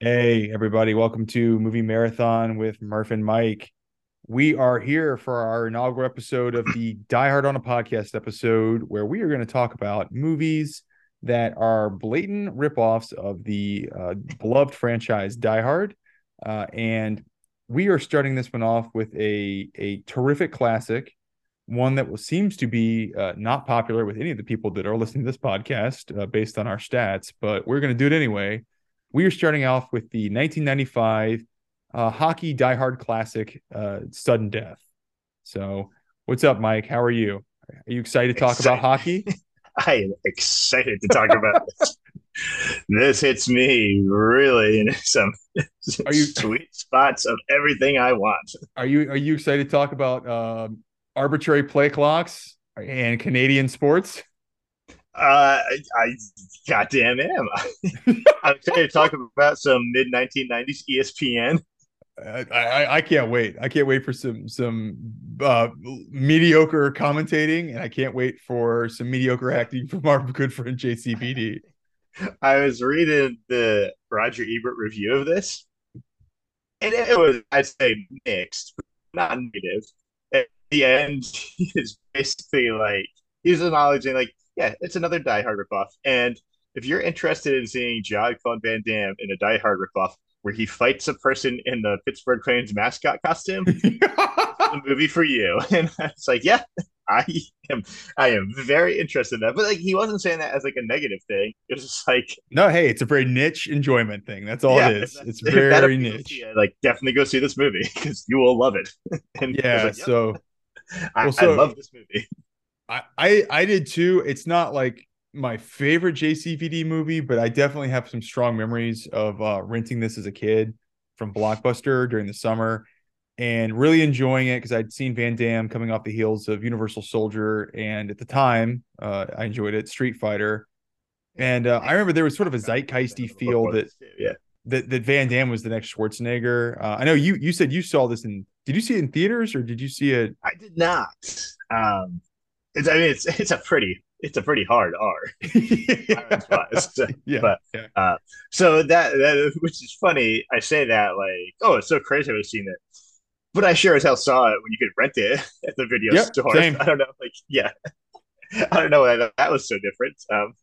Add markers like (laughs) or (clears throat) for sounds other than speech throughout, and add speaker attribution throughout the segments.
Speaker 1: Hey, everybody, welcome to Movie Marathon with Murph and Mike. We are here for our inaugural episode of the (clears throat) Die Hard on a Podcast episode, where we are going to talk about movies that are blatant ripoffs of the uh, beloved franchise Die Hard. Uh, and we are starting this one off with a, a terrific classic, one that seems to be uh, not popular with any of the people that are listening to this podcast uh, based on our stats, but we're going to do it anyway we are starting off with the 1995 uh, hockey diehard classic, uh, Sudden Death. So, what's up, Mike? How are you? Are you excited to talk excited. about hockey? (laughs)
Speaker 2: I am excited to talk about this. This hits me really in some are you, sweet spots of everything I want.
Speaker 1: Are you are you excited to talk about uh, arbitrary play clocks and Canadian sports?
Speaker 2: Uh, I goddamn am. (laughs) I'm excited to talk about some mid 1990s ESPN.
Speaker 1: I, I, I can't wait. I can't wait for some some uh, mediocre commentating, and I can't wait for some mediocre acting from our good friend JCVD.
Speaker 2: I was reading the Roger Ebert review of this, and it was I'd say mixed, not negative. At the end, (laughs) he's basically like he's acknowledging like yeah, it's another Die Hard ripoff. And if you're interested in seeing Jean Claude Van Damme in a Die Hard ripoff where he fights a person in the Pittsburgh Cranes mascot costume, (laughs) the movie for you. (laughs) And it's like, yeah, I am I am very interested in that. But like he wasn't saying that as like a negative thing. It was just like (laughs)
Speaker 1: No, hey, it's a very niche enjoyment thing. That's all yeah, it is. It's very niche.
Speaker 2: You, like definitely go see this movie because you will love it.
Speaker 1: and yeah, like, yep. so
Speaker 2: I, well, so I love this movie.
Speaker 1: I, I I did too. It's not like my favorite JCVD movie, but I definitely have some strong memories of uh, renting this as a kid from Blockbuster during the summer and really enjoying it because I'd seen Van Damme coming off the heels of Universal Soldier, and at the time, uh, I enjoyed it. Street Fighter, and uh, I remember there was sort of a zeitgeisty feel that
Speaker 2: yeah.
Speaker 1: that that Van Damme was the next Schwarzenegger. Uh, I know you you said you saw this in. Did you see it in theaters or did you see it?
Speaker 2: I did not. Um, it's I mean it's (laughs) it's a pretty it's a pretty hard R. (laughs) yeah, but yeah. Uh, so that, that which is funny. I say that like, oh, it's so crazy I've seen it, but I sure as hell saw it when you could rent it (laughs) at the video yep, store. Same. I don't know, like, yeah, I don't know why that was so different. Um,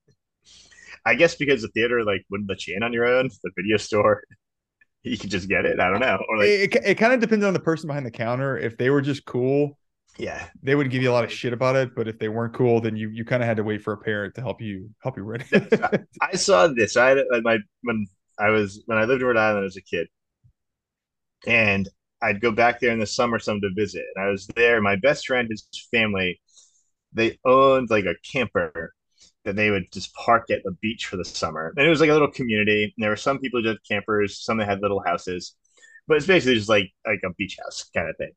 Speaker 2: I guess because the theater like wouldn't let you in on your own, the video store. You can just get it. I don't know.
Speaker 1: Or like, it, it, it kind of depends on the person behind the counter. If they were just cool,
Speaker 2: yeah
Speaker 1: they would give you a lot of shit about it but if they weren't cool then you you kind of had to wait for a parent to help you help you read
Speaker 2: it. I saw this. I had my when i was when i lived in rhode island as a kid and i'd go back there in the summer some to visit and i was there my best friend his family they owned like a camper that they would just park at the beach for the summer and it was like a little community and there were some people who had campers some that had little houses but it's basically just like like a beach house kind of thing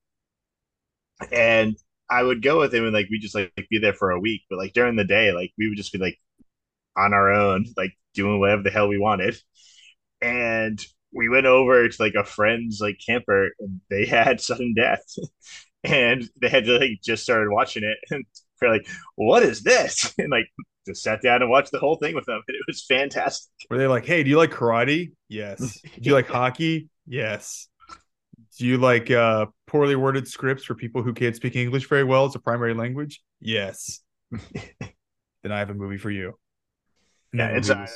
Speaker 2: and I would go with him and like we just like be there for a week. But like during the day, like we would just be like on our own, like doing whatever the hell we wanted. And we went over to like a friend's like camper and they (laughs) had sudden death. and they had to like just started watching it and we're like, what is this? (laughs) And like just sat down and watched the whole thing with them. And it was fantastic.
Speaker 1: Were they like, hey, do you like karate? Yes. (laughs) Do you like hockey? Yes. Do you like uh, poorly worded scripts for people who can't speak English very well as a primary language? Yes. (laughs) then I have a movie for you.
Speaker 2: And yeah, it's, uh,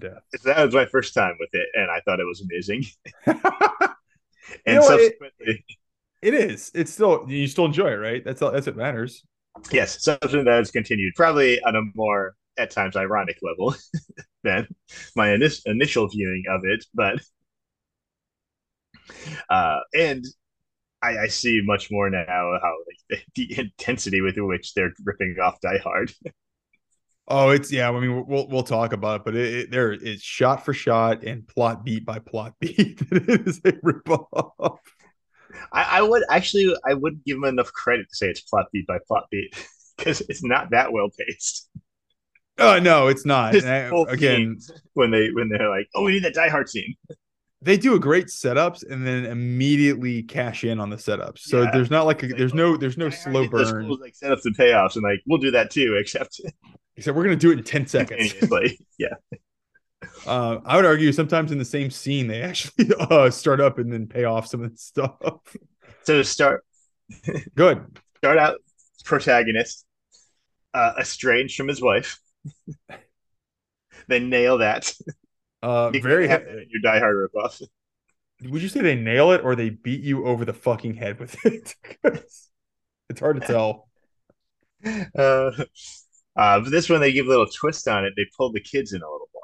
Speaker 2: death. It's, that was my first time with it, and I thought it was amazing. (laughs) and
Speaker 1: you know, subsequently, it, it is. It's still you still enjoy it, right? That's all. That's what matters.
Speaker 2: Yes, something that has continued, probably on a more at times ironic level (laughs) than my initial initial viewing of it, but uh, and I, I, see much more now how like the, the, intensity with which they're ripping off Die Hard. (laughs)
Speaker 1: oh, it's yeah. I mean, we'll we'll talk about it, but it, it there it's shot for shot and plot beat by plot (laughs) beat. it is a ripoff.
Speaker 2: I, I would actually I wouldn't give them enough credit to say it's plot beat by plot beat (laughs) because it's not that well paced.
Speaker 1: Oh no, it's not. I, again,
Speaker 2: when they when they're like, "Oh, we need that Die Hard scene,"
Speaker 1: they do a great setups and then immediately cash in on the setups. So yeah. there's not like a, there's no there's no slow burn.
Speaker 2: Like setups and payoffs, and like we'll do that too, except (laughs)
Speaker 1: except we're gonna do it in ten seconds. (laughs)
Speaker 2: yeah.
Speaker 1: Uh, I would argue sometimes in the same scene they actually (laughs) uh, start up and then pay off some of the stuff.
Speaker 2: So to start,
Speaker 1: Good.
Speaker 2: start out protagonist uh, estranged from his wife. they nail that.
Speaker 1: Uh,
Speaker 2: You
Speaker 1: very.
Speaker 2: in your Die Hard ripoff. (laughs)
Speaker 1: Would you say they nail it or they beat you over the fucking head with it? (laughs) it's hard to tell. (laughs)
Speaker 2: Uh, uh, but this one they give a little twist on it. They pull the kids in a little more.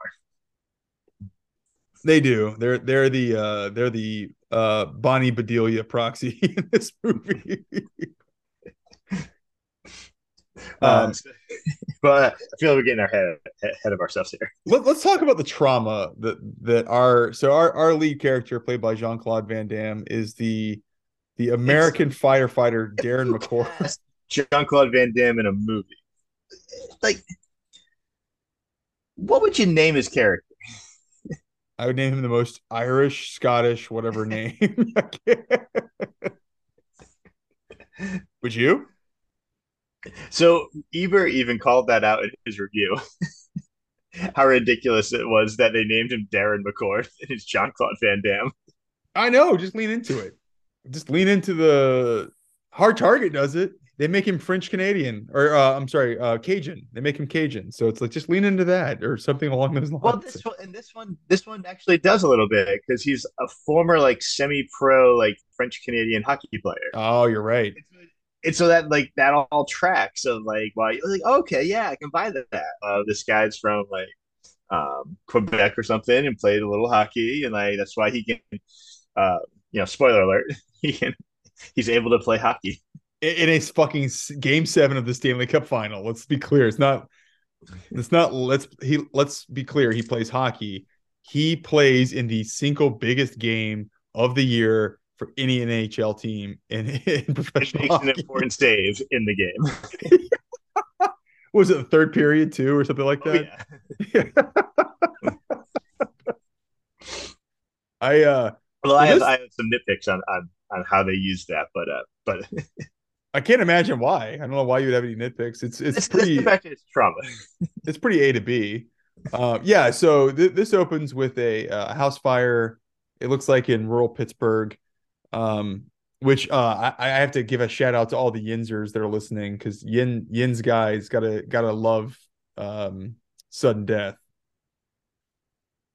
Speaker 1: They do. They're they're the uh they're the uh Bonnie Bedelia proxy in this movie.
Speaker 2: Uh,
Speaker 1: Um, (laughs)
Speaker 2: but I feel like we're getting our head ahead of ourselves here.
Speaker 1: Let, us talk about the trauma that that our so our our lead character played by Jean Claude Van Damme is the the American firefighter Darren (laughs) McCord.
Speaker 2: Jean Claude Van Damme in a movie. Like, what would you name his character? (laughs)
Speaker 1: I would name him the most Irish, Scottish, whatever name. would you?
Speaker 2: So Ebert even called that out in his review. (laughs) How ridiculous it was that they named him Darren McCord (laughs) and it's John Claude Van Damme.
Speaker 1: I know. Just lean into it. Just lean into the hard target. Does it? They make him French Canadian, or uh, I'm sorry, uh, Cajun. They make him Cajun. So it's like just lean into that, or something along those lines.
Speaker 2: Well, this one and this one, this one actually does a little bit because he's a former like semi-pro like French Canadian hockey player.
Speaker 1: oh, you're right.
Speaker 2: And so that like that all tracks of like well like okay yeah i can buy that uh, this guy's from like um quebec or something and played a little hockey and like that's why he can uh you know spoiler alert (laughs) he can he's able to play hockey
Speaker 1: In, in a fucking game seven of the Stanley Cup final. Let's be clear. It's not. It's not. Let's he. Let's be clear. He plays hockey. He plays in the single biggest game of the year for any NHL team in, (laughs) in
Speaker 2: it
Speaker 1: professional
Speaker 2: makes an important save in the game (laughs)
Speaker 1: was it the third period too, or something like
Speaker 2: Oh,
Speaker 1: that?
Speaker 2: yeah. (laughs)
Speaker 1: I uh
Speaker 2: well i have i have some nitpicks on on on how they use that but uh but
Speaker 1: I can't imagine why. I don't know why you would have any nitpicks. It's it's
Speaker 2: it's,
Speaker 1: pretty
Speaker 2: it's fact it's trauma
Speaker 1: it's pretty A to B. Uh, yeah, so th- this opens with a uh, house fire. It looks like in rural Pittsburgh, um, which uh, I, I have to give a shout out to all the Yinzers that are listening because Yin Yinz guys gotta gotta love um, sudden death.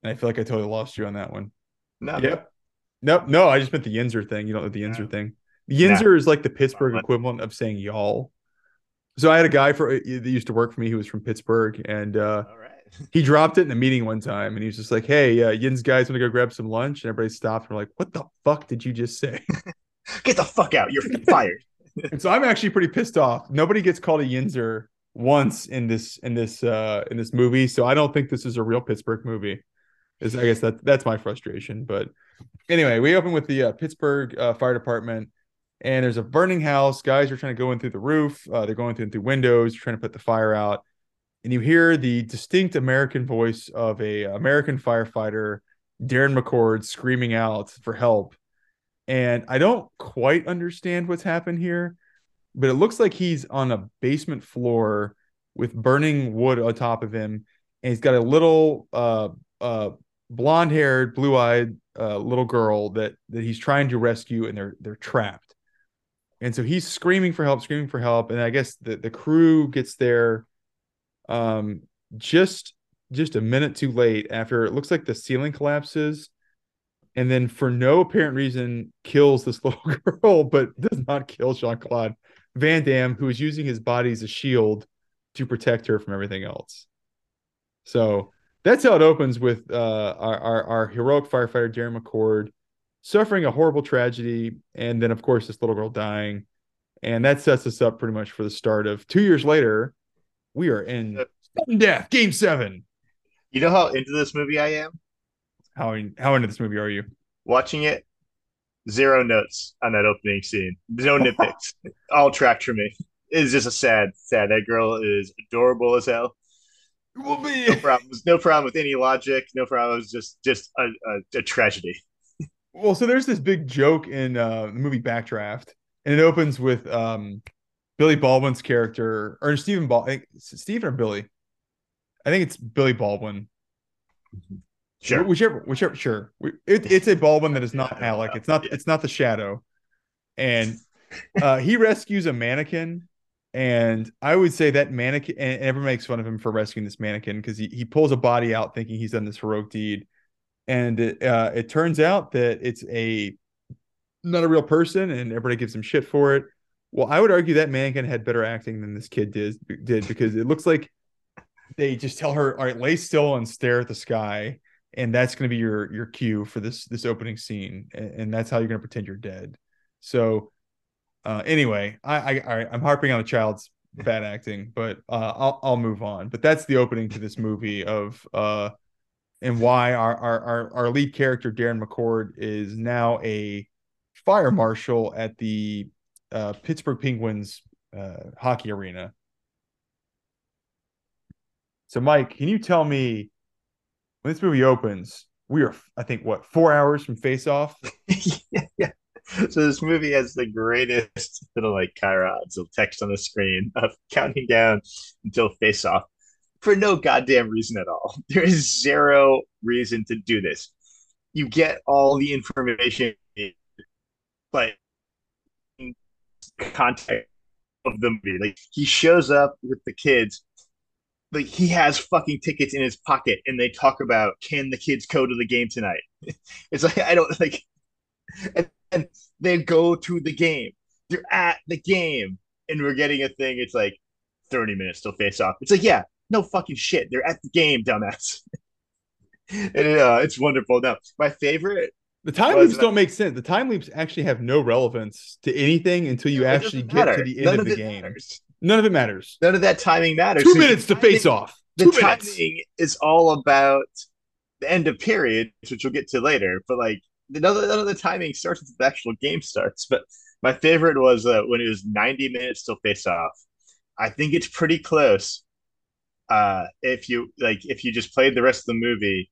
Speaker 1: And I feel like I totally lost you on that one.
Speaker 2: no
Speaker 1: Yep. Nope. No, I just meant the Yinzer thing. You don't know the Yinzer
Speaker 2: No.
Speaker 1: thing. The Yinzer is like the Pittsburgh equivalent of saying y'all. So I had a guy for uh, that used to work for me who was from Pittsburgh, and uh,
Speaker 2: all right
Speaker 1: he dropped it in a meeting one time, and he was just like, "Hey, uh, Yinz guys want to go grab some lunch," and everybody stopped and were like, "What the fuck did you just say?" (laughs)
Speaker 2: get the fuck out you're fired (laughs)
Speaker 1: and so I'm actually pretty pissed off. Nobody gets called a Yinzer once in this in this uh in this movie, so I don't think this is a real Pittsburgh movie. Is I guess that that's my frustration. But anyway, we open with the uh, Pittsburgh uh, Fire Department, and there's a burning house. Guys are trying to go in through the roof. Uh, they're going through through windows, trying to put the fire out. And you hear the distinct American voice of a American firefighter, Darren McCord, screaming out for help. And I don't quite understand what's happened here, but it looks like he's on a basement floor with burning wood on top of him, and he's got a little uh uh blonde haired, blue eyed uh, little girl that that he's trying to rescue, and they're they're trapped. And so he's screaming for help, screaming for help, and I guess the the crew gets there, um, just just a minute too late after it looks like the ceiling collapses, and then for no apparent reason kills this (laughs) little girl, but does not kill Jean Claude Van Damme, who is using his body as a shield to protect her from everything else. So that's how it opens with uh, our, our, our heroic firefighter Darren McCord suffering a horrible tragedy, and then of course this little girl dying, and that sets us up pretty much for the start of two years later. We are in sudden death, game seven.
Speaker 2: you know how into this movie i am
Speaker 1: How in, how into this movie are you?
Speaker 2: watching it, zero notes on that opening scene. No (laughs) nitpicks. All tracked for me. It's just a sad, sad. That girl is adorable as hell.
Speaker 1: Will be
Speaker 2: No problems. No problem with any logic. No problems. Just, just a, a, a tragedy.
Speaker 1: Well, so there's this big joke in uh, the movie Backdraft, and it opens with um, Billy Baldwin's character or Stephen Bal, I think, Stephen or Billy. I think it's Billy Baldwin.
Speaker 2: Sure.
Speaker 1: whichever, whichever. Sure, it, it's a Baldwin that is not Alec. It's not. It's not the Shadow, and (laughs) uh, he rescues a mannequin. And I would say that mannequin, and everyone makes fun of him for rescuing this mannequin because he, he pulls a body out thinking he's done this heroic deed. And it, uh, it turns out that it's a not a real person, and everybody gives him shit for it. Well, I would argue that mannequin had better acting than this kid did, did because it looks like they just tell her, "All right, lay still and stare at the sky," and that's going to be your your cue for this this opening scene, and, and that's how you're going to pretend you're dead. So, uh, anyway, I, I I'm harping on the child's bad acting, but uh, I'll I'll move on. But that's the opening to this movie of uh, and why our our our, our lead character Darren McCord is now a fire marshal at the uh, Pittsburgh Penguins uh, hockey arena. So, Mike, can you tell me when this movie opens? We are, I think, what four hours from face off. (laughs)
Speaker 2: yeah. So this movie has the greatest (laughs) little like chyrons of text on the screen of counting down until face off for no goddamn reason at all. (laughs) There is zero reason to do this. You get all the information, like context of the movie. Like he shows up with the kids. Like he has fucking tickets in his pocket, and they talk about can the kids go to the game tonight? (laughs) It's like I don't like, and, and they go to the game. They're at the game, and we're getting a thing. It's like thirty minutes till face off. It's like yeah, no fucking shit. They're at the game, dumbass. (laughs) and uh, it's wonderful. Now, my favorite
Speaker 1: the time leaps don't make sense. The time leaps actually have no relevance to anything until you actually get matter. to the end None of, the game. Matters. None of it matters.
Speaker 2: None of that timing matters.
Speaker 1: Two minutes to face off.
Speaker 2: Two
Speaker 1: the
Speaker 2: minutes. timing is all about the end of period, which we'll get to later. But like none of, none of the timing starts until the actual game starts. But my favorite was uh, when it was 90 minutes till face off. I think it's pretty close. Uh, if you like, if you just played the rest of the movie,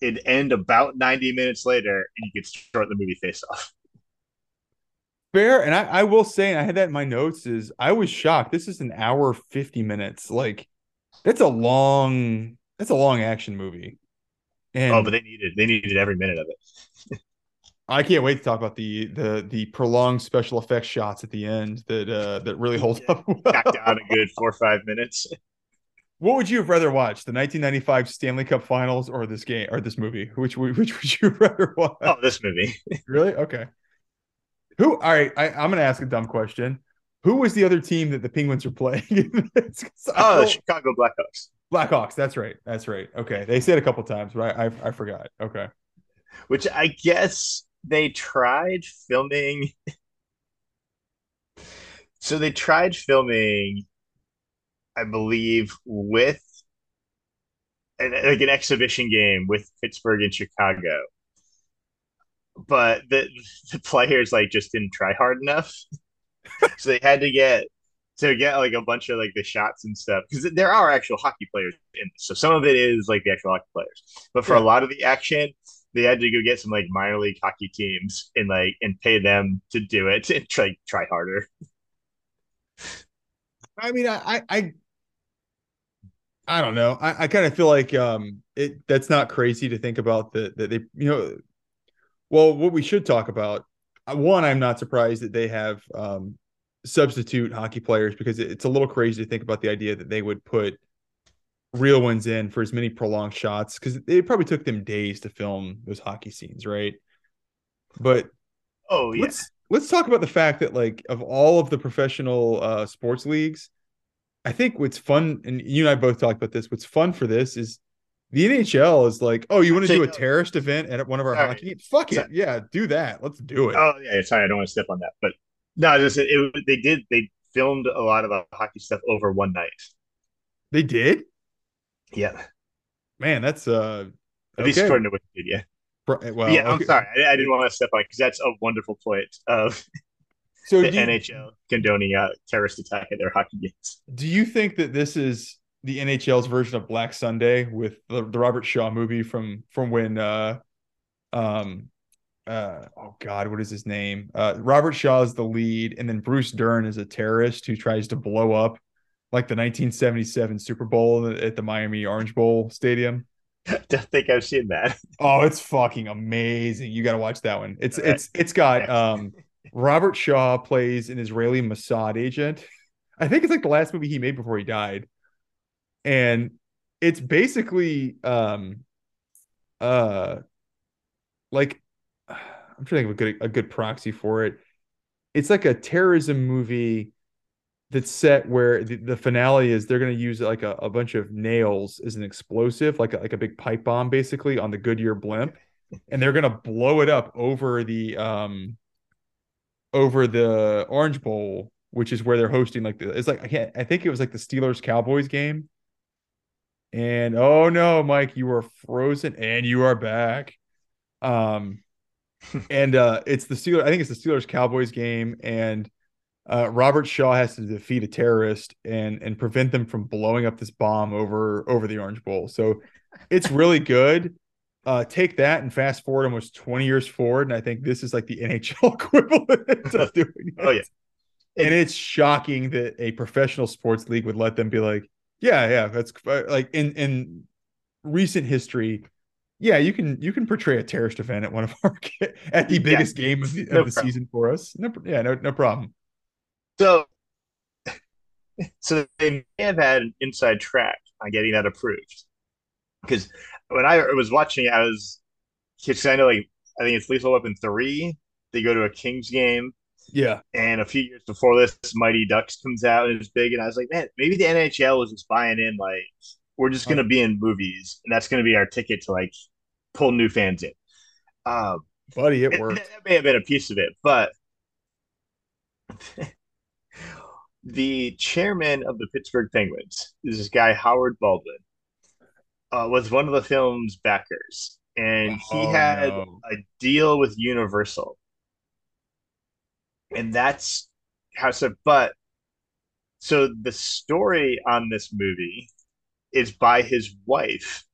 Speaker 2: it'd end about 90 minutes later and you could start the movie face off.
Speaker 1: Fair. And I, I will say, and I had that in my notes, is I was shocked. This is an hour 50 minutes. Like that's a long, that's a long action movie.
Speaker 2: And oh, but they needed they needed every minute of it. (laughs)
Speaker 1: I can't wait to talk about the the the prolonged special effects shots at the end that uh that really hold yeah, up. Well.
Speaker 2: down a good four or five minutes. (laughs)
Speaker 1: What would you have rather watched, the 1995 Stanley Cup Finals or this game or this movie? Which which would you (laughs) rather watch?
Speaker 2: Oh, this movie. (laughs)
Speaker 1: really? Okay. Who? All right. I, I'm going to ask a dumb question. Who was the other team that the Penguins were playing? (laughs)
Speaker 2: oh, the Chicago Blackhawks.
Speaker 1: Blackhawks. That's right. That's right. Okay. They said a couple times, but I, I, I forgot. Okay.
Speaker 2: Which I guess they tried filming. so they tried filming I believe, with an, like an exhibition game with Pittsburgh and Chicago. But the the players like just didn't try hard enough, (laughs) so they had to get to get like a bunch of like the shots and stuff because there are actual hockey players in this. So some of it is like the actual hockey players, but for yeah. a lot of the action, they had to go get some like minor league hockey teams and like and pay them to do it (laughs) and try try harder.
Speaker 1: I mean, I I I don't know. I, I kind of feel like um it that's not crazy to think about that that they you know well what we should talk about uh, one I'm not surprised that they have um substitute hockey players because it's a little crazy to think about the idea that they would put real ones in for as many prolonged shots because it probably took them days to film those hockey scenes, right? But
Speaker 2: oh yeah.
Speaker 1: Let's let's talk about the fact that like of all of the professional uh sports leagues, I think what's fun, and you and I both talked about this. What's fun for this is the NHL is like, oh, you want to do a terrorist event at one of our sorry. hockey games? Fuck it, yeah, do that. Let's do it.
Speaker 2: Oh yeah, sorry, I don't want to step on that, but no, just, it, it, they did. They filmed a lot of the hockey stuff over one night.
Speaker 1: They did.
Speaker 2: Yeah,
Speaker 1: man, that's uh,
Speaker 2: at okay. least according to Wikipedia. Well, yeah, I'm sorry, I, I, didn't want to step on because that's a wonderful point of (laughs) so the NHL condoning a terrorist attack at their hockey games.
Speaker 1: Do you think that this is the NHL's version of Black Sunday with the, the Robert Shaw movie from from when uh um uh oh god what is his name uh Robert Shaw is the lead and then Bruce Dern is a terrorist who tries to blow up like the 1977 Super Bowl at the Miami Orange Bowl stadium.
Speaker 2: I (laughs) don't think I've seen that.
Speaker 1: Oh, it's fucking amazing. You got to watch that one. It's it's it's got um Robert Shaw plays an Israeli Mossad agent. I think it's like the last movie he made before he died. And it's basically um uh like I'm trying to think of a good a good proxy for it. It's like a terrorism movie that's set where the, the finale is they're going to use like a, a bunch of nails as an explosive, like a, like a big pipe bomb, basically on the Goodyear blimp, and they're going to blow it up over the um over the Orange Bowl, which is where they're hosting like the, it's like I can't I think it was like the Steelers Cowboys game. And oh no, Mike, you are frozen and you are back. Um (laughs) and uh it's the Steelers I think it's the Steelers Cowboys game and uh, Robert Shaw has to defeat a terrorist and and prevent them from blowing up this bomb over over the Orange Bowl. So it's really good. Uh, take that and fast forward almost 20 years forward, and I think this is like the (laughs) NHL equivalent of (laughs) doing it.
Speaker 2: Oh yeah,
Speaker 1: and it's shocking that a professional sports league would let them be like, yeah, yeah, that's uh, like in in recent history. Yeah, you can you can portray a terrorist event at one of our (laughs) at the biggest yeah, game of the, of no the season for us. No, yeah, no, no problem.
Speaker 2: So, so they may have had an inside track on getting that approved. Because when I was watching I was, because I know, like, I think it's Lethal Weapon 3. They go to a Kings game.
Speaker 1: Yeah.
Speaker 2: And a few years before this, Mighty Ducks comes out and it's big. And I was like, man, maybe the NHL was just buying in, like, we're just going to be in movies. And that's going to be our ticket to, like, pull new fans in. Um,
Speaker 1: Buddy, it worked.
Speaker 2: That may have been a piece of it. But (laughs) the chairman of the Pittsburgh Penguins, is this guy Howard Baldwin, uh, was one of the film's backers, and he oh, had no. a deal with Universal, and that's how so. But so the story on this movie is by his wife,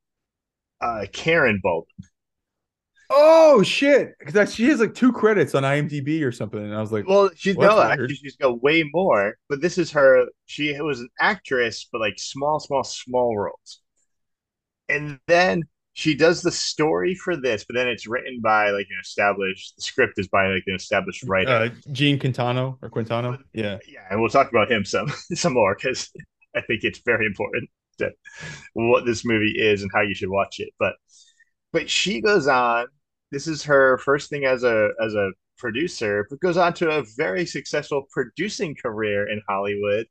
Speaker 2: uh, Karen Baldwin.
Speaker 1: Oh shit! Because she has like two credits on IMDb or something, and I was like,
Speaker 2: "Well, she's no, actually, she's got way more." But this is her. She was an actress, but like small, small, small roles. And then she does the story for this, but then it's written by like an established. The script is by like an established writer, uh,
Speaker 1: Gene Quintano or Quintano. Yeah,
Speaker 2: yeah, and we'll talk about him some (laughs) some more because (laughs) I think it's very important to what this movie is and how you should watch it. But but she goes on this is her first thing as a as a producer, but goes on to a very successful producing career in Hollywood.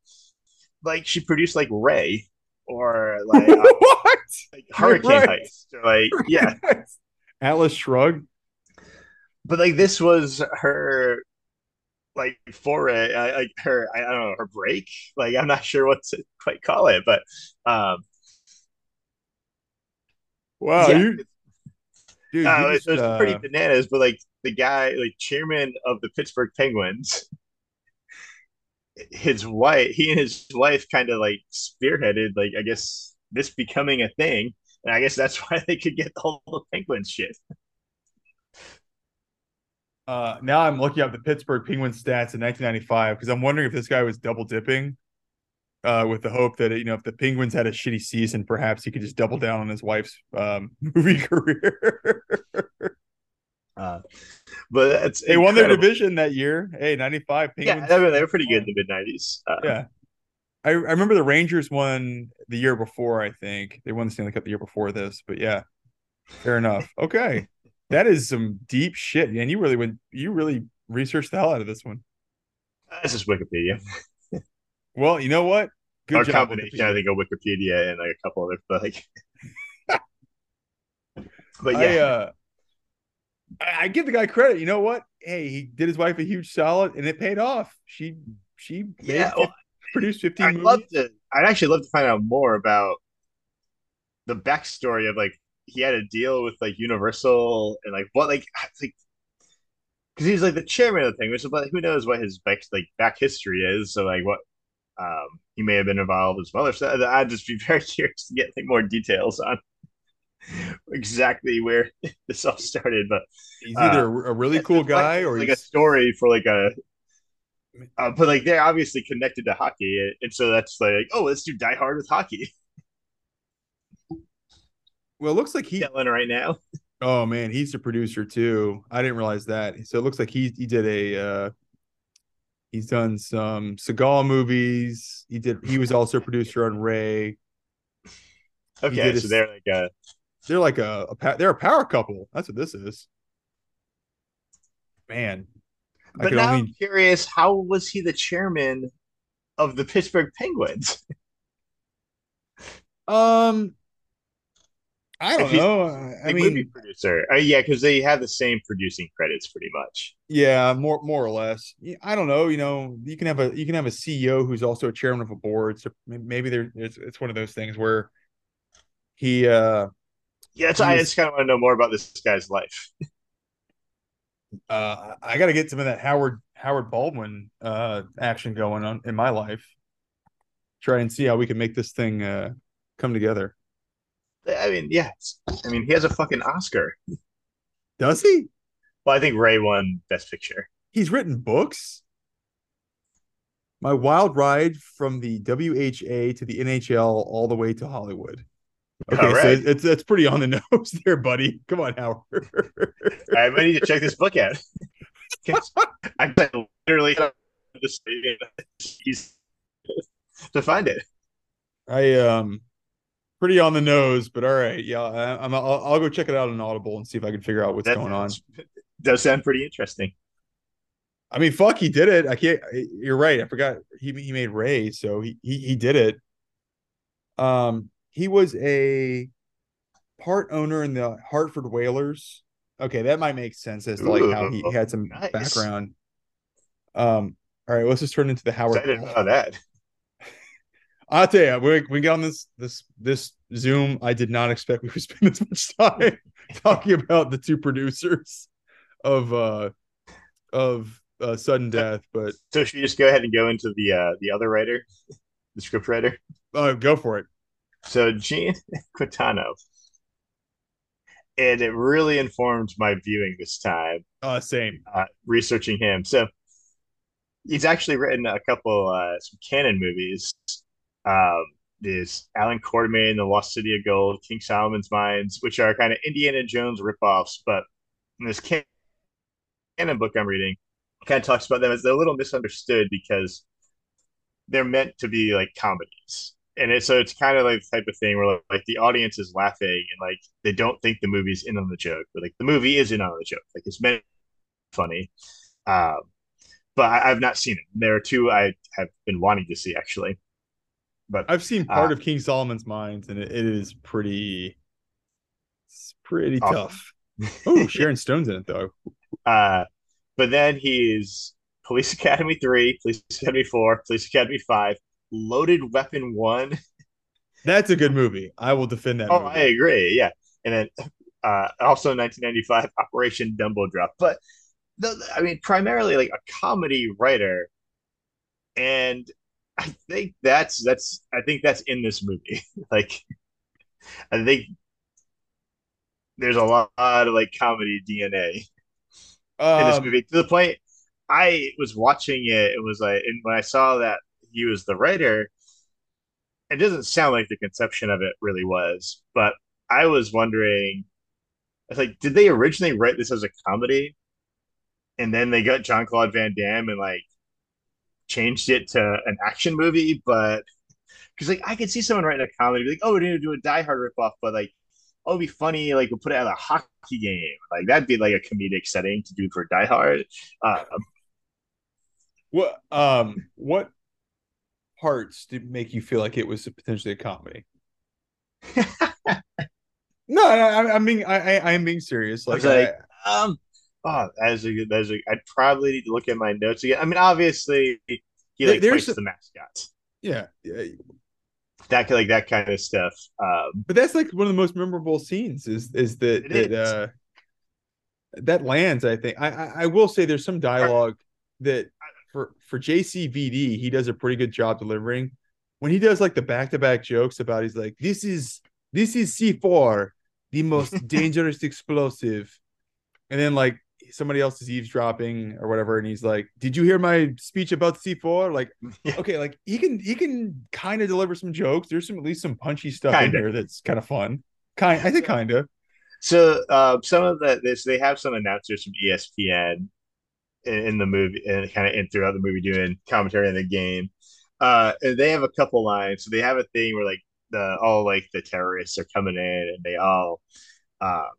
Speaker 2: Like she produced like Ray or like, uh, (laughs)
Speaker 1: what?
Speaker 2: like Hurricane right. Heist or like yeah,
Speaker 1: Atlas Shrugged.
Speaker 2: But like this was her like foray, like her I don't know her break. Like I'm not sure what to quite call it, but um,
Speaker 1: wow, yeah, you
Speaker 2: Dude, uh, just, uh... pretty bananas. But like the guy, like chairman of the Pittsburgh Penguins, his wife, he and his wife kind of like spearheaded, like I guess this becoming a thing, and I guess that's (laughs) why they could get the whole Penguins shit.
Speaker 1: Uh, now I'm looking up the Pittsburgh Penguins stats in 1995 because I'm wondering if this guy was double dipping uh, with the hope that you know if the Penguins had a shitty season, perhaps he could just double down on his wife's um, (laughs) movie career.
Speaker 2: uh, but it's
Speaker 1: they incredible. won their division that year. Hey, ninety five
Speaker 2: Penguins. Yeah, they were pretty good in the mid nineties.
Speaker 1: Uh, yeah, I, I remember the Rangers won the year before. I think they won the Stanley Cup the year before this. But yeah, fair enough. Okay, that is some deep shit, man. You really went. You really researched the hell out of this one.
Speaker 2: This is Wikipedia. (laughs)
Speaker 1: Well, you know what?
Speaker 2: Good Our job, combination, Wikipedia. I think, of Wikipedia and like a couple other, (laughs) but like,
Speaker 1: but yeah. I, uh, I give the guy credit. You know what? Hey, he did his wife a huge solid, and it paid off. She she
Speaker 2: yeah well,
Speaker 1: produced fifteen.
Speaker 2: I'd love to. I'd actually love to find out more about the backstory of like he had a deal with like Universal and like what like like because he's like the chairman of the thing, which is like who knows what his back like back history is. So like what um, he may have been involved as well. So I'd just be (laughs) very curious to get like, more details on (laughs) exactly where (laughs) this all started. But
Speaker 1: he's either uh, a really cool guy
Speaker 2: like,
Speaker 1: or
Speaker 2: like a story for like a. Uh, but like they're obviously connected to hockey, and so that's like, oh, let's do Die Hard with hockey. (laughs)
Speaker 1: Well, it looks like he's
Speaker 2: Yelling right now.
Speaker 1: Oh man, he's a producer too. I didn't realize that. So it looks like he he did a. uh He's done some Seagal movies. He did. He was also a producer on Ray.
Speaker 2: Okay, so
Speaker 1: a-
Speaker 2: they're like uh
Speaker 1: They're like a, a pa- they're a power couple. That's what this is. Man, I
Speaker 2: But now
Speaker 1: only
Speaker 2: I'm curious, how was he the chairman of the Pittsburgh Penguins? (laughs)
Speaker 1: um, I don't know. I mean,
Speaker 2: producer. Uh, yeah, because they have the same producing credits pretty much.
Speaker 1: Yeah, more more or less. I don't know. You know, you can have a you can have a CEO who's also a chairman of a board. So maybe there it's it's one of those things where he uh
Speaker 2: Yeah, that's I just kind of want to know more about this guy's life.
Speaker 1: uh I got to get some of that Howard Howard Baldwin uh action going on in my life. Try and see how we can make this thing uh come together.
Speaker 2: I mean, yeah, I mean, he has a fucking Oscar.
Speaker 1: Does he?
Speaker 2: Well, I think Ray won Best Picture.
Speaker 1: He's written books. My wild ride from the WHA to the NHL all the way to Hollywood. Okay,
Speaker 2: All
Speaker 1: so it's, it's it's pretty on the (laughs) nose there, buddy. Come on, Howard.
Speaker 2: I might need to check this book out. (laughs) I literally to find it.
Speaker 1: I um pretty on the nose, but all right, yeah. I, I'm I'll, I'll go check it out on Audible and see if I can figure out what's
Speaker 2: That
Speaker 1: going on.
Speaker 2: Does sound pretty interesting.
Speaker 1: I mean, fuck, he did it. I can't. You're right. I forgot he he made Ray, so he he he did it. Um, he was a part owner in the Hartford Whalers. Okay, that might make sense as to like how he had some
Speaker 2: nice.
Speaker 1: background. Um, all right, let's just turn into the Howard.
Speaker 2: I didn't know that. (laughs)
Speaker 1: I'll tell you, we we get on this this this Zoom. I did not expect we would spend this much time (laughs) talking about the two producers of uh of uh, sudden death, but
Speaker 2: So should we just go ahead and go into the uh, the other writer, the script writer?
Speaker 1: uh, go for it.
Speaker 2: So Gene (laughs) Quintano, and it really informed my viewing this time,
Speaker 1: Uh, same.
Speaker 2: uh, researching him. So he's actually written a couple uh, some Cannon movies. Um, there's Allan Quatermain, The Lost City of Gold, King Solomon's Mines, which are kind of Indiana Jones ripoffs. But in this can- Cannon book I'm reading, kind of talks about them as they're a little misunderstood because they're meant to be like comedies. And it's so it's kind of like the type of thing where like the audience is laughing and like they don't think the movie's in on the joke, but like the movie is in on the joke. Like it's meant funny. Um, but I, I've not seen it. There are two I have been wanting to see actually. But
Speaker 1: I've seen part
Speaker 2: Uh,
Speaker 1: of King Solomon's Mines, and it, it is pretty, it's pretty
Speaker 2: Awesome.
Speaker 1: tough. Oh, (laughs) Sharon Stone's in it though.
Speaker 2: uh, but then he's Police (laughs) Academy three, Police Academy four, Police Academy five, Loaded Weapon one.
Speaker 1: That's a good movie. I will defend that.
Speaker 2: Oh,
Speaker 1: movie.
Speaker 2: I agree. Yeah, and then uh, also 1995, Operation Dumbo Drop. But the, I mean, primarily like a comedy writer, and I think that's that's I think that's in this movie. (laughs) like, I think there's a lot of like comedy DNA in this
Speaker 1: Um,
Speaker 2: movie to the point I was watching it. It was like, and when I saw that he was the writer, it doesn't sound like the conception of it really was. But I was wondering, I was like, did they originally write this as a comedy, and then they got John Claude Van Damme and like changed it to an action movie? But because like I could see someone writing a comedy, like, oh, we're gonna do a Die Hard ripoff, but like. Oh, it'd be funny, like we'll put it at a hockey game. Like that'd be like a comedic setting to do for Die Hard. Uh,
Speaker 1: what um what parts to make you feel like it was potentially a comedy? (laughs) no, I, I, I mean I, I I am being serious.
Speaker 2: I
Speaker 1: Like,
Speaker 2: was like, um, oh, that's a good. That's a. I'd probably need to look at my notes again. I mean, obviously, he like
Speaker 1: there's
Speaker 2: fights
Speaker 1: a-
Speaker 2: the mascot.
Speaker 1: yeah, yeah,
Speaker 2: That like that kind of stuff. Um,
Speaker 1: but that's like one of the most memorable scenes. Is is that
Speaker 2: It
Speaker 1: that
Speaker 2: is.
Speaker 1: uh that lands? I think I, I I will say there's some dialogue that for for JCVD he does a pretty good job delivering. When he does like the back to back jokes about he's like this is this is C4 the most (laughs) dangerous explosive, and then like somebody else is eavesdropping or whatever, and he's like, "Did you hear my speech about C4?" Like,
Speaker 2: Yeah. (laughs)
Speaker 1: okay, like he can he can kind of deliver some jokes. There's some at least some punchy stuff
Speaker 2: Kinda.
Speaker 1: in there that's kind of fun. Kind, I think kind of.
Speaker 2: So uh, some of the this they have some announcers from ESPN in, in the movie and kind of in throughout the movie doing commentary on the game. Uh, and they have a couple lines. So they have a thing where like the all like the terrorists are coming in and they all um,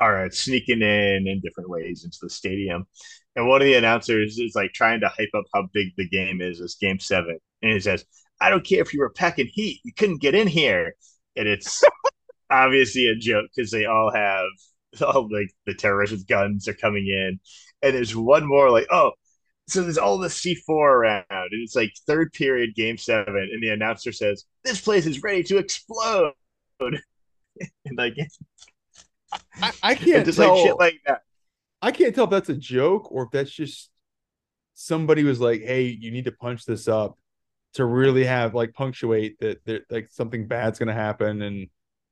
Speaker 2: are sneaking in in different ways into the stadium. And one of the announcers is like trying to hype up how big the game is. It's game seven. And he says, I don't care if you were packing heat, you couldn't get in here. And it's (laughs) obviously a joke because they all have (laughs) all like the terrorists with guns are coming in. And there's one more like, oh, so there's all the C4 around, and it's like third period, game seven, and the announcer says, This place is ready to explode. (laughs) and like
Speaker 1: I, I can't
Speaker 2: just
Speaker 1: tell.
Speaker 2: like shit like that.
Speaker 1: I can't tell if that's a joke or if that's just somebody was like, "Hey, you need to punch this up to really have like punctuate that that like something bad's going to happen," and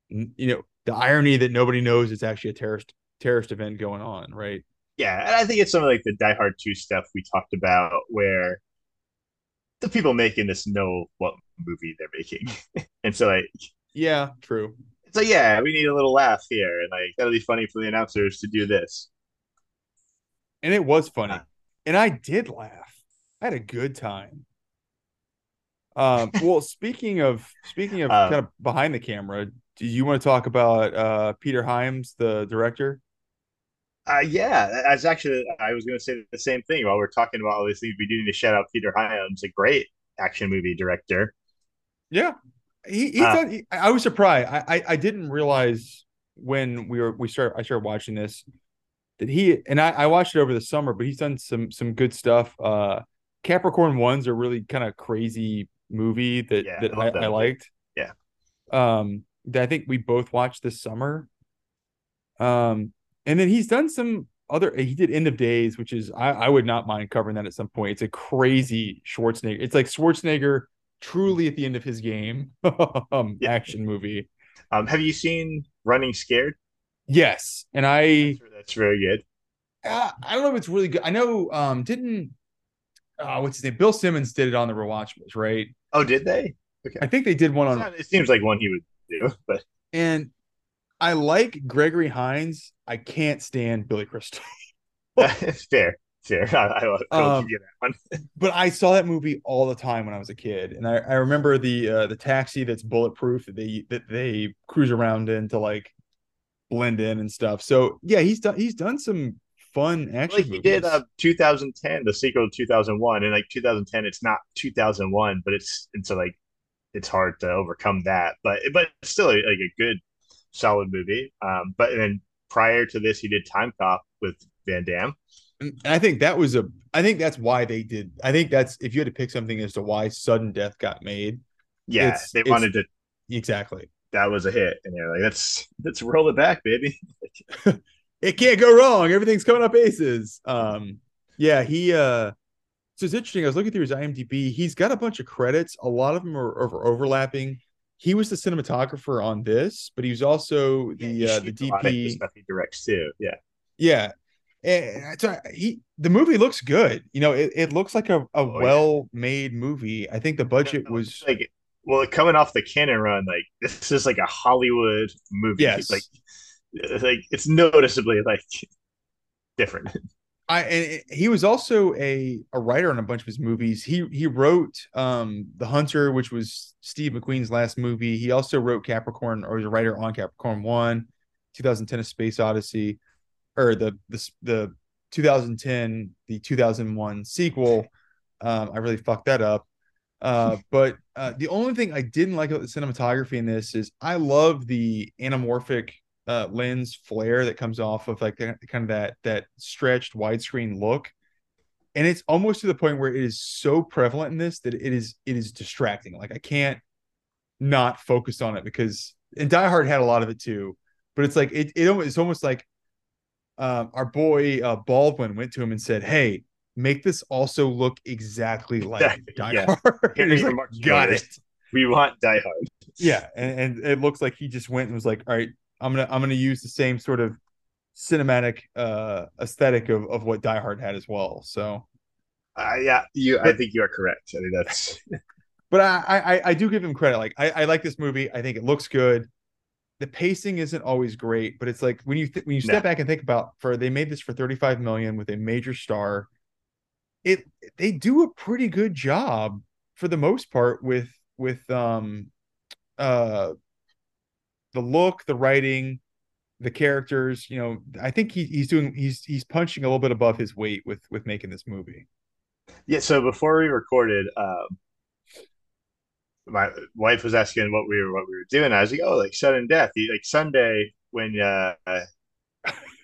Speaker 1: you know the irony that nobody knows it's actually a terrorist terrorist event going on, right?
Speaker 2: Yeah, and I think it's some of like the Die Hard two stuff we talked about where the people making this know what movie they're making, (laughs) and so like
Speaker 1: Yeah, true.
Speaker 2: so yeah, we need a little laugh here, and like that'll be funny for the announcers to do this.
Speaker 1: And it was funny.
Speaker 2: Uh,
Speaker 1: and I did laugh. I had a good time. Um, (laughs) well, speaking of speaking of
Speaker 2: Um,
Speaker 1: kind of behind the camera, do you want to talk about uh Peter Hyams, the director?
Speaker 2: Uh, yeah, that's actually I was going to say the same thing while we're talking about all these things. We do need to shout out Peter Hyams, a great action movie director.
Speaker 1: Yeah. He he's
Speaker 2: Uh,
Speaker 1: done, he, I was surprised. I, I I didn't realize when we were we started I started watching this that he and I, I watched it over the summer, but he's done some some good stuff. Uh Capricorn One's a really kind of crazy movie that
Speaker 2: Yeah,
Speaker 1: that
Speaker 2: I
Speaker 1: I liked.
Speaker 2: Yeah.
Speaker 1: Um that I think we both watched this summer. Um and then he's done some other he did End of Days, which is I, I would not mind covering that at some point. It's a crazy Schwarzenegger. It's like Schwarzenegger truly at the end of his game (laughs) um
Speaker 2: Yeah.
Speaker 1: action movie.
Speaker 2: Um, have you seen Running Scared?
Speaker 1: Yes. And I
Speaker 2: That's, that's very good.
Speaker 1: uh, I don't know if it's really good. I know um didn't uh what's his name? Bill Simmons did it on the rewatchables, right?
Speaker 2: Oh, did they? Okay.
Speaker 1: I think they did one
Speaker 2: It's
Speaker 1: on
Speaker 2: not- it seems like one he would do, but
Speaker 1: and I like Gregory Hines. I can't stand Billy Crystal. (laughs) (laughs)
Speaker 2: fair, fair. I, I will
Speaker 1: Um,
Speaker 2: give you that one. (laughs)
Speaker 1: but I saw that movie all the time when I was a kid, and I, I remember the uh, the taxi that's bulletproof that they that they cruise around in to like blend in and stuff. So yeah, he's done he's done some fun action.
Speaker 2: Like he
Speaker 1: movies.
Speaker 2: did uh, 2010, the sequel to 2001, and like 2010, it's not 2001, but it's it's so like it's hard to overcome that, but but it's still like a good, solid movie. Um, but then prior to this, he did Timecop with Van Damme.
Speaker 1: And I think that was a I think that's why they did. I think that's if you had to pick something as to why Sudden Death got made.
Speaker 2: Yeah,
Speaker 1: It's-
Speaker 2: they
Speaker 1: it's-
Speaker 2: wanted to.
Speaker 1: Exactly.
Speaker 2: That was a hit, and they're like, "Let's let's roll it back, baby." (laughs)
Speaker 1: it can't go wrong. Everything's coming up aces. Um, yeah, he uh so it's interesting. I was looking through his IMDb. He's got a bunch of credits. A lot of them are over overlapping. He was the cinematographer on this, but he was also the
Speaker 2: Yeah,
Speaker 1: uh, the DP.
Speaker 2: stuff he directs too. Yeah,
Speaker 1: Yeah. And so he the movie looks good. You know, it, it looks like a, a
Speaker 2: Oh,
Speaker 1: well-made movie. I think the budget was
Speaker 2: like well, coming off the Cannon run, like this is like a Hollywood movie.
Speaker 1: Yes.
Speaker 2: like like it's noticeably like different. (laughs)
Speaker 1: I and he was also a a writer on a bunch of his movies. He he wrote um The Hunter, which was Steve McQueen's last movie. He also wrote Capricorn, or was a writer on Capricorn One, 2010: A Space Odyssey, or the the the 2010 the 2001 sequel. Um, I really fucked that up. Uh, (laughs) but uh, the only thing I didn't like about the cinematography in this is I love the anamorphic uh, lens flare that comes off of like kind of that that stretched widescreen look, and it's almost to the point where it is so prevalent in this that it is it is distracting. Like I can't not focus on it because and Die Hard had a lot of it too, but it's like it it almost it's almost like um, our boy uh, Baldwin went to him and said, "Hey." Make this also look exactly (laughs) like Die
Speaker 2: yeah.
Speaker 1: Hard. (laughs)
Speaker 2: Here-
Speaker 1: And (laughs) he's
Speaker 2: here
Speaker 1: like, Got it.
Speaker 2: We want Die Hard.
Speaker 1: Yeah, and, and it looks like he just went and was like, "All right, I'm gonna I'm gonna use the same sort of cinematic uh aesthetic of of what Die Hard had as well." So,
Speaker 2: Uh, yeah, you. I think you are correct. I think that's (laughs)
Speaker 1: but I I I do give him credit. Like I I like this movie. I think it looks good. the pacing isn't always great, but it's like when you th- when you step
Speaker 2: No.
Speaker 1: back and think about for they made this for 35 million with a major star, it they do a pretty good job for the most part with with um uh the look, the writing, the characters. You know, I think he, he's doing he's he's punching a little bit above his weight with with making this movie.
Speaker 2: Yeah, so before we recorded, um, my wife was asking what we were what we were doing. I was like, "Oh, like sudden death." You, like Sunday when uh, (laughs)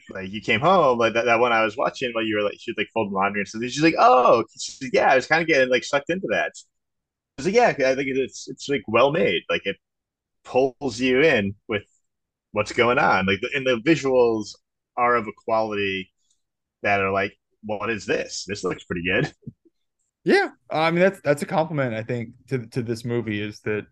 Speaker 2: like you came home, like that, that one I was watching while you were like she was like folding laundry and stuff. She's like, "Oh, she's like, yeah." I was kind of getting like sucked into that. I was like, "Yeah, I think it's it's like well made. Like it pulls you in with what's going on. Like the, and the visuals are of a quality that are like, what is this? This looks pretty good."
Speaker 1: Yeah, I mean that's that's a compliment I think to to this movie is that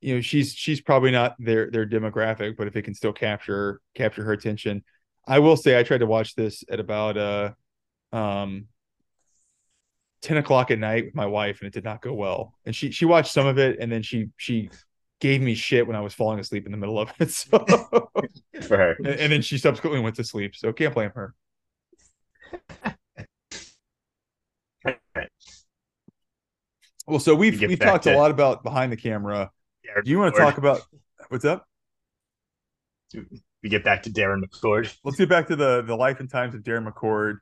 Speaker 1: you know she's she's probably not their their demographic, but if it can still capture capture her attention, I will say I tried to watch this at about uh um 10 o'clock at night with my wife and it did not go well and she she watched some of it and then she she gave me shit when i was falling asleep in the middle of it (laughs) so
Speaker 2: Good for her.
Speaker 1: and, and then she subsequently went to sleep so can't blame her (laughs) well so we've we've talked
Speaker 2: to-
Speaker 1: a lot about behind the camera
Speaker 2: Yeah,
Speaker 1: do you want to talk about what's up
Speaker 2: We get back to Darren McCord.
Speaker 1: let's get back to the the life and times of darren mccord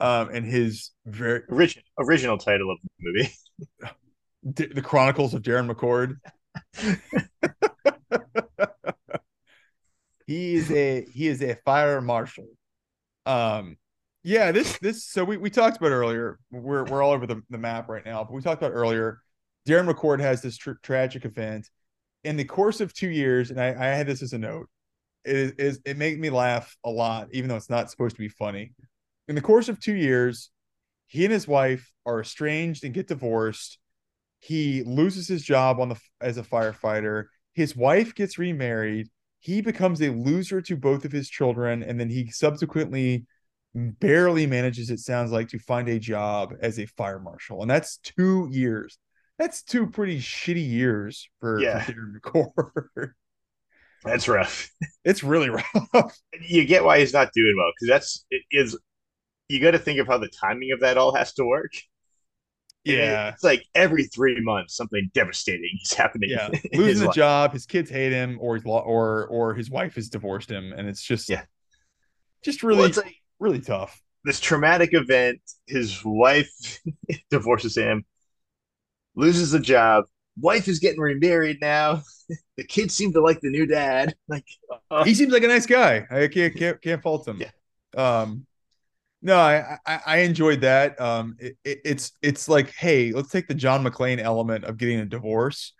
Speaker 1: um and his very
Speaker 2: Original original title of the movie. (laughs)
Speaker 1: D- the Chronicles of Darren McCord. (laughs) he is a he is a fire marshal. Um, yeah, this this so we, we talked about earlier. We're we're all over the, the map right now, but we talked about earlier. Darren McCord has this tr- tragic event in the course of two years, and I, I had this as a note. It is it made me laugh a lot, even though it's not supposed to be funny. In the course of two years, he and his wife are estranged and get divorced he loses his job on the as a firefighter his wife gets remarried he becomes a loser to both of his children and then he subsequently barely manages it sounds like to find a job as a fire marshal and that's two years that's two pretty shitty years for,
Speaker 2: Yeah.
Speaker 1: for Darren McCord. (laughs)
Speaker 2: That's rough.
Speaker 1: it's really rough (laughs)
Speaker 2: You get why he's not doing well because that's it is. You got to think of how the timing of that all has to work.
Speaker 1: Yeah
Speaker 2: it's like every three months something devastating is happening.
Speaker 1: yeah (laughs) losing the
Speaker 2: life.
Speaker 1: job his kids hate him or he's lo- or or his wife has divorced him and it's just
Speaker 2: Yeah.
Speaker 1: just really
Speaker 2: it's like
Speaker 1: really tough
Speaker 2: this traumatic event. His wife (laughs) divorces him, loses the job. Wife is getting remarried now. (laughs) the kids seem to like the new dad. Like, uh,
Speaker 1: he seems like a nice guy. I can't can't, can't fault him.
Speaker 2: Yeah.
Speaker 1: Um, no, I, I I enjoyed that. Um, it, it, it's it's like, hey, let's take the John McClane element of getting a divorce.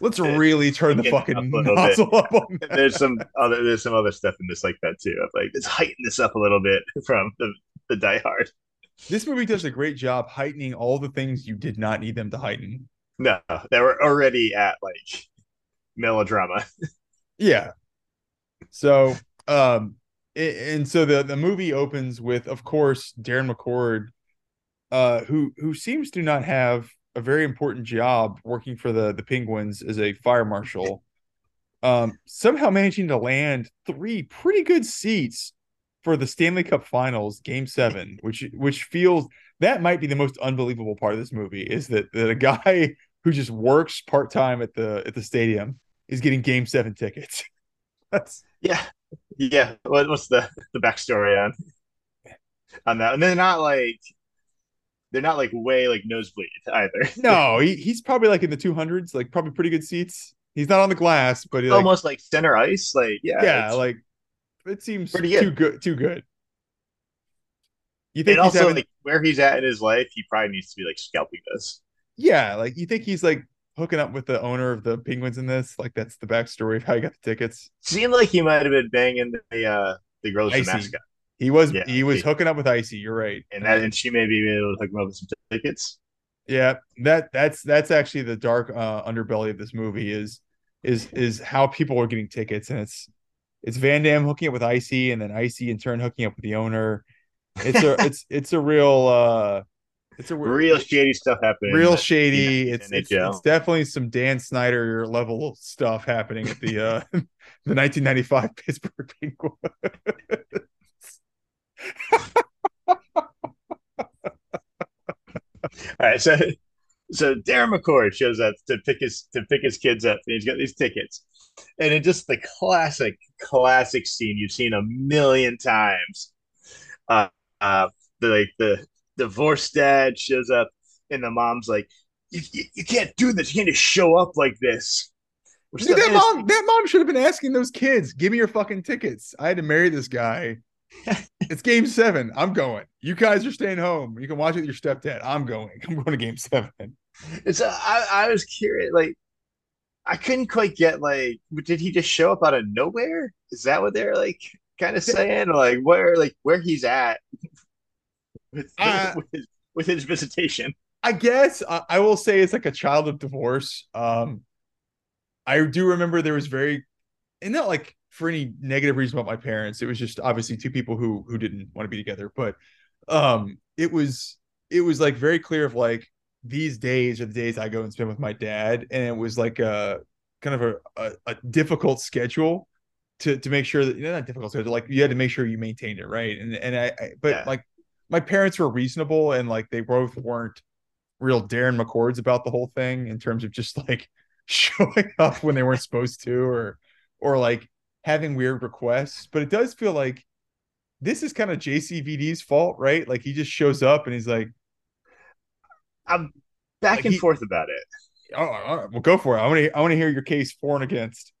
Speaker 1: Let's really turn the fucking
Speaker 2: a little
Speaker 1: up on that.
Speaker 2: there's some other there's some other stuff in this like that too. Of like let's heighten this up a little bit (laughs) from the the Die Hard.
Speaker 1: This movie does a great job heightening all the things you did not need them to heighten.
Speaker 2: No, they were already at like melodrama.
Speaker 1: Yeah. So, um, and so the the movie opens with, of course, Darren McCord, uh, who who seems to not have a very important job working for the the Penguins as a fire marshal. Um, somehow managing to land three pretty good seats for the Stanley Cup Finals, Game Seven, which which feels that might be the most unbelievable part of this movie is that, that a guy (laughs) who just works part time at the at the stadium is getting Game Seven tickets. (laughs) That's
Speaker 2: Yeah, yeah. What, what's the the backstory on on that? And they're not like they're not like way like nosebleed either. (laughs)
Speaker 1: no, he, he's probably like in the two hundreds, like probably pretty good seats. He's not on the glass, but he, like,
Speaker 2: Almost like center ice. Like yeah,
Speaker 1: yeah,
Speaker 2: it's-
Speaker 1: like it seems
Speaker 2: Pretty good.
Speaker 1: too good, too good. You think
Speaker 2: also
Speaker 1: having,
Speaker 2: like where he's at in his life, he probably needs to be like scalping this.
Speaker 1: yeah, like you think he's like hooking up with the owner of the Penguins in this? Like that's the backstory of how he got the tickets.
Speaker 2: Seemed like he might have been banging the uh the girl that's mascot,
Speaker 1: He was
Speaker 2: Yeah,
Speaker 1: he was
Speaker 2: he-
Speaker 1: hooking up with Icy. You're right,
Speaker 2: and that and she may be able to hook him up with some tickets.
Speaker 1: Yeah, that that's that's actually the dark uh, underbelly of this movie is is is how people are getting tickets, and it's it's Van Damme hooking up with Icy, and then Icy in turn hooking up with the owner. It's a (laughs) it's it's a real uh It's a
Speaker 2: real shady stuff happening.
Speaker 1: Real the, shady. It's, it's, it's definitely some Dan Snyder level stuff happening at the uh (laughs) the 1995 Pittsburgh Penguins. (laughs)
Speaker 2: All right, so so Darren McCord shows up to pick his to pick his kids up, and he's got these tickets, and in just the classic classic scene you've seen a million times. Uh, uh, the like the divorced dad shows up, and the mom's like, "You, you, you can't do this. You can't just show up like this."
Speaker 1: Dude, that mom, that mom should have been asking those kids, "Give me your fucking tickets. I had to marry this guy. (laughs) it's game seven. I'm going. You guys are staying home. You can watch it with your stepdad. I'm going. (laughs) I'm going to game seven.
Speaker 2: It's uh, I, I was curious, like I couldn't quite get like did he just show up out of nowhere? Is that what they're like kind of saying? like where like where he's at with, uh, (laughs) with, his, with his visitation?
Speaker 1: I guess I, I will say it's like a child of divorce. Um I do remember there was very and not like for any negative reason about my parents. It was just obviously two people who who didn't want to be together. But um it was it was like very clear of like these days are the days I go and spend with my dad. And it was like a kind of a, a, a difficult schedule to to make sure that you know not difficult schedule, like you had to make sure you maintained it, right? And and I, I but yeah. like my parents were reasonable and like they both weren't real Darren McCords about the whole thing in terms of just like (laughs) showing up when they weren't supposed to or or like having weird requests. But it does feel like this is kind of JCVD's fault, right? Like he just shows up and he's like,
Speaker 2: I'm back like and he, forth about it.
Speaker 1: Oh, all right, well, go for it. I want to. I want to hear your case for and against.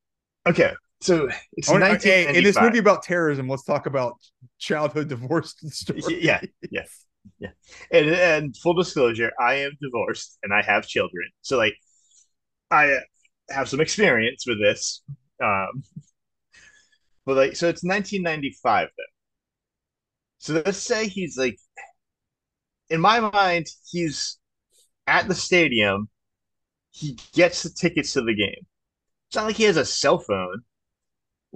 Speaker 2: Okay, so it's
Speaker 1: wanna, okay, in this movie about terrorism. Let's talk about childhood divorce (laughs) story.
Speaker 2: Yeah, yes, yeah. And, and full disclosure, I am divorced and I have children. So like, I have some experience with this. Um, but like, so it's 1995 then. So let's say he's like, in my mind, he's at the stadium. He gets the tickets to the game. It's not like he has a cell phone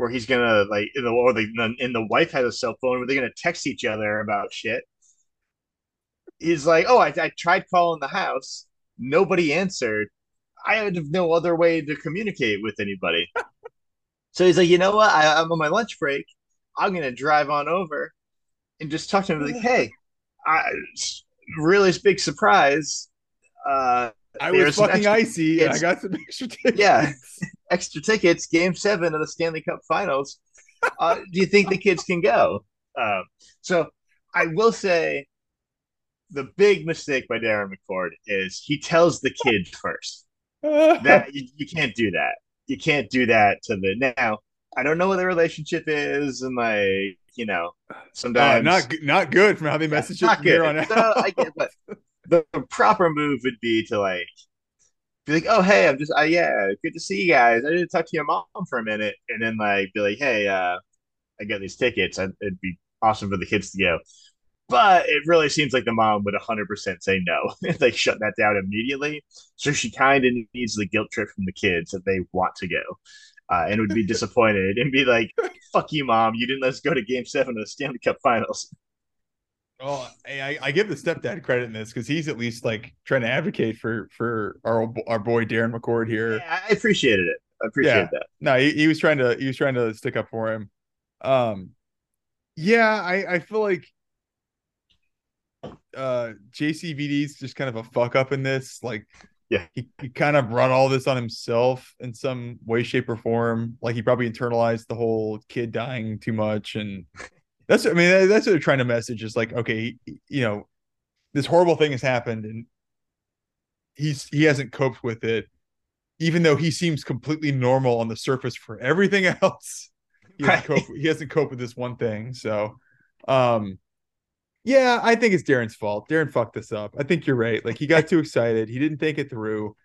Speaker 2: where he's gonna like, or the and the wife has a cell phone where they're gonna text each other about shit. He's like, oh, I, I tried calling the house, nobody answered. I have no other way to communicate with anybody. (laughs) so he's like, you know what? I, I'm on my lunch break. I'm gonna drive on over and just talk to him. Like, (laughs) hey, I really big surprise. Uh,
Speaker 1: I was fucking icy. I got some (laughs) extra tickets.
Speaker 2: Yeah, extra tickets. Game seven of the Stanley Cup Finals. Uh, do you think the kids can go? Uh, so I will say the big mistake by Darren McCord is he tells the kid first that (laughs) you, you, can't do that. You can't do that to the now. I don't know what the relationship is, and like you know, sometimes
Speaker 1: uh, not not good from how they message it here on out. So I
Speaker 2: get, but (laughs) the proper move would be to like be like, oh hey, I'm just uh, yeah, good to see you guys. I didn't talk to your mom for a minute, and then like be like, hey, uh, I got these tickets. I, it'd be awesome for the kids to go. But it really seems like the mom would 100% say no. (laughs) they shut that down immediately. So she kind of needs the guilt trip from the kids that they want to go. Uh, and would be (laughs) disappointed and be like, fuck you, mom. You didn't let us go to game seven of the Stanley Cup finals.
Speaker 1: Oh, I, I give the stepdad credit in this because he's at least like trying to advocate for for our our boy Darren McCord here.
Speaker 2: Yeah, I appreciated it. I appreciate yeah. that.
Speaker 1: No, he, he was trying to he was trying to stick up for him. Um, yeah, I I feel like uh JCVD's just kind of a fuck up in this. Like,
Speaker 2: yeah,
Speaker 1: he, he kind of brought all this on himself in some way, shape, or form. Like he probably internalized the whole kid dying too much and (laughs) that's I mean that's what they're trying to message is like okay you know this horrible thing has happened and he's he hasn't coped with it even though he seems completely normal on the surface for everything (laughs) else. He, right. hasn't, coped, he hasn't coped with this one thing. So um yeah I think it's Darren's fault. Darren fucked this up. I think you're right. Like he got too excited. He didn't think it through.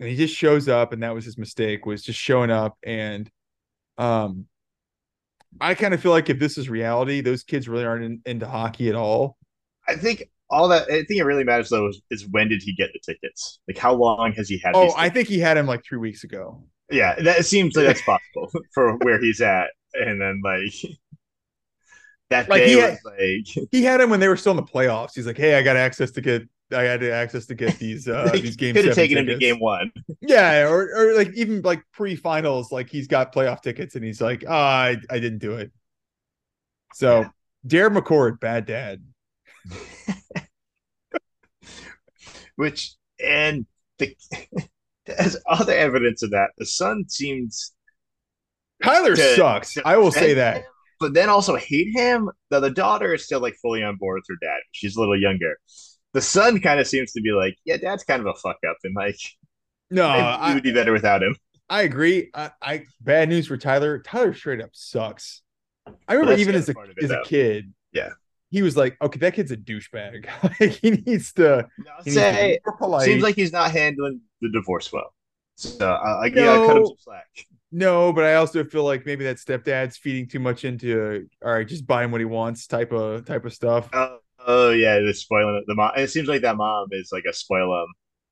Speaker 1: And he just shows up and that was his mistake was just showing up and um I kind of feel like if this is reality, those kids really aren't in, into hockey at all.
Speaker 2: I think all that I think it really matters though is, is, when did he get the tickets? Like how long has he had?
Speaker 1: Oh, I think he had him like three weeks ago.
Speaker 2: Yeah, that seems like that's (laughs) possible for where he's at, and then like that like day he had,
Speaker 1: like he had him when they were still in the playoffs. He's like, "Hey, I got access to get I had access to get these uh (laughs) these game
Speaker 2: Could have taken him to game one. (laughs)
Speaker 1: Yeah, or or like even like pre-finals, like he's got playoff tickets and he's like, oh, I I didn't do it. So
Speaker 2: Yeah.
Speaker 1: Darren McCord, bad dad. (laughs)
Speaker 2: Which and the as other evidence of that, the son seems
Speaker 1: Tyler
Speaker 2: To-
Speaker 1: sucks.
Speaker 2: to
Speaker 1: I will say that.
Speaker 2: but then also hate him. Now the daughter is still like fully on board with her dad. She's a little younger. The son kind of seems to be like, yeah, dad's kind of a fuck up, and like
Speaker 1: No, I,
Speaker 2: would be better without him.
Speaker 1: I agree. I, I bad news for Tyler. Tyler straight up sucks. I remember
Speaker 2: that's
Speaker 1: even as a
Speaker 2: other part of it,
Speaker 1: as a kid,
Speaker 2: Yeah.
Speaker 1: he was like, okay, that kid's a douchebag. (laughs) Like, he needs to.
Speaker 2: I'll
Speaker 1: He needs to
Speaker 2: say
Speaker 1: more polite.
Speaker 2: seems like he's not handling the divorce well. So uh, I gotta cut him
Speaker 1: No.
Speaker 2: some slack.
Speaker 1: No, but I also feel like maybe that stepdad's feeding too much into all right, just buy him what he wants type of type of stuff.
Speaker 2: Oh, oh yeah, they're spoiling it. The mom. It seems like that mom is like a spoil 'em,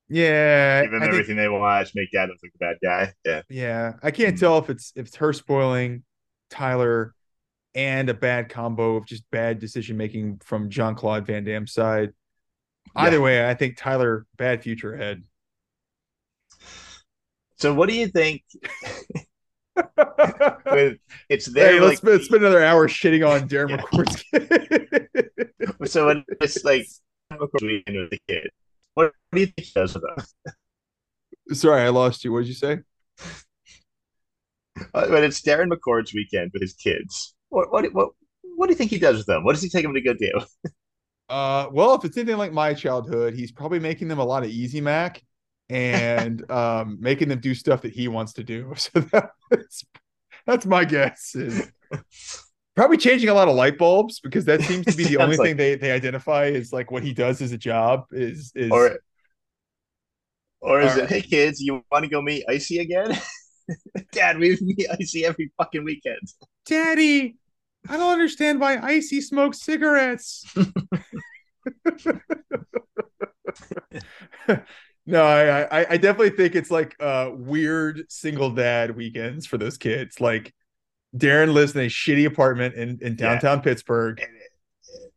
Speaker 1: Yeah,
Speaker 2: give him
Speaker 1: I think-
Speaker 2: everything they want, make dad look like a bad guy. (laughs) Yeah,
Speaker 1: yeah. I can't
Speaker 2: Hmm.
Speaker 1: tell if it's if it's her spoiling Tyler and a bad combo of just bad decision making from Jean Claude Van Damme's side. Either way, I think Tyler bad future ahead.
Speaker 2: So what do you think? (laughs) It's there,
Speaker 1: hey,
Speaker 2: like
Speaker 1: let's, spend, another hour (laughs) shitting on Darren
Speaker 2: Yeah.
Speaker 1: McCord's kid.
Speaker 2: so when it's like the kid. What, do you think he does with them?
Speaker 1: Sorry, I lost you. What did you say?
Speaker 2: Uh, When it's Darren McCord's weekend with his kids, what what what what do you think he does with them? What does he take them to go do?
Speaker 1: Uh, well, if it's anything like my childhood, he's probably making them a lot of Easy Mac and um, making them do stuff that he wants to do. (laughs) So that's that's my guess. Is probably changing a lot of light bulbs because that seems to be (laughs) the only
Speaker 2: like-
Speaker 1: thing they they identify is like what he does as a job is is
Speaker 2: Or or is it, hey kids, you want to go meet Icy again? (laughs) Dad, we meet Icy every fucking weekend.
Speaker 1: Daddy. I don't understand why Icy smokes cigarettes. No, I, I I definitely think it's like uh weird single dad weekends for those kids. Like Darren lives in a shitty apartment in, in
Speaker 2: Yeah.
Speaker 1: downtown Pittsburgh.
Speaker 2: It-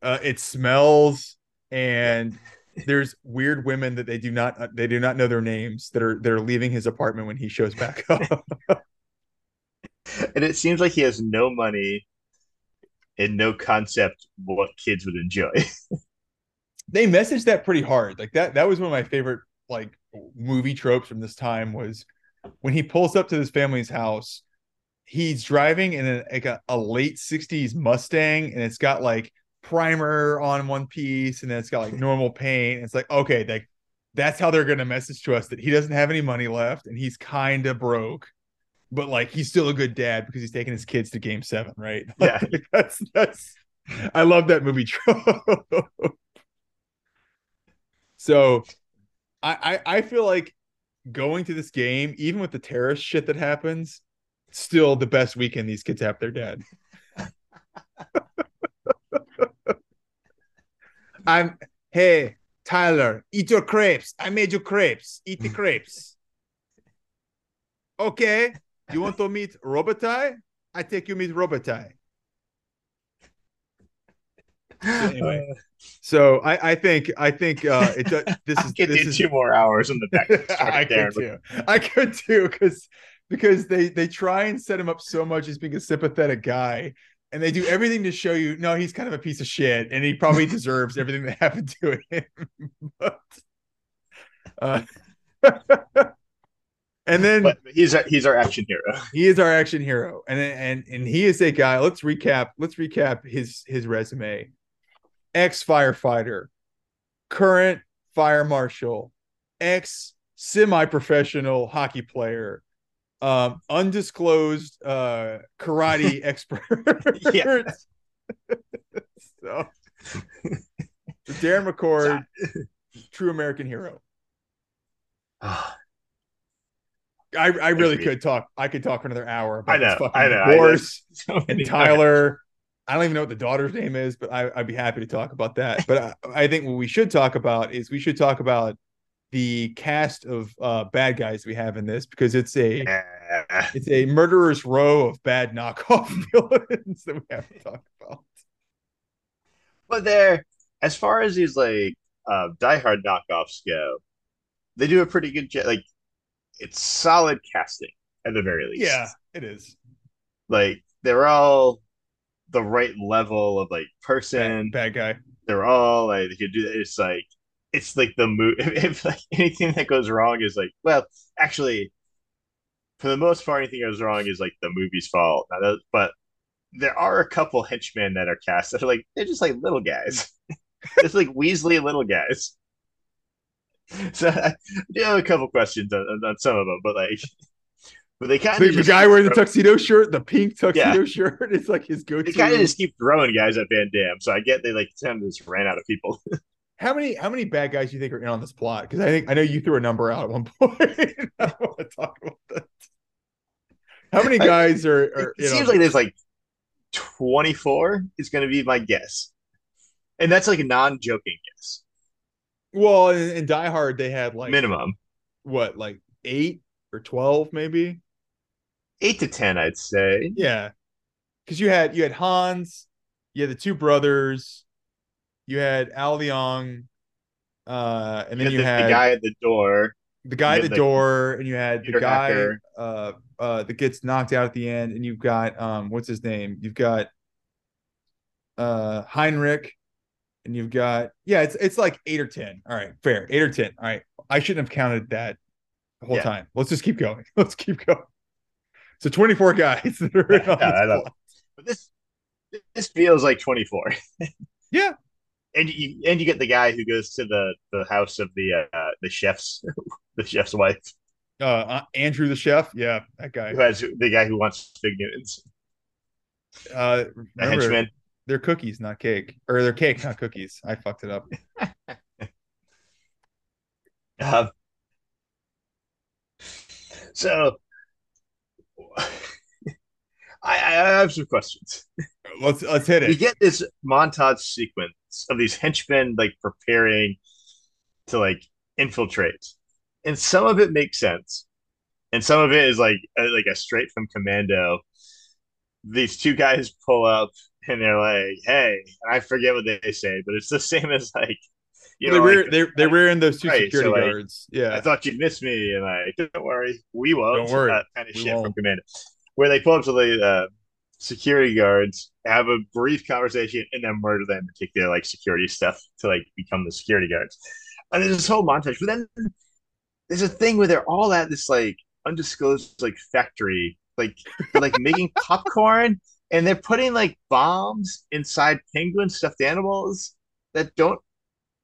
Speaker 1: Uh it smells and (laughs) there's weird women that they do not uh, they do not know their names that are that are leaving his apartment when he shows back (laughs) up.
Speaker 2: and it seems like he has no money and no concept what kids would enjoy. (laughs)
Speaker 1: they messaged that pretty hard. Like that that was one of my favorite like movie tropes from this time was when he pulls up to this family's house, he's driving in a, like a, a late 60s Mustang and it's got like primer on one piece and then it's got like normal paint. It's like, okay, like that's how they're gonna message to us that he doesn't have any money left and he's kind of broke. But like he's still a good dad because he's taking his kids to game seven, right? (laughs)
Speaker 2: Yeah.
Speaker 1: Like, that's that's I love that movie trope. (laughs) so I, I I feel like going to this game, even with the terrorist shit that happens, still the best weekend these kids have their dad. (laughs) I'm hey Tyler, eat your crepes. I made you crepes. Eat the crepes. (laughs) Okay. You want to meet Robotai? I take you meet Robotai. (laughs) Anyway. So I, I think I think uh it does (laughs) this is this
Speaker 2: do
Speaker 1: is
Speaker 2: two more hours in the back. (laughs)
Speaker 1: I could too. I could too because because they they try and set him up so much as being a sympathetic guy, and they do everything to show you no, he's kind of a piece of shit, and he probably deserves everything that happened to him. but, uh, and then
Speaker 2: But he's our, he's our action hero.
Speaker 1: he is our action hero, and and and he is a guy. Let's recap. Let's recap his his resume. Ex firefighter, current fire marshal, ex semi professional hockey player, um, undisclosed uh, karate (laughs) expert.
Speaker 2: Yeah. (laughs)
Speaker 1: so, Darren McCord, true American hero. (sighs) I, I really could talk. I could talk for another hour about
Speaker 2: I know,
Speaker 1: this fucking
Speaker 2: I know, I
Speaker 1: divorce (laughs)
Speaker 2: So
Speaker 1: and Tyler. I don't even know what the daughter's name is, but I, I'd be happy to talk about that. But I, I think what we should talk about is we should talk about the cast of uh, bad guys we have in this because it's a
Speaker 2: Yeah.
Speaker 1: it's a murderer's row of bad knockoff (laughs) villains that we have to talk about.
Speaker 2: But they're as far as these like uh, Die Hard knockoffs go, they do a pretty good job. Like it's solid casting at the very least.
Speaker 1: Yeah, it is.
Speaker 2: Like they're all the right level of like person.
Speaker 1: Bad, bad guy.
Speaker 2: They're all like they could do. It's like it's like the move. (laughs) If, if like anything that goes wrong is like, well, actually, for the most part, anything that goes wrong is like the movie's fault. That, but there are a couple henchmen that are cast that are like they're just like little guys. (laughs) it's like Weasley little guys. (laughs) So I do have a couple questions on, on some of them, but like, but they kind
Speaker 1: The,
Speaker 2: of
Speaker 1: the guy wearing the tuxedo shirt, the pink tuxedo
Speaker 2: Yeah.
Speaker 1: shirt, (laughs) it's like his
Speaker 2: They
Speaker 1: go-to.
Speaker 2: kind of just keep throwing guys at Van Damme, so I get they like kind of just ran out of people. (laughs)
Speaker 1: How many how many bad guys do you think are in on this plot? Because I think I know you threw a number out at one (laughs) point. I want to talk about that. How many guys are? are
Speaker 2: it
Speaker 1: in
Speaker 2: seems
Speaker 1: on-
Speaker 2: like there's like 24 is going to be my guess, and that's like a non-joking guess,
Speaker 1: well, in, in Die Hard they had like
Speaker 2: minimum
Speaker 1: what, like eight or twelve, maybe.
Speaker 2: Eight to ten, I'd say.
Speaker 1: Yeah, because you had you had Hans, you had the two brothers, you had Al Leong, uh, and then
Speaker 2: You
Speaker 1: you,
Speaker 2: had the,
Speaker 1: had
Speaker 2: the guy at the door.
Speaker 1: the guy at the
Speaker 2: the
Speaker 1: door, and you had the guy
Speaker 2: hacker.
Speaker 1: uh uh that gets knocked out at the end, and you've got um what's his name? You've got uh Heinrich, and you've got yeah, it's it's like eight or ten. All right, fair, eight or ten. All right, I shouldn't have counted that the whole
Speaker 2: Yeah.
Speaker 1: time. Let's just keep going. (laughs) Let's keep going. So twenty four guys (laughs) that are
Speaker 2: Yeah, I
Speaker 1: plot.
Speaker 2: But this this feels like 24. (laughs)
Speaker 1: Yeah.
Speaker 2: And you and you get the guy who goes to the the house of the uh the chef's (laughs) the chef's wife
Speaker 1: Uh, uh, Andrew the chef, yeah, that guy.
Speaker 2: who has the guy who wants Fig Newtons
Speaker 1: Uh, remember,
Speaker 2: henchman
Speaker 1: they're cookies, not cake, or they're cake, not cookies. I fucked it up.
Speaker 2: Um, so I have some questions. (laughs)
Speaker 1: Let's let's hit it.
Speaker 2: We get this montage sequence of these henchmen like preparing to like infiltrate, and some of it makes sense, and some of it is like uh, like a straight from Commando. These two guys pull up and they're like, "Hey," I forget what they say, but it's the (laughs) same as like, you know,
Speaker 1: rear
Speaker 2: like,
Speaker 1: they they rear in those two
Speaker 2: Right,
Speaker 1: security
Speaker 2: so, like,
Speaker 1: guards. Yeah,
Speaker 2: I thought you'd miss me, and like, don't worry, we won't.
Speaker 1: Don't worry,
Speaker 2: That kind of
Speaker 1: we
Speaker 2: shit from
Speaker 1: won't.
Speaker 2: Commando, where they pull up to the uh, security guards, have a brief conversation, and then murder them and take their like security stuff to like become the security guards. And there's this whole montage, but then there's a thing where they're all at this like undisclosed like factory, like like making (laughs) popcorn, and they're putting like bombs inside penguin stuffed animals that don't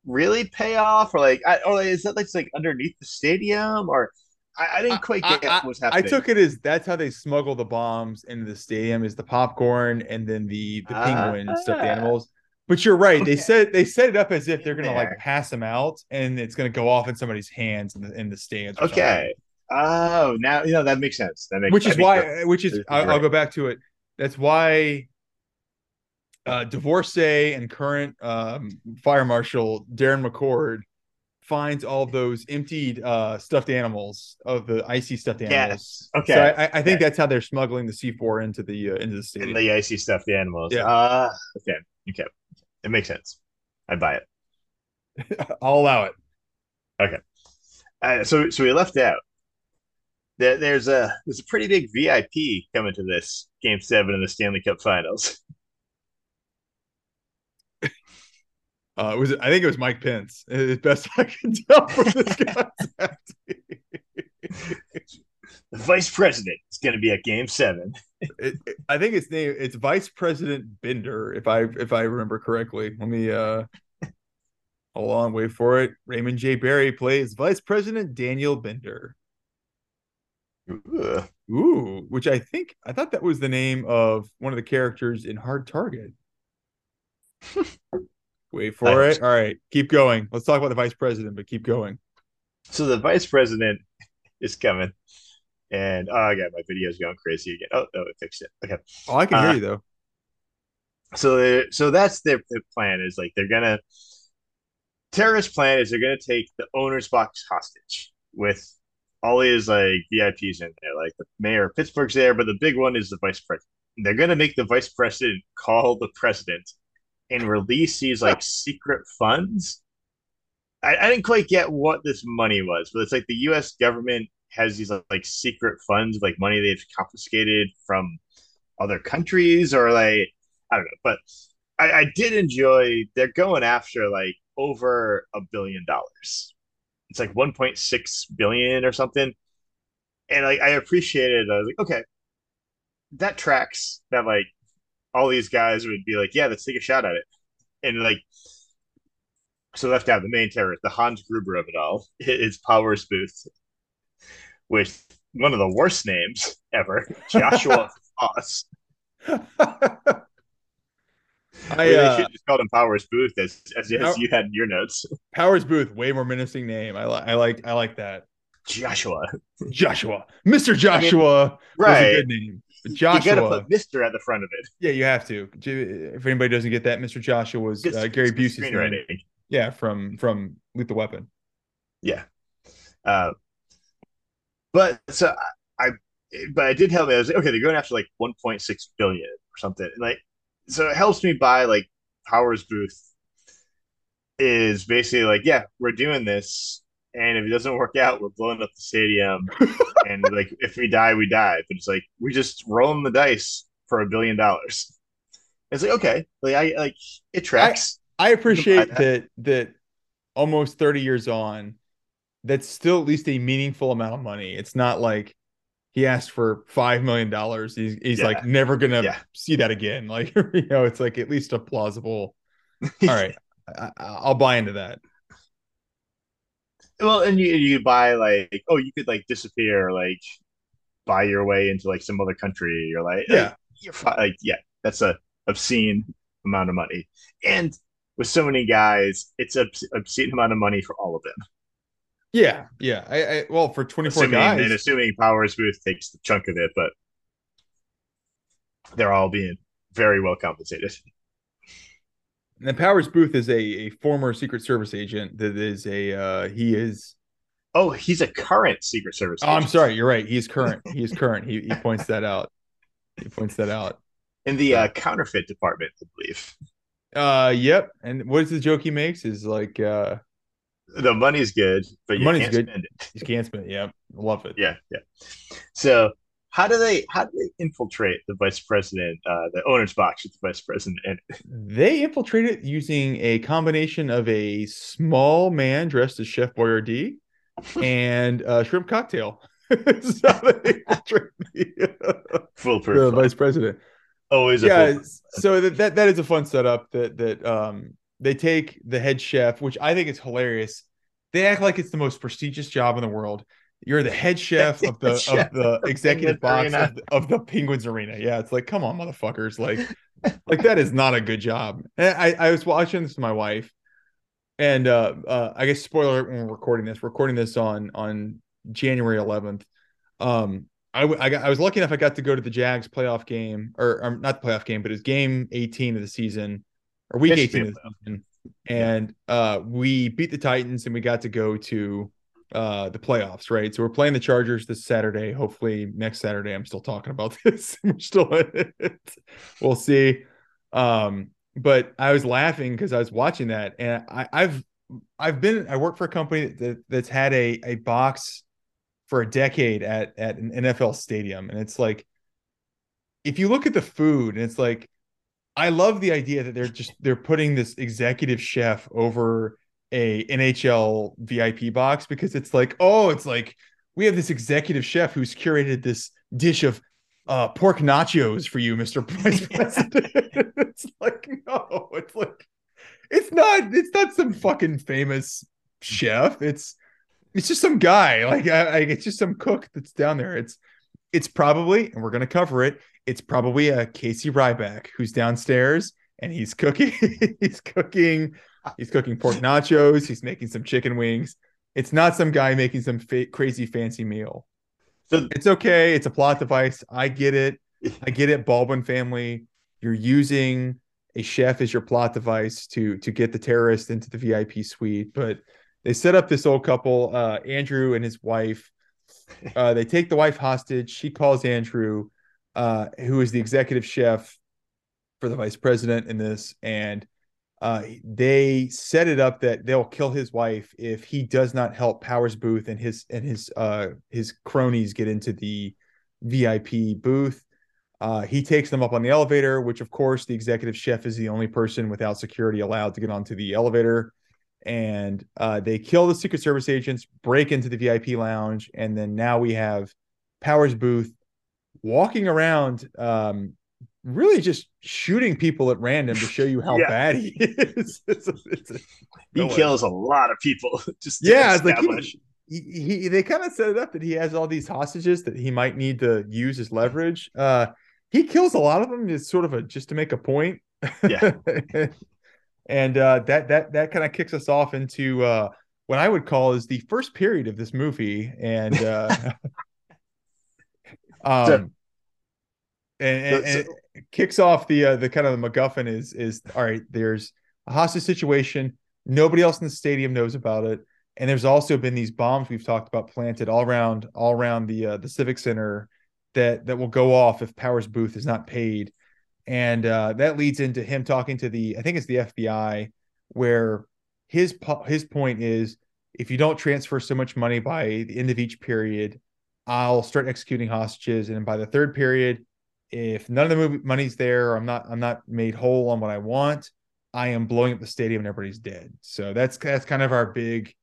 Speaker 2: really pay off, or like, I, or is that like, like underneath the stadium, or I, I didn't quite get
Speaker 1: I-
Speaker 2: what's
Speaker 1: I
Speaker 2: happening.
Speaker 1: I took it as that's how they smuggle the bombs into the stadium is the popcorn and then the the penguin stuffed
Speaker 2: Ah.
Speaker 1: animals. But you're right. They said they set it up as if they're gonna like pass them out and it's gonna go off in somebody's hands in the in the stands. or something.
Speaker 2: Okay. Oh, now you know that makes sense. That makes
Speaker 1: which is why
Speaker 2: perfect-
Speaker 1: which is I'll, I'll go back to it that's why uh divorcee and current um fire marshal darren mccord finds all those emptied uh stuffed animals of the icy stuffed animals
Speaker 2: Yes. Okay.
Speaker 1: so i, I think
Speaker 2: Okay.
Speaker 1: that's how they're smuggling the c4 into the uh, into the
Speaker 2: and
Speaker 1: stadium
Speaker 2: the icy stuffed animals.
Speaker 1: Yeah.
Speaker 2: Ah, okay. Okay. It makes sense. I buy it. (laughs)
Speaker 1: i'll allow it Okay.
Speaker 2: Uh, so so we left out. There, there's a there's a pretty big VIP coming to this game seven in the Stanley Cup Finals. (laughs)
Speaker 1: uh was it, i think it was mike pence as best i can tell from this (laughs) acting.
Speaker 2: The vice president is going to be at game seven.
Speaker 1: it, it- I think its name it's Vice President Bender, if I if I remember correctly. Let me uh hold on, wait for it. Raymond J. Barry plays Vice President Daniel Bender. Ooh, which I think I thought that was the name of one of the characters in Hard Target. (laughs) wait for it. All right, keep going. Let's talk about the vice president, but keep going.
Speaker 2: So the vice president (laughs) is coming, and oh, I got my video's going crazy again. Oh no, it fixed it. Okay.
Speaker 1: Oh, I can
Speaker 2: Uh,
Speaker 1: hear you though.
Speaker 2: so so that's their, their plan is like they're gonna terrorist plan is they're gonna take the owner's box hostage with all his like VIPs in there, like the mayor of Pittsburgh's there, but the big one is the vice president. They're gonna make the vice president call the president and release these like secret funds I, I didn't quite get what this money was, but it's like the U.S. government has these like secret funds of like money they've confiscated from other countries or like I don't know, but I, I did enjoy. They're going after like over a billion dollars. It's like 1.6 billion or something, and like I appreciated. I was like, okay, that tracks. That like all these guys would be like, yeah, let's take a shot at it, and like so left out the main terrorist, the Hans Gruber of it all, (laughs) is Powers Boothe, with one of the worst names ever, (laughs) Joshua Foss. I uh, should just called him Powers Boothe, as, as, as you had in your notes.
Speaker 1: Powers Boothe, way more menacing name. I like I like I like that.
Speaker 2: Joshua.
Speaker 1: Joshua. Mr. Joshua right. good name. Joshua.
Speaker 2: You gotta put Mr. at the front of it.
Speaker 1: Yeah, you have to. If anybody doesn't get that, Mr. Joshua was uh, Gary Busey's name. Yeah, from from Lethal Weapon.
Speaker 2: Yeah. Uh, but so I, but I did help me. I was like, okay, they're going after like 1.6 billion or something. And like, so it helps me buy like Powers Boothe is basically like, yeah, we're doing this, and if it doesn't work out, we're blowing up the stadium, (laughs) and like if we die, we die. But it's like we just rolling the dice for a billion dollars. It's like okay, like I like it tracks.
Speaker 1: I, I appreciate that. that that almost 30 years on, that's still at least a meaningful amount of money. It's not like he asked for five million dollars. He's he's yeah. like never gonna yeah. see that again. (laughs) Like you know, it's like at least a plausible. (laughs) All right, I, will buy into that.
Speaker 2: Well, and you you buy like oh you could like disappear like buy your way into like some other country. You're like yeah you're fine. like yeah that's a obscene amount of money and with so many guys it's a obscene amount of money for all of them.
Speaker 1: Yeah, yeah. I, I well for twenty four guys,
Speaker 2: and assuming Powers Boothe takes the chunk of it, but they're all being very well compensated.
Speaker 1: And Powers Boothe is a, a former Secret Service agent. That is a uh, he is.
Speaker 2: Oh, he's a current Secret Service.
Speaker 1: Oh, I'm sorry. You're right. He's current. (laughs) He's current. He he points that out. He points that out
Speaker 2: in the uh, counterfeit department, I believe.
Speaker 1: Uh, yep. And what is the joke he makes? Is like, uh,
Speaker 2: the money's good, but you money's can't good. spend it.
Speaker 1: You can't spend it. Yeah, love it. (laughs)
Speaker 2: Yeah, yeah. So how do they how do they infiltrate the vice president, uh, the owner's box with the vice president? And
Speaker 1: they infiltrate it using a combination of a small man dressed as Chef Boyardee and a shrimp cocktail. (laughs) so they
Speaker 2: Full (laughs) proof.
Speaker 1: The vice president.
Speaker 2: Always.
Speaker 1: yeah. so that, that that is a fun setup. That that um they take the head chef, which I think is hilarious. They act like it's the most prestigious job in the world. You're the head chef of the of the executive box of the, of the, Penguins arena. Yeah, it's like, come on, motherfuckers! Like, (laughs) like that is not a good job. And I I was watching this with my wife, and uh, uh I guess spoiler when we're recording this, recording this on on January 11th. Um, I, I, got, I was lucky enough I got to go to the Jags playoff game, or, or not the playoff game, but it was game 18 of the season or week 18 season, and uh, we beat the Titans and we got to go to uh, the playoffs, right? So we're playing the Chargers this Saturday. Hopefully next Saturday. I'm still talking about (laughs) this. (laughs) we're still in it. We'll see. Um, but I was laughing because I was watching that, and I, I've I've been I work for a company that, that's had a a box for a decade at at an NFL stadium, and it's like if you look at the food, and it's like I love the idea that they're just they're putting this executive chef over a NHL VIP box because it's like, oh, it's like we have this executive chef who's curated this dish of uh, pork nachos for you, Mr. Vice (laughs) President. (laughs) it's like, no, it's like it's not it's not some fucking famous chef. It's it's just some guy. Like I, I it's just some cook that's down there. It's it's probably, and we're gonna cover it, it's probably a Casey Ryback who's downstairs and he's cooking. (laughs) he's cooking. He's cooking pork nachos. He's making some chicken wings. It's not some guy making some fa- crazy fancy meal. So it's okay. It's a plot device. I get it. I get it. Baldwin family. You're using a chef as your plot device to to get the terrorist into the VIP suite, but they set up this old couple, uh, Andrew and his wife. (laughs) Uh, they take the wife hostage. She calls Andrew uh, who is the executive chef for the vice president in this, and uh, they set it up that they'll kill his wife if he does not help Powers Boothe and his and his uh his cronies get into the VIP booth. Uh, he takes them up on the elevator, which of course the executive chef is the only person without security allowed to get onto the elevator. And uh, they kill the Secret Service agents, break into the VIP lounge, and then now we have Powers Boothe walking around um, really just shooting people at random to show you how (laughs) yeah. bad he is. (laughs) it's
Speaker 2: a, it's a, he no kills way. a lot of people. (laughs) Just
Speaker 1: yeah, like he, he, he, they kind of set it up that he has all these hostages that he might need to use as leverage. Uh, he kills a lot of them is sort of a just to make a point.
Speaker 2: Yeah.
Speaker 1: and uh, that that that kind of kicks us off into uh, what I would call is the first period of this movie, and uh, um, so, and, and, so, kicks off the uh, the kind of the MacGuffin is is all right. There's a hostage situation. Nobody else in the stadium knows about it, and there's also been these bombs we've talked about planted all around all around the uh, the civic center that that will go off if Powers Boothe is not paid, and uh, that leads into him talking to the I think it's the FBI where his his point is if you don't transfer so much money by the end of each period, I'll start executing hostages, and by the third period if none of the money's there, I'm not I'm not made whole on what I want. I am blowing up the stadium and everybody's dead. So that's that's kind of our big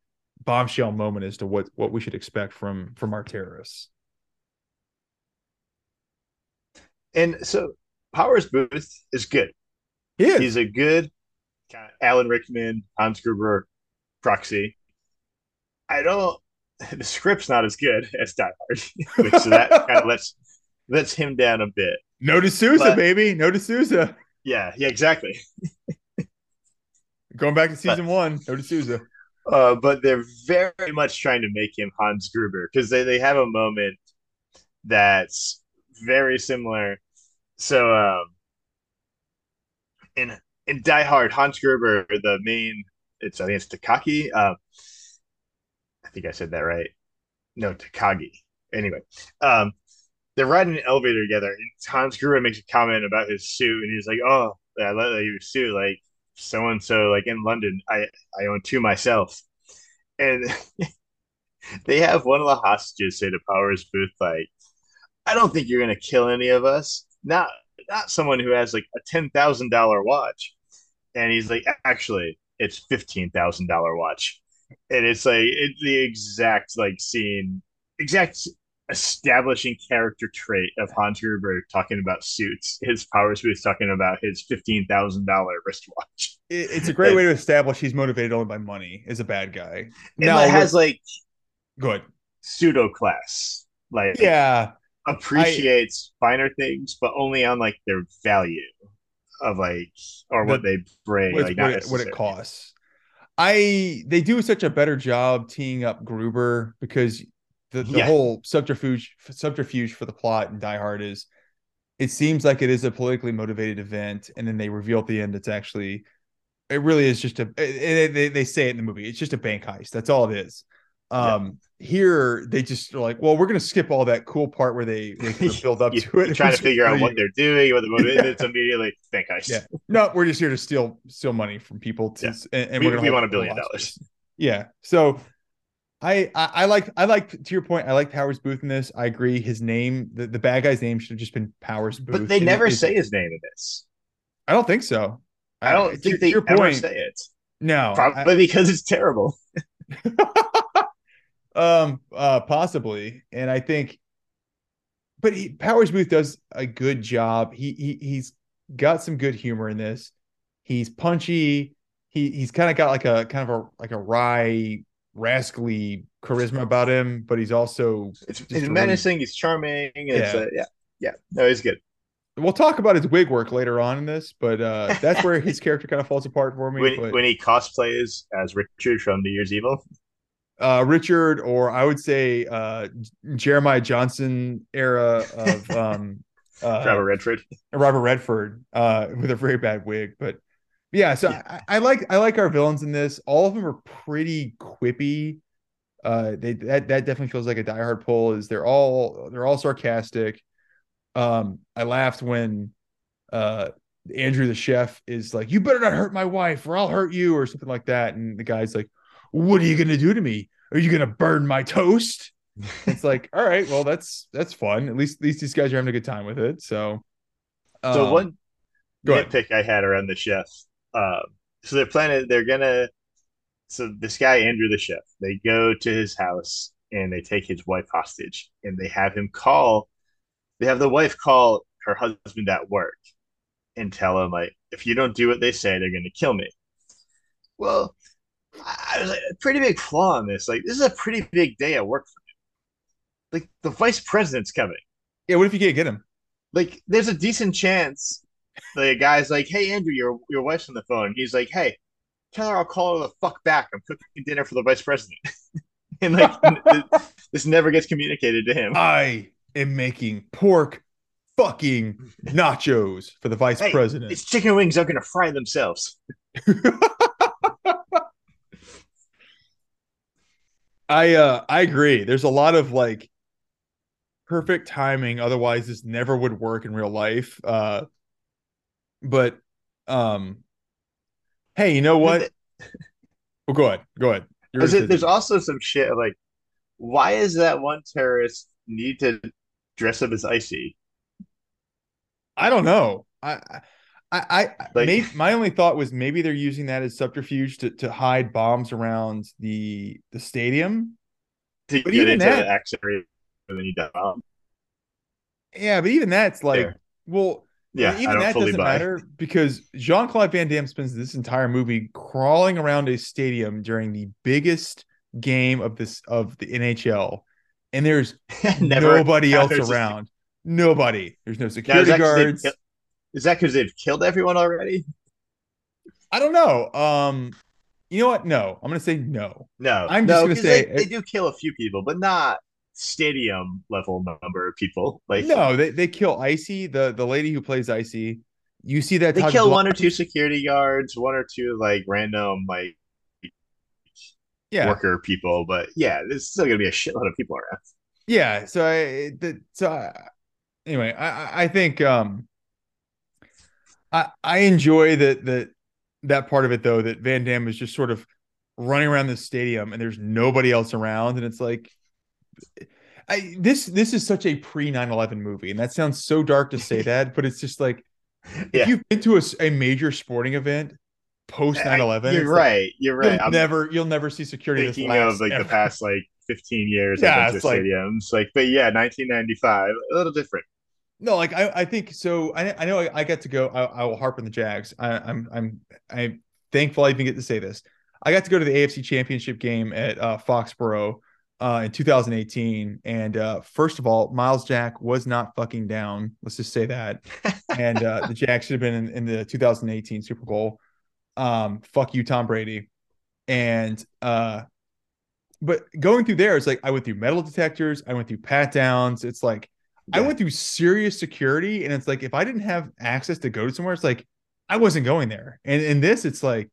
Speaker 1: bombshell moment as to what what we should expect from from our terrorists.
Speaker 2: And so Powers Boothe is good.
Speaker 1: He is.
Speaker 2: He's a good kind of Alan Rickman, Hans Gruber proxy. I don't. (laughs) The script's not as good as Die Hard, (laughs) which so that kind of lets lets him down a bit.
Speaker 1: No D'Souza, but, baby. No D'Souza.
Speaker 2: Yeah, yeah, exactly. (laughs)
Speaker 1: Going back to season but, one, no D'Souza.
Speaker 2: Uh, but they're very much trying to make him Hans Gruber because they, they have a moment that's very similar. So um, in in Die Hard, Hans Gruber, the main it's I think it's Takaki. Um, I think I said that right. No, Takagi. Anyway, um, they're riding an elevator together, and Hans Gruber makes a comment about his suit, and he's like, "Oh, I love your suit. Like so and so, like in London, I I own two myself." And (laughs) they have one of the hostages say to Powers Boothe, like, "I don't think you're gonna kill any of us. Not not someone who has like a ten thousand dollar watch." And he's like, "Actually, it's fifteen thousand dollar watch." And it's like it's the exact like scene, exact establishing character trait of Hans Gruber talking about suits. His Powers Boothe talking about his fifteen thousand dollar wristwatch.
Speaker 1: It's a great and, way to establish he's motivated only by money. Is a bad guy.
Speaker 2: Now has like
Speaker 1: good
Speaker 2: pseudo class. Like
Speaker 1: yeah,
Speaker 2: appreciates I, finer things, but only on like their value of like or the, what they bring,
Speaker 1: like what, it, what it costs. I they do such a better job teeing up Gruber because the, the yeah. whole subterfuge subterfuge for the plot in Die Hard is it seems like it is a politically motivated event, and then they reveal at the end it's actually it really is just a it, they, they say it in the movie it's just a bank heist that's all it is um yeah. here they just are like well we're gonna skip all that cool part where they they (laughs) build up
Speaker 2: you,
Speaker 1: to it
Speaker 2: trying to (laughs) figure out what they're doing what the motive (laughs) yeah. it's immediately bank heist
Speaker 1: yeah no we're just here to steal steal money from people to yeah. and, and,
Speaker 2: we, we want a billion dollars
Speaker 1: yeah so I, I, I like I like to your point. I like Powers Boothe in this. I agree. His name, the, the bad guy's name, should have just been Powers Boothe.
Speaker 2: But they never say his name in this.
Speaker 1: I don't think so.
Speaker 2: I don't I, think to, they your ever point, say it.
Speaker 1: No,
Speaker 2: probably I, because it's terrible. (laughs) (laughs)
Speaker 1: um, uh, possibly, and I think, but he, Powers Boothe does a good job. He he he's got some good humor in this. He's punchy. He he's kind of got like a kind of a like a wry rascally charisma about him, but he's also
Speaker 2: it's, it's menacing. He's charming. It's, yeah. Uh, yeah, yeah. No, he's good.
Speaker 1: We'll talk about his wig work later on in this, but uh, that's where his (laughs) character kind of falls apart for me.
Speaker 2: When,
Speaker 1: but,
Speaker 2: when he cosplays as Richard from New Year's Evil,
Speaker 1: uh, Richard, or I would say uh, Jeremiah Johnson era of um, (laughs)
Speaker 2: uh, Robert Redford,
Speaker 1: Robert Redford, uh, with a very bad wig, but yeah, so yeah. I, I, like I like our villains in this. All of them are pretty quippy. Uh, they that that definitely feels like a Die Hard pull. Is they're all they're all sarcastic. Um, I laughed when uh Andrew the chef is like, "You better not hurt my wife, or I'll hurt you," or something like that. And the guy's like, "What are you gonna do to me? Are you gonna burn my toast?" (laughs) it's like, all right, well, that's that's fun. At least at least these guys are having a good time with it. So,
Speaker 2: so
Speaker 1: um,
Speaker 2: one
Speaker 1: go ahead.
Speaker 2: nitpick I had around the chef. Um, so they're planning. They're gonna. So this guy Andrew the chef, they go to his house and they take his wife hostage, and they have him call. They have the wife call her husband at work and tell him like, if you don't do what they say, they're gonna kill me. Well, I was like, a pretty big flaw in this. Like, this is a pretty big day at work for me. Like, the vice president's coming.
Speaker 1: yeah, what if you can't get him?
Speaker 2: Like, there's a decent chance the guy's like, "Hey, Andrew, your your wife's on the phone." He's like, "Hey, tell her I'll call her the fuck back. I'm cooking dinner for the vice president." (laughs) and like, (laughs) this never gets communicated to him.
Speaker 1: I am making pork fucking (laughs) nachos for the vice
Speaker 2: Hey,
Speaker 1: president.
Speaker 2: These chicken wings are gonna fry themselves.
Speaker 1: I uh I agree. There's a lot of like perfect timing, otherwise this never would work in real life. Uh but um hey, you know what? (laughs) Well, go ahead. Go ahead. You're
Speaker 2: There's, there's also some shit like, why is that one terrorist need to dress up as icy?
Speaker 1: I don't know. I I I
Speaker 2: Like-
Speaker 1: may, my only thought was maybe they're using that as subterfuge to, to hide bombs around the the stadium.
Speaker 2: To
Speaker 1: But
Speaker 2: get into
Speaker 1: that-
Speaker 2: the action and then you die.
Speaker 1: Yeah, but even that's like,
Speaker 2: Fair.
Speaker 1: well,
Speaker 2: Yeah,
Speaker 1: even
Speaker 2: I don't
Speaker 1: that doesn't
Speaker 2: buy.
Speaker 1: matter because Jean Claude Van Damme spends this entire movie crawling around a stadium during the biggest game of this of the NHL, and there's (laughs)
Speaker 2: Never
Speaker 1: nobody (laughs) else around. Nobody. There's no
Speaker 2: Now, is
Speaker 1: security
Speaker 2: they've
Speaker 1: guards.
Speaker 2: Is that because they've killed everyone already?
Speaker 1: I don't know. Um, you know what? No, I'm gonna say no.
Speaker 2: No,
Speaker 1: I'm just
Speaker 2: no,
Speaker 1: gonna
Speaker 2: 'cause
Speaker 1: say-
Speaker 2: they, they do kill a few people, but not stadium level number of people. Like
Speaker 1: No, they, they kill Icy, the the lady who plays Icy. You see that
Speaker 2: they kill one or two security guards, one or two like random like
Speaker 1: yeah,
Speaker 2: worker people, but yeah, there's still gonna be a shitload of people around.
Speaker 1: yeah. So I the so I, anyway, I I- think um I I enjoy that that that part of it though that Van Damme is just sort of running around the stadium and there's nobody else around and it's like I this this is such a pre 9/11 movie and that sounds so dark to say that but it's just like
Speaker 2: Yeah.
Speaker 1: if you've been to a major sporting event post 9/11
Speaker 2: You're
Speaker 1: it's like,
Speaker 2: right. You're right.
Speaker 1: You'll
Speaker 2: I'm
Speaker 1: never you'll never see security
Speaker 2: thinking of like
Speaker 1: ever.
Speaker 2: the past like 15 years
Speaker 1: Yeah,
Speaker 2: at
Speaker 1: like-
Speaker 2: stadiums. Like, but yeah, 1995, a little different.
Speaker 1: No, like I, I think so. I, I know I, I got to go. I, I will harp on the Jags. I, I'm, I'm, I'm thankful I even get to say this. I got to go to the AFC Championship game at uh, Foxborough uh, in 2018, and uh, first of all, Myles Jack was not fucking down. Let's just say that. and uh, the (laughs) Jags should have been in, in the 2018 Super Bowl. Um, fuck you, Tom Brady. And uh, but going through there, it's like I went through metal detectors. I went through pat downs. It's like. I went through serious security, and it's like if I didn't have access to go to somewhere, it's like I wasn't going there. And in this, it's like,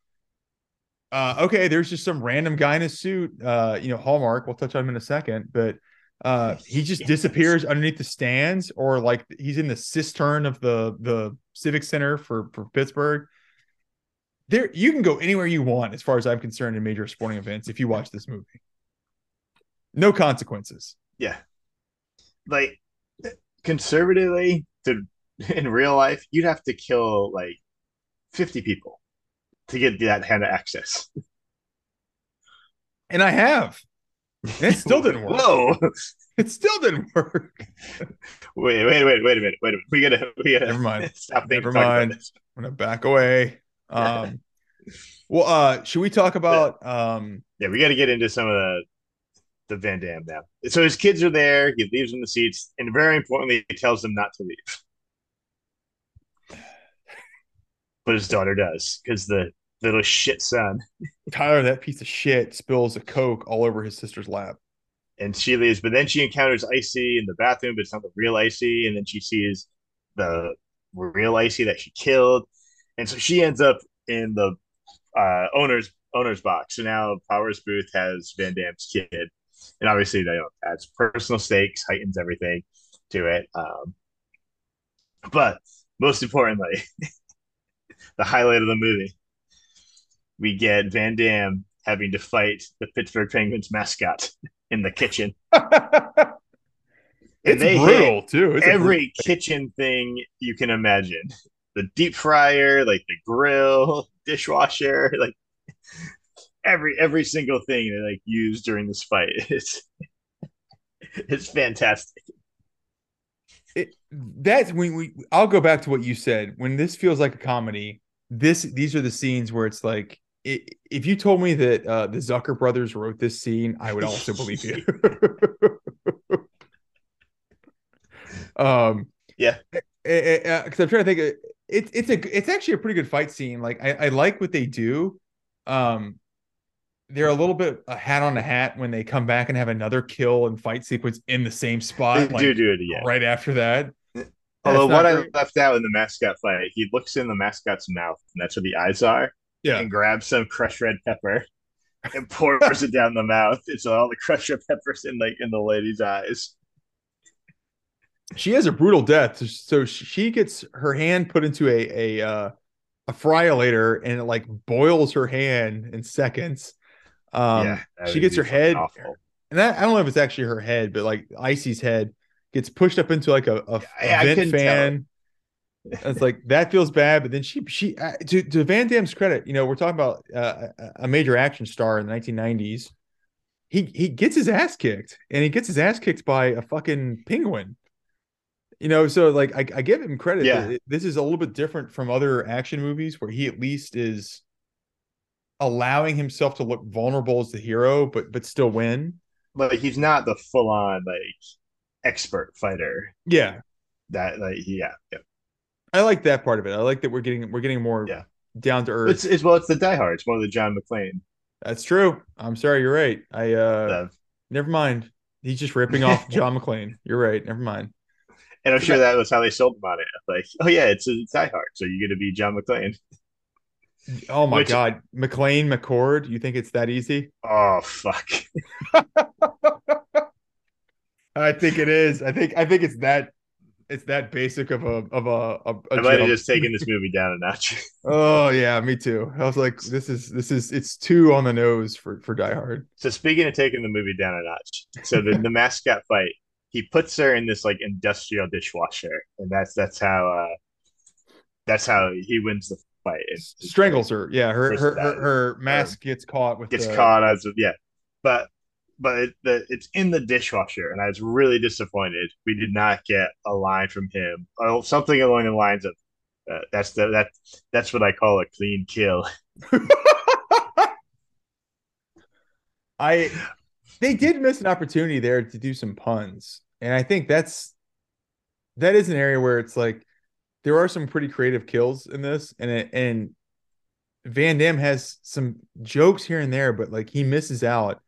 Speaker 1: uh, okay, there's just some random guy in a suit, uh, you know, Hallmark. We'll touch on him in a second, but uh, he just
Speaker 2: Yes.
Speaker 1: disappears underneath the stands, or like he's in the cistern of the the Civic Center for for Pittsburgh. There, you can go anywhere you want, as far as I'm concerned, in major sporting events. If you watch this movie, no consequences.
Speaker 2: Yeah. Like conservatively to (laughs) in real life, you'd have to kill like 50 people to get that kind of access.
Speaker 1: And I have. It still didn't work.
Speaker 2: Whoa.
Speaker 1: It still didn't work.
Speaker 2: Wait, wait, wait, wait a minute. Wait a minute. We gotta we gotta
Speaker 1: Never mind. (laughs)
Speaker 2: stop thinking
Speaker 1: Never mind. I'm gonna back away. Um (laughs) well uh should we talk about um
Speaker 2: Yeah, we gotta get into some of the the Van Damme now. So his kids are there, he leaves them the seats, and very importantly, he tells them not to leave. But his daughter does, because the little shit son
Speaker 1: Tyler, that piece of shit, spills a Coke all over his sister's lap.
Speaker 2: and she leaves. But then she encounters Icy in the bathroom, but it's not the real Icy. And then she sees the real Icy that she killed, and so she ends up in the uh, owner's owner's box. So now Powers Boothe has Van Damme's kid, and obviously that adds personal stakes, heightens everything to it. Um, but most importantly, (laughs) the highlight of the movie. We get Van Damme having to fight the Pittsburgh Penguins mascot in the kitchen. (laughs)
Speaker 1: it's brutal too. It's
Speaker 2: every kitchen thing you can imagine. The deep fryer, like the grill, (laughs) dishwasher, (laughs) like every every single thing they like used during this fight. It's it's fantastic.
Speaker 1: It, that's when we I'll go back to what you said. When this feels like a comedy, this these are the scenes where it's like if you told me that uh, the Zucker brothers wrote this scene, I would also believe you. (laughs) um,
Speaker 2: yeah,
Speaker 1: because uh, I'm trying to think. It's it's a it's actually a pretty good fight scene. Like I, I like what they do. Um, they're a little bit a hat on a hat when they come back and have another kill and fight sequence in the same spot.
Speaker 2: They like, do do it again
Speaker 1: right after that.
Speaker 2: Although what great. I left out in the mascot fight, he looks in the mascot's mouth, and that's where the eyes are.
Speaker 1: Yeah,
Speaker 2: and grabs some crushed red pepper and pours it down the mouth. It's all the crushed red peppers in like in the lady's eyes.
Speaker 1: She has a brutal death. So she gets her hand put into a a uh, a fryolator and it like boils her hand in seconds um, yeah, she gets her head, awful. and that, I don't know if it's actually her head, but like Icy's head gets pushed up into like a, a, yeah, a vent fan. It's like that feels bad, but then she she uh, to to Van Damme's credit, you know, we're talking about uh, a major action star in the 1990s. He he gets his ass kicked, and he gets his ass kicked by a fucking penguin. You know, so like I, I give him credit.
Speaker 2: Yeah.
Speaker 1: This is a little bit different from other action movies where he at least is allowing himself to look vulnerable as the hero, but but still win.
Speaker 2: But he's not the full on like expert fighter.
Speaker 1: Yeah.
Speaker 2: That like yeah, yeah.
Speaker 1: I like that part of it. I like that we're getting we're getting more
Speaker 2: yeah.
Speaker 1: down to earth.
Speaker 2: It's, it's well, it's the Die Hard. It's one of the John McClane.
Speaker 1: That's true. I'm sorry, you're right. I uh never mind. He's just ripping off (laughs) John McClane. You're right. Never mind.
Speaker 2: And I'm sure that was how they sold him on it. Like, oh yeah, it's a Die Hard, so you're gonna be John McClane. (laughs)
Speaker 1: Oh my Which, god, McClane McCord. You think it's that easy?
Speaker 2: Oh fuck. (laughs)
Speaker 1: I think it is. I think I think it's that it's that basic of a of a. a, a
Speaker 2: I might have just taken this movie down a notch. (laughs)
Speaker 1: oh yeah, me too. I was like, this is this is it's too on the nose for for Die Hard.
Speaker 2: So speaking of taking the movie down a notch, so the, the mascot fight, he puts her in this like industrial dishwasher, and that's that's how uh that's how he wins the fight. It,
Speaker 1: Strangles her. Yeah, her her, her, her mask gets caught with
Speaker 2: gets the... caught as yeah, but but it, the, it's in the dishwasher, and I was really disappointed. We did not get a line from him, or something along the lines of, uh, "That's the that that's what I call a clean kill." (laughs)
Speaker 1: I they did miss an opportunity there to do some puns, and I think that's that is an area where it's like there are some pretty creative kills in this, and it, and Van Damme has some jokes here and there, but like he misses out.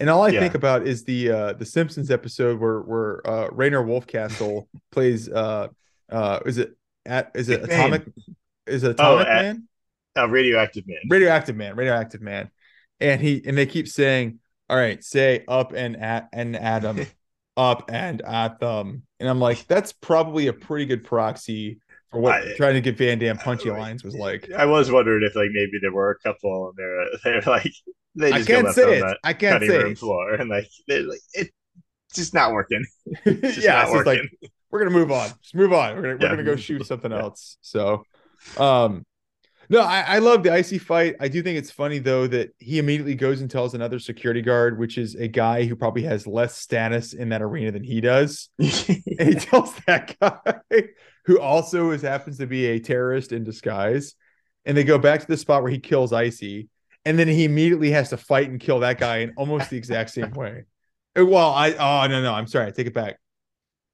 Speaker 1: And all I yeah. think about is the uh the Simpsons episode where where uh Rainier Wolfcastle plays uh uh is it at is it Atomic is it oh, Atomic oh, Man?
Speaker 2: Uh, radioactive man.
Speaker 1: Radioactive man, radioactive man. And he and they keep saying, All right, say up and at and Adam. (laughs) up and at them. And I'm like, that's probably a pretty good proxy for what I, trying to get Van Damme punchy lines was like.
Speaker 2: I was wondering if like maybe there were a couple and they're they're like they
Speaker 1: I can't say it. I can't say room
Speaker 2: floor and like they're like it's just not working. (laughs)
Speaker 1: Just yeah, not working. like we're gonna move on. Just move on. We're gonna we're gonna go shoot something (laughs) yeah. else. So um no, I, I love the icy fight. I do think it's funny though that he immediately goes and tells another security guard, which is a guy who probably has less status in that arena than he does. (laughs) and he tells that guy, who also is happens to be a terrorist in disguise, and they go back to the spot where he kills Icy, and then he immediately has to fight and kill that guy in almost the exact same way. Uh, well, I oh no no, I'm sorry, I take it back.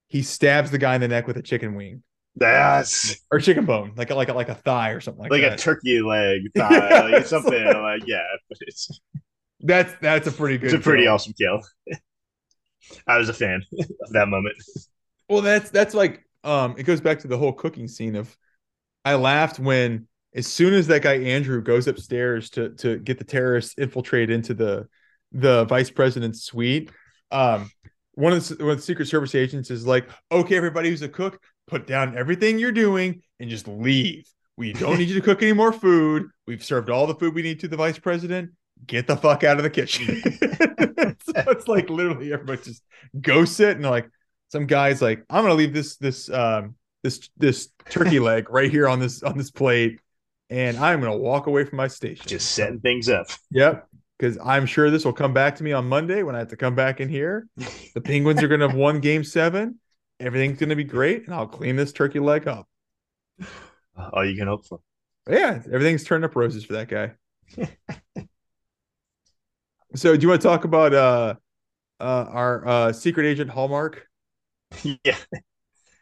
Speaker 1: He stabs the guy in the neck with a chicken wing.
Speaker 2: Yes.
Speaker 1: Or chicken bone, like a, like a, like a thigh or something like,
Speaker 2: like
Speaker 1: that.
Speaker 2: a turkey leg (laughs) thigh, like something like yeah. But it's
Speaker 1: that's that's a pretty good.
Speaker 2: It's a pretty kill. awesome kill. I was a fan of that moment.
Speaker 1: Well, that's that's like um, it goes back to the whole cooking scene of. I laughed when as soon as that guy Andrew goes upstairs to to get the terrorists infiltrated into the the vice president's suite. Um, one of the, one of the Secret Service agents is like, "Okay, everybody who's a cook, put down everything you're doing and just leave. We don't need you to cook any more food. We've served all the food we need to the vice president. Get the fuck out of the kitchen. (laughs) so it's like literally everybody just go sit and like some guys like I'm gonna leave this this um this this turkey leg right here on this on this plate, and I'm gonna walk away from my station.
Speaker 2: Just setting things up.
Speaker 1: Yep. Because I'm sure this will come back to me on Monday when I have to come back in here. The Penguins are gonna have won game seven. Everything's gonna be great, and I'll clean this turkey leg up.
Speaker 2: All you can hope for.
Speaker 1: Yeah, everything's turned up roses for that guy. so do you want to talk about uh uh our uh secret agent Hallmark? (laughs)
Speaker 2: Yeah.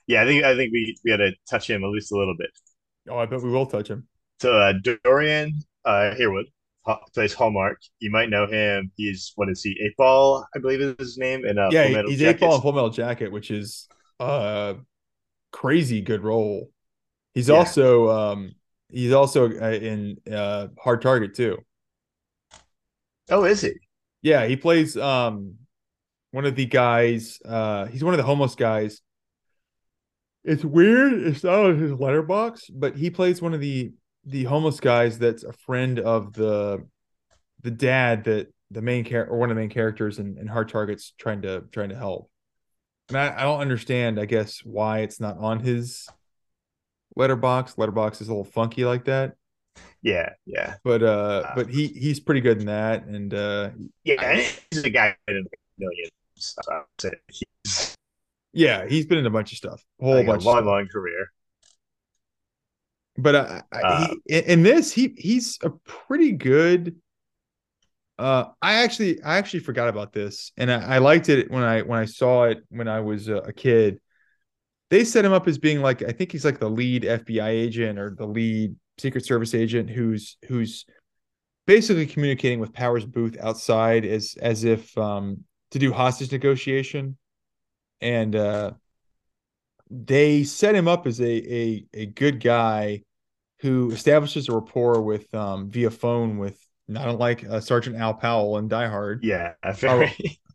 Speaker 2: Yeah, I think I think we, we gotta touch him at least a little bit.
Speaker 1: Oh, I bet we will touch him.
Speaker 2: So uh, Dorian uh, Harewood plays Hallmark. You might know him. He's what is he? Eight Ball, I believe is his name. And uh,
Speaker 1: yeah, he's Eight Ball in Full Metal Jacket, which is a crazy good role. He's yeah. also um he's also uh, in uh Hard Target too.
Speaker 2: Oh, is he?
Speaker 1: Yeah, he plays um one of the guys. Uh, he's one of the homeless guys it's weird. It's not his Letterboxd, but he plays one of the the homeless guys that's a friend of the the dad that the main character or one of the main characters in, in Hard Targets trying to trying to help. And I, I don't understand, I guess, why it's not on his Letterboxd Letterboxd is a little funky like that.
Speaker 2: Yeah, yeah.
Speaker 1: But uh, uh but he he's pretty good in that, and uh,
Speaker 2: yeah, I, he's a guy in millions. So
Speaker 1: he's yeah, he's been in a bunch of stuff, a whole
Speaker 2: like
Speaker 1: bunch,
Speaker 2: a long, long career.
Speaker 1: But uh, uh, he, in this, he he's a pretty good. Uh, I actually I actually forgot about this, and I, I liked it when I when I saw it when I was a, a kid. They set him up as being like I think he's like the lead FBI agent or the lead Secret Service agent who's who's basically communicating with Powers Boothe outside as as if um, to do hostage negotiation and uh, they set him up as a a a good guy who establishes a rapport with um, via phone with not unlike uh, Sergeant Al Powell in Die Hard.
Speaker 2: Yeah, (laughs) very,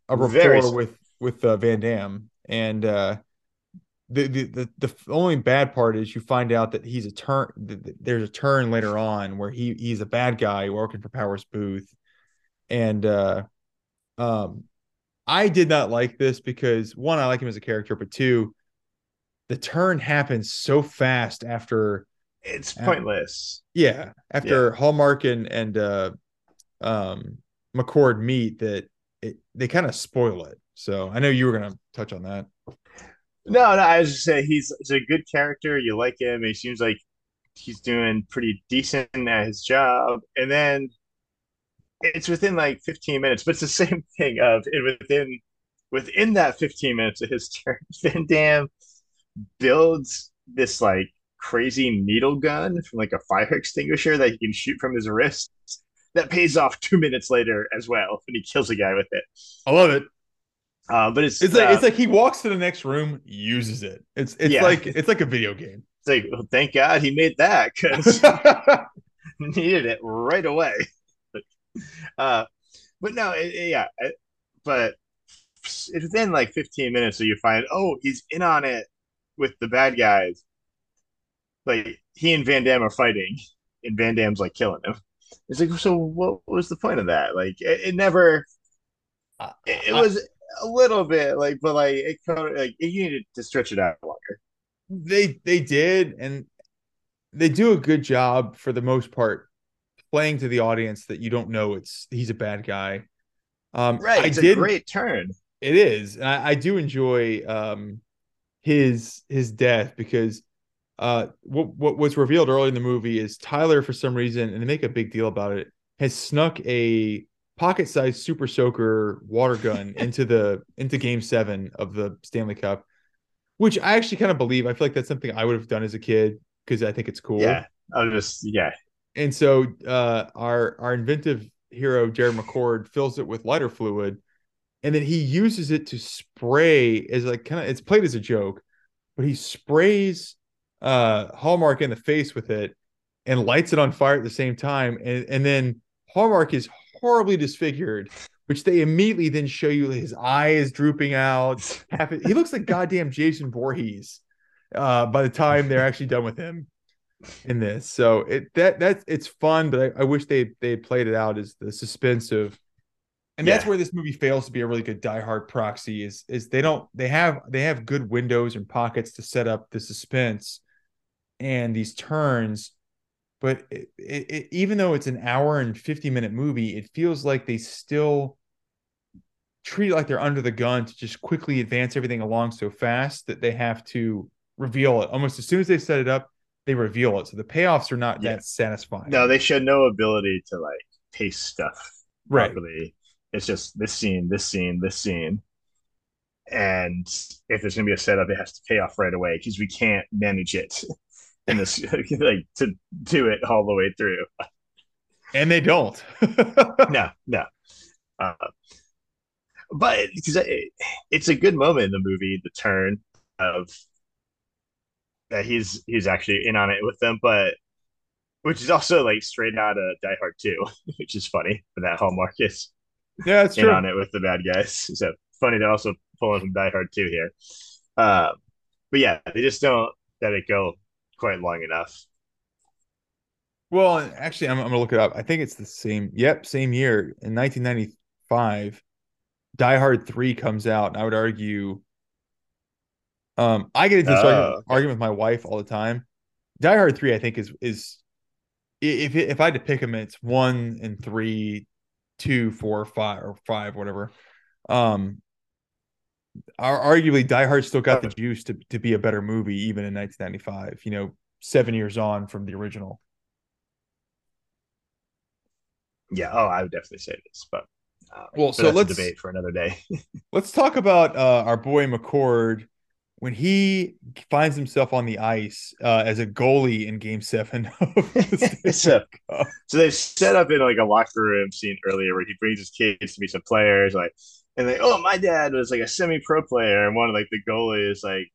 Speaker 1: a, a rapport very... with with uh, Van Damme, and uh, the, the the the only bad part is you find out that he's a turn. There's a turn later on where he he's a bad guy working for Powers Boothe, and uh, um, I did not like this because one, I like him as a character, but two, the turn happens so fast after
Speaker 2: it's pointless.
Speaker 1: yeah, after yeah. Hallmark and and uh, um, McCord meet, that it, they kind of spoil it. So I know you were gonna touch on that.
Speaker 2: No, no, I was just saying he's, he's a good character. You like him. He seems like he's doing pretty decent at his job, and then it's within like 15 minutes, but it's the same thing of it within within that 15 minutes of his (laughs) turn, Van builds this like crazy needle gun from like a fire extinguisher that he can shoot from his wrist. That pays off two minutes later as well when he kills a guy with it.
Speaker 1: I love it.
Speaker 2: Uh, but it's
Speaker 1: it's like uh, it's like he walks to the next room, uses it. It's it's yeah. like it's like a video game.
Speaker 2: It's like well, thank God he made that because (laughs) needed it right away. (laughs) uh, but no, it, it, yeah, it, but it's within like 15 minutes, so you find, oh, he's in on it with the bad guys. Like he and Van Damme are fighting, and Van Damme's like killing him. It's like, so what was the point of that? Like, it, it never. Uh, it, it, was a little bit like, but like it kind of like you needed to stretch it out longer.
Speaker 1: They they did, and they do a good job for the most part playing to the audience that you don't know it's he's a bad guy.
Speaker 2: Um, right, it's I did, a great turn.
Speaker 1: It is, and I, I do enjoy um, his his death because uh, what what was revealed early in the movie is Tyler, for some reason, and they make a big deal about it, has snuck a pocket-sized Super Soaker water gun (laughs) into the into Game Seven of the Stanley Cup, which I actually kind of believe. I feel like that's something I would have done as a kid because I think it's cool.
Speaker 2: Yeah, I was just yeah,
Speaker 1: and so uh, our our inventive hero Jared McCord fills it with lighter fluid, and then he uses it to spray as like kind of it's played as a joke, but he sprays uh, Hallmark in the face with it and lights it on fire at the same time, and and then Hallmark is horribly disfigured. Which they immediately then show you his eye is drooping out. (laughs) He looks like goddamn Jason Voorhees uh, by the time they're actually done with him. in this. So it that that's it's fun, but I, I wish they they played it out as the suspense of and yeah. that's where this movie fails to be a really good die-hard proxy is is they don't they have they have good windows and pockets to set up the suspense and these turns but it, it, it, even though it's an hour and 50 minute movie it feels like they still treat it like they're under the gun to just quickly advance everything along so fast that they have to reveal it almost as soon as they set it up they reveal it so the payoffs are not yeah. that satisfying
Speaker 2: no they show no ability to like taste stuff
Speaker 1: right properly.
Speaker 2: It's just this scene this scene this scene and if there's going to be a setup it has to pay off right away because we can't manage it (laughs) in this (laughs) like to do it all the way through.
Speaker 1: And they don't. (laughs)
Speaker 2: no, no. Uh, but because it, it's a good moment in the movie, the turn of that he's he's actually in on it with them, but which is also like straight out of Die Hard 2, which is funny for that Hallmark is
Speaker 1: yeah, it's
Speaker 2: in
Speaker 1: true.
Speaker 2: on it with the bad guys. (laughs) So funny to also pull in from Die Hard 2 here. Uh, but yeah, they just don't let it go quite long enough.
Speaker 1: Well, actually, I'm, I'm gonna look it up. I think it's the same. Yep, same year in 1995. Die Hard Three comes out, and I would argue. Um, I get into this argument, oh, argument with my wife all the time. Die Hard Three, I think, is is if if I had to pick them, it's one and three, two, four, five, or five, whatever. Um, arguably Die Hard still got the juice to, to be a better movie even in 1995, you know, seven years on from the original.
Speaker 2: Yeah, oh, I would definitely say this, but
Speaker 1: uh, well, but so let's
Speaker 2: debate for another day. (laughs)
Speaker 1: let's talk about uh, our boy McCord when he finds himself on the ice uh, as a goalie in Game Seven. (laughs)
Speaker 2: so, so they set up in like a locker room scene earlier where he brings his kids to meet some players, like and like, oh, my dad was like a semi-pro player, and one of like the goalies like,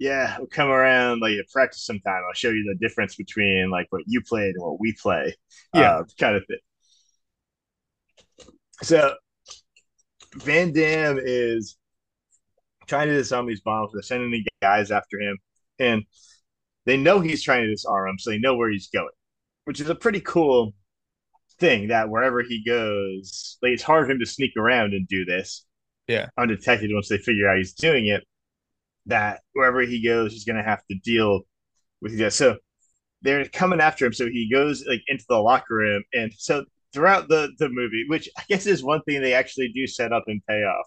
Speaker 2: yeah, we'll come around like practice sometime. I'll show you the difference between like what you played and what we play,
Speaker 1: yeah, uh,
Speaker 2: kind of thing. So Van Damme is trying to disarm these bombs. They're sending the guys after him, and they know he's trying to disarm them, so they know where he's going, which is a pretty cool thing that wherever he goes, like it's hard for him to sneak around and do this.
Speaker 1: Yeah.
Speaker 2: Undetected once they figure out he's doing it. That wherever he goes, he's gonna have to deal with that. So they're coming after him. So he goes like into the locker room. And so throughout the, the movie, which I guess is one thing they actually do set up and pay off.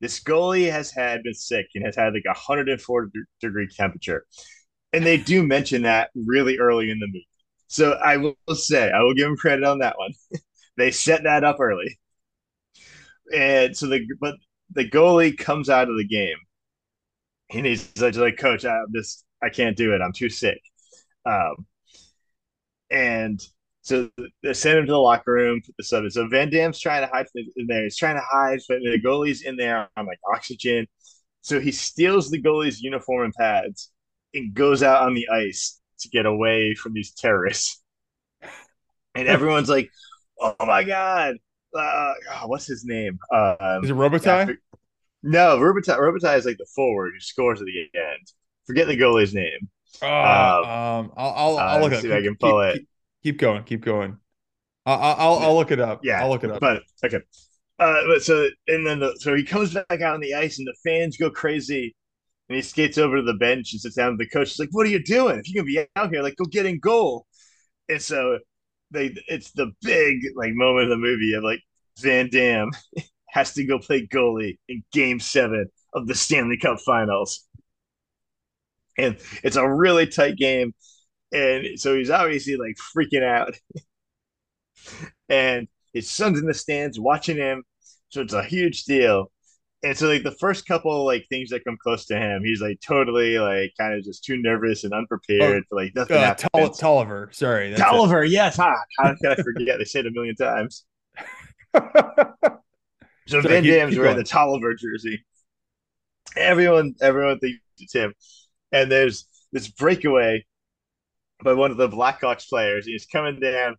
Speaker 2: This goalie has had been sick and has had like a 104 degree temperature. And they do mention that really early in the movie. So I will say, I will give him credit on that one. (laughs) they set that up early. And so the but the goalie comes out of the game. And he's like, Coach, I'm just I can't do it. I'm too sick. Um, and so they send him to the locker room, put the sub in. So Van Damme's trying to hide in there. He's trying to hide, but the goalie's in there on like oxygen. So he steals the goalie's uniform and pads and goes out on the ice to get away from these terrorists. And (laughs) everyone's like, "Oh my god, uh, oh, what's his name? Um,
Speaker 1: is it Robitaille?
Speaker 2: no, Robitaille. Robitaille is like the forward who scores at the end. Forget the goalie's name.
Speaker 1: Oh, um, I'll I'll, I'll uh, look
Speaker 2: see if I can pull
Speaker 1: keep,
Speaker 2: it.
Speaker 1: Keep, keep, going, keep going. I'll, I'll I'll look it up.
Speaker 2: Yeah,
Speaker 1: I'll look it up.
Speaker 2: But okay. Uh, but so and then the, so he comes back out on the ice and the fans go crazy and he skates over to the bench and sits down with the coach. He's like, "What are you doing? If you can be out here, like, go get in goal." And so they, it's the big like moment of the movie of like Van Damme (laughs) has to go play goalie in Game Seven of the Stanley Cup Finals, and it's a really tight game. And so he's obviously like freaking out, (laughs) and his son's in the stands watching him. So it's a huge deal and so like the first couple like things that come close to him, he's like totally like kind of just too nervous and unprepared oh, for like nothing. Uh,
Speaker 1: sorry,
Speaker 2: Tolliver. It. Yes, ah, how can I forget? they say it a million times. (laughs) so Van Damme's wearing the Tolliver jersey. Everyone, everyone thinks it's him, and there's this breakaway by one of the Blackhawks players. He's coming down,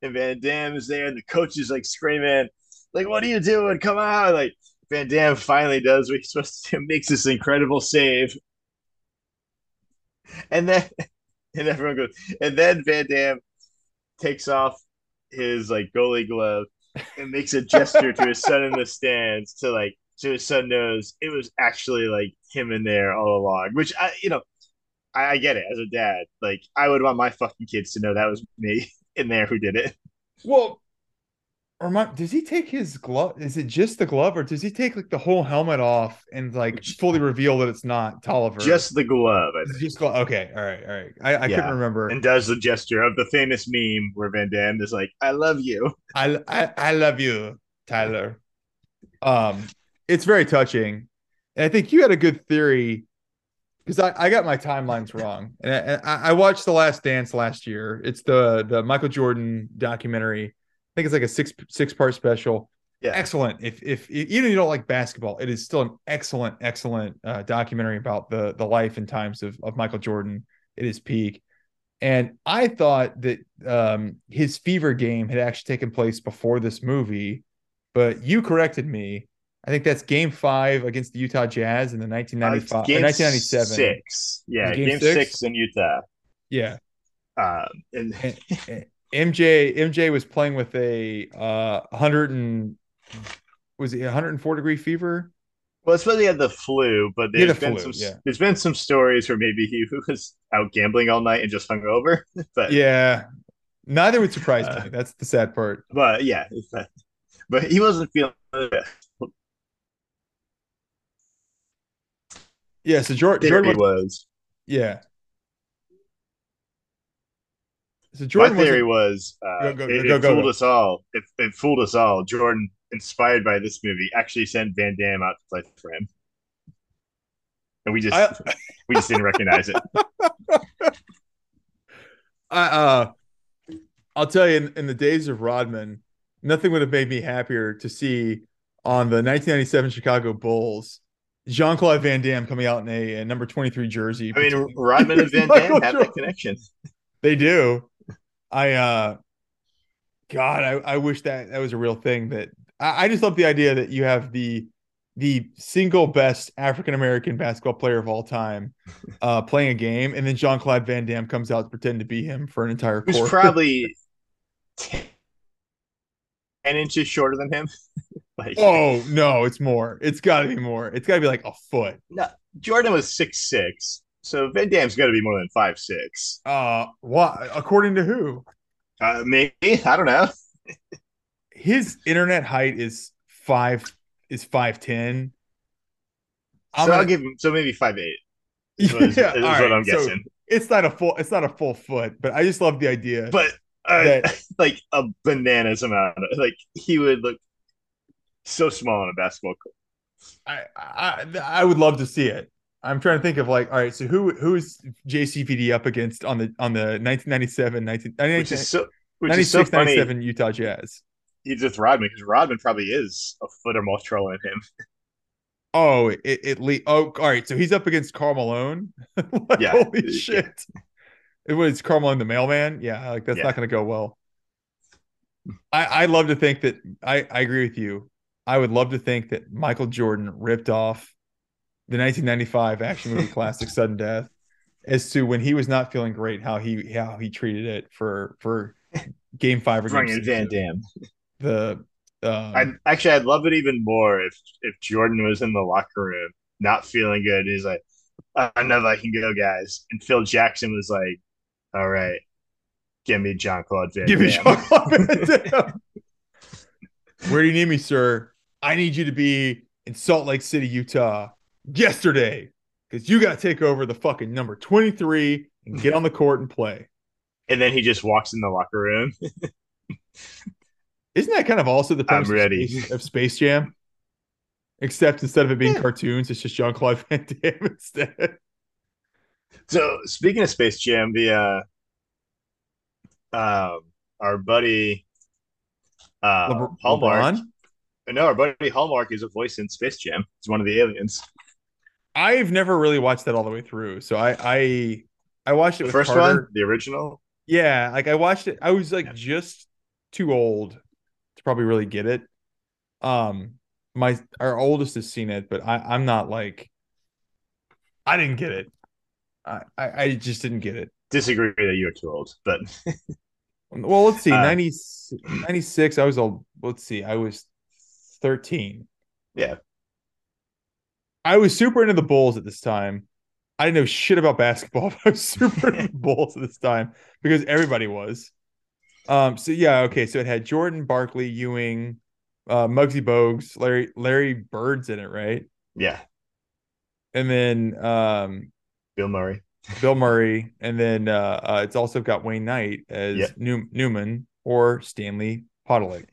Speaker 2: and Van Damme is there, and the coach is like screaming, like, "What are you doing? Come out!" Like Van Damme finally does what he's supposed to do, (laughs) makes this incredible save. And then (laughs) and everyone goes, and then Van Damme takes off his like goalie glove and makes a gesture to his son in the stands to like so his son knows it was actually like him in there all along. Which I, you know, I, I get it as a dad. Like I would want my fucking kids to know that was me (laughs) in there who did it.
Speaker 1: Well, or does he take his glove? Is it just the glove, or does he take like the whole helmet off and like fully reveal that it's not Tolliver?
Speaker 2: Just the glove. I think.
Speaker 1: just glove. Okay, all right, all right. I, I
Speaker 2: Yeah.
Speaker 1: couldn't remember.
Speaker 2: And does the gesture of the famous meme where Van Damme is like, "I love you." (laughs)
Speaker 1: I, I I love you, Tyler. Um, it's very touching, and I think you had a good theory because I, I got my timelines (laughs) wrong, and I, I watched The Last Dance last year. It's the the Michael Jordan documentary. I think it's like a six six part special.
Speaker 2: Yeah.
Speaker 1: Excellent. If, if even if you don't like basketball, it is still an excellent excellent uh, documentary about the the life and times of of Michael Jordan at his peak. And I thought that um, his fever game had actually taken place before this movie, but you corrected me. I think that's Game Five against the Utah Jazz in the 1995,
Speaker 2: uh, game
Speaker 1: 1997.
Speaker 2: Six. Yeah,
Speaker 1: game
Speaker 2: game,
Speaker 1: six?
Speaker 2: six? in Utah.
Speaker 1: Yeah,
Speaker 2: Um, and
Speaker 1: MJ MJ was playing with a uh 100 and was it 104 degree fever?
Speaker 2: well, it's he had the flu, but there's
Speaker 1: the
Speaker 2: been
Speaker 1: flu,
Speaker 2: some
Speaker 1: yeah.
Speaker 2: there's been some stories where maybe he (laughs) was out gambling all night and just hung over. (laughs) but
Speaker 1: Yeah. Neither would surprise
Speaker 2: Uh,
Speaker 1: me. That's the sad part.
Speaker 2: but yeah, but he wasn't feeling. it.
Speaker 1: Yeah. So Jordan, Jordan
Speaker 2: he was.
Speaker 1: yeah. So Jordan My
Speaker 2: theory
Speaker 1: wasn't-
Speaker 2: uh,
Speaker 1: Go, go,
Speaker 2: it,
Speaker 1: go,
Speaker 2: it fooled us all. It, it fooled us all. Jordan, inspired by this movie, actually sent Van Damme out to play for him, and we just
Speaker 1: I- (laughs)
Speaker 2: we just didn't recognize it. (laughs)
Speaker 1: I, uh, I'll tell you, in, in the days of Rodman, nothing would have made me happier to see on the 1997 Chicago Bulls Jean Claude Van Damme coming out in a, a number 23 jersey.
Speaker 2: I mean, Rodman and Van Damme have that (laughs) connection.
Speaker 1: They do. I uh God, I, I wish that that was a real thing. That I, I just love the idea that you have the the single best African American basketball player of all time uh playing a game, and then Jean Claude Van Damme comes out to pretend to be him for an entire
Speaker 2: Who's probably (laughs) ten inches shorter than him. (laughs) like
Speaker 1: oh no, it's more. It's got to be more. It's got to be like a foot.
Speaker 2: no, Jordan was six six, so Van Damme's got to be more than five six.
Speaker 1: Uh, what? According to who?
Speaker 2: Uh, maybe I don't know. (laughs)
Speaker 1: His internet height is five is five ten.
Speaker 2: So I'll give him so maybe five eight. Is what, is, (laughs)
Speaker 1: Yeah,
Speaker 2: is what
Speaker 1: right,
Speaker 2: I'm
Speaker 1: so- it's not a full it's not a full foot but i just love the idea
Speaker 2: but uh,
Speaker 1: That- (laughs)
Speaker 2: like a bananas amount. Of, like he would look so small on a basketball court.
Speaker 1: I, I i would love to see it i'm trying to think of like all right so who who is jcvd up against on the on the 1997 19,
Speaker 2: which is so which is so
Speaker 1: 96
Speaker 2: funny.
Speaker 1: 97 utah jazz
Speaker 2: He's with Rodman because Rodman probably is a foot or more taller than him.
Speaker 1: oh it it le- oh all right so he's up against carl malone like, (laughs)
Speaker 2: Yeah.
Speaker 1: holy
Speaker 2: Yeah.
Speaker 1: It was carl malone the mailman yeah like that's
Speaker 2: Yeah.
Speaker 1: not going to go well i i love to think that i i agree with you i would love to think that michael jordan ripped off the 1995 action movie (laughs) classic sudden death as to when he was not feeling great how he how he treated it for for game five or game six
Speaker 2: Van Damme.
Speaker 1: the um,
Speaker 2: I actually I'd love it even more if if Jordan was in the locker room not feeling good. He's like, I know I can go, guys. And Phil Jackson was like, All right, give me John Claude Van
Speaker 1: Give me Van (laughs) Damme. Where do you need me, sir? I need you to be in Salt Lake City, Utah, yesterday, because you got to take over the fucking number 23 and get on the court and play.
Speaker 2: and then he just walks in the locker room. (laughs)
Speaker 1: Isn't that kind of also the premise
Speaker 2: I'm
Speaker 1: of. Space, of Space Jam? Except instead of it being
Speaker 2: Yeah.
Speaker 1: cartoons, it's just Jean Claude Van Damme (laughs) instead.
Speaker 2: So speaking of Space Jam, the uh, um, our buddy uh,
Speaker 1: LeBron?
Speaker 2: Hallmark. No, our buddy Hallmark is a voice in Space Jam. He's one of the aliens.
Speaker 1: I've never really watched that all the way through, so I I I watched it
Speaker 2: The first
Speaker 1: Carter.
Speaker 2: one, the original.
Speaker 1: Yeah, like I watched it. I was like
Speaker 2: Yeah.
Speaker 1: just too old to probably really get it. Um, my our oldest has seen it, but I I'm not like I didn't get it. I I, I just didn't get it.
Speaker 2: disagree that you're too old, but (laughs)
Speaker 1: well, let's see,
Speaker 2: Uh,
Speaker 1: 90, 96, I was old. Let's see, I was thirteen.
Speaker 2: yeah,
Speaker 1: I was super into the Bulls at this time. I didn't know shit about basketball, (laughs) but I was super into the Bulls at this time because everybody was. Um, so yeah, okay. So it had Jordan, Barkley, Ewing, uh, Muggsy Bogues, Larry, Larry Bird's in it, right?
Speaker 2: yeah,
Speaker 1: And then um,
Speaker 2: Bill Murray.
Speaker 1: Bill Murray, and then uh, uh, it's also got Wayne Knight as
Speaker 2: Yep.
Speaker 1: New- Newman or Stanley Podolak.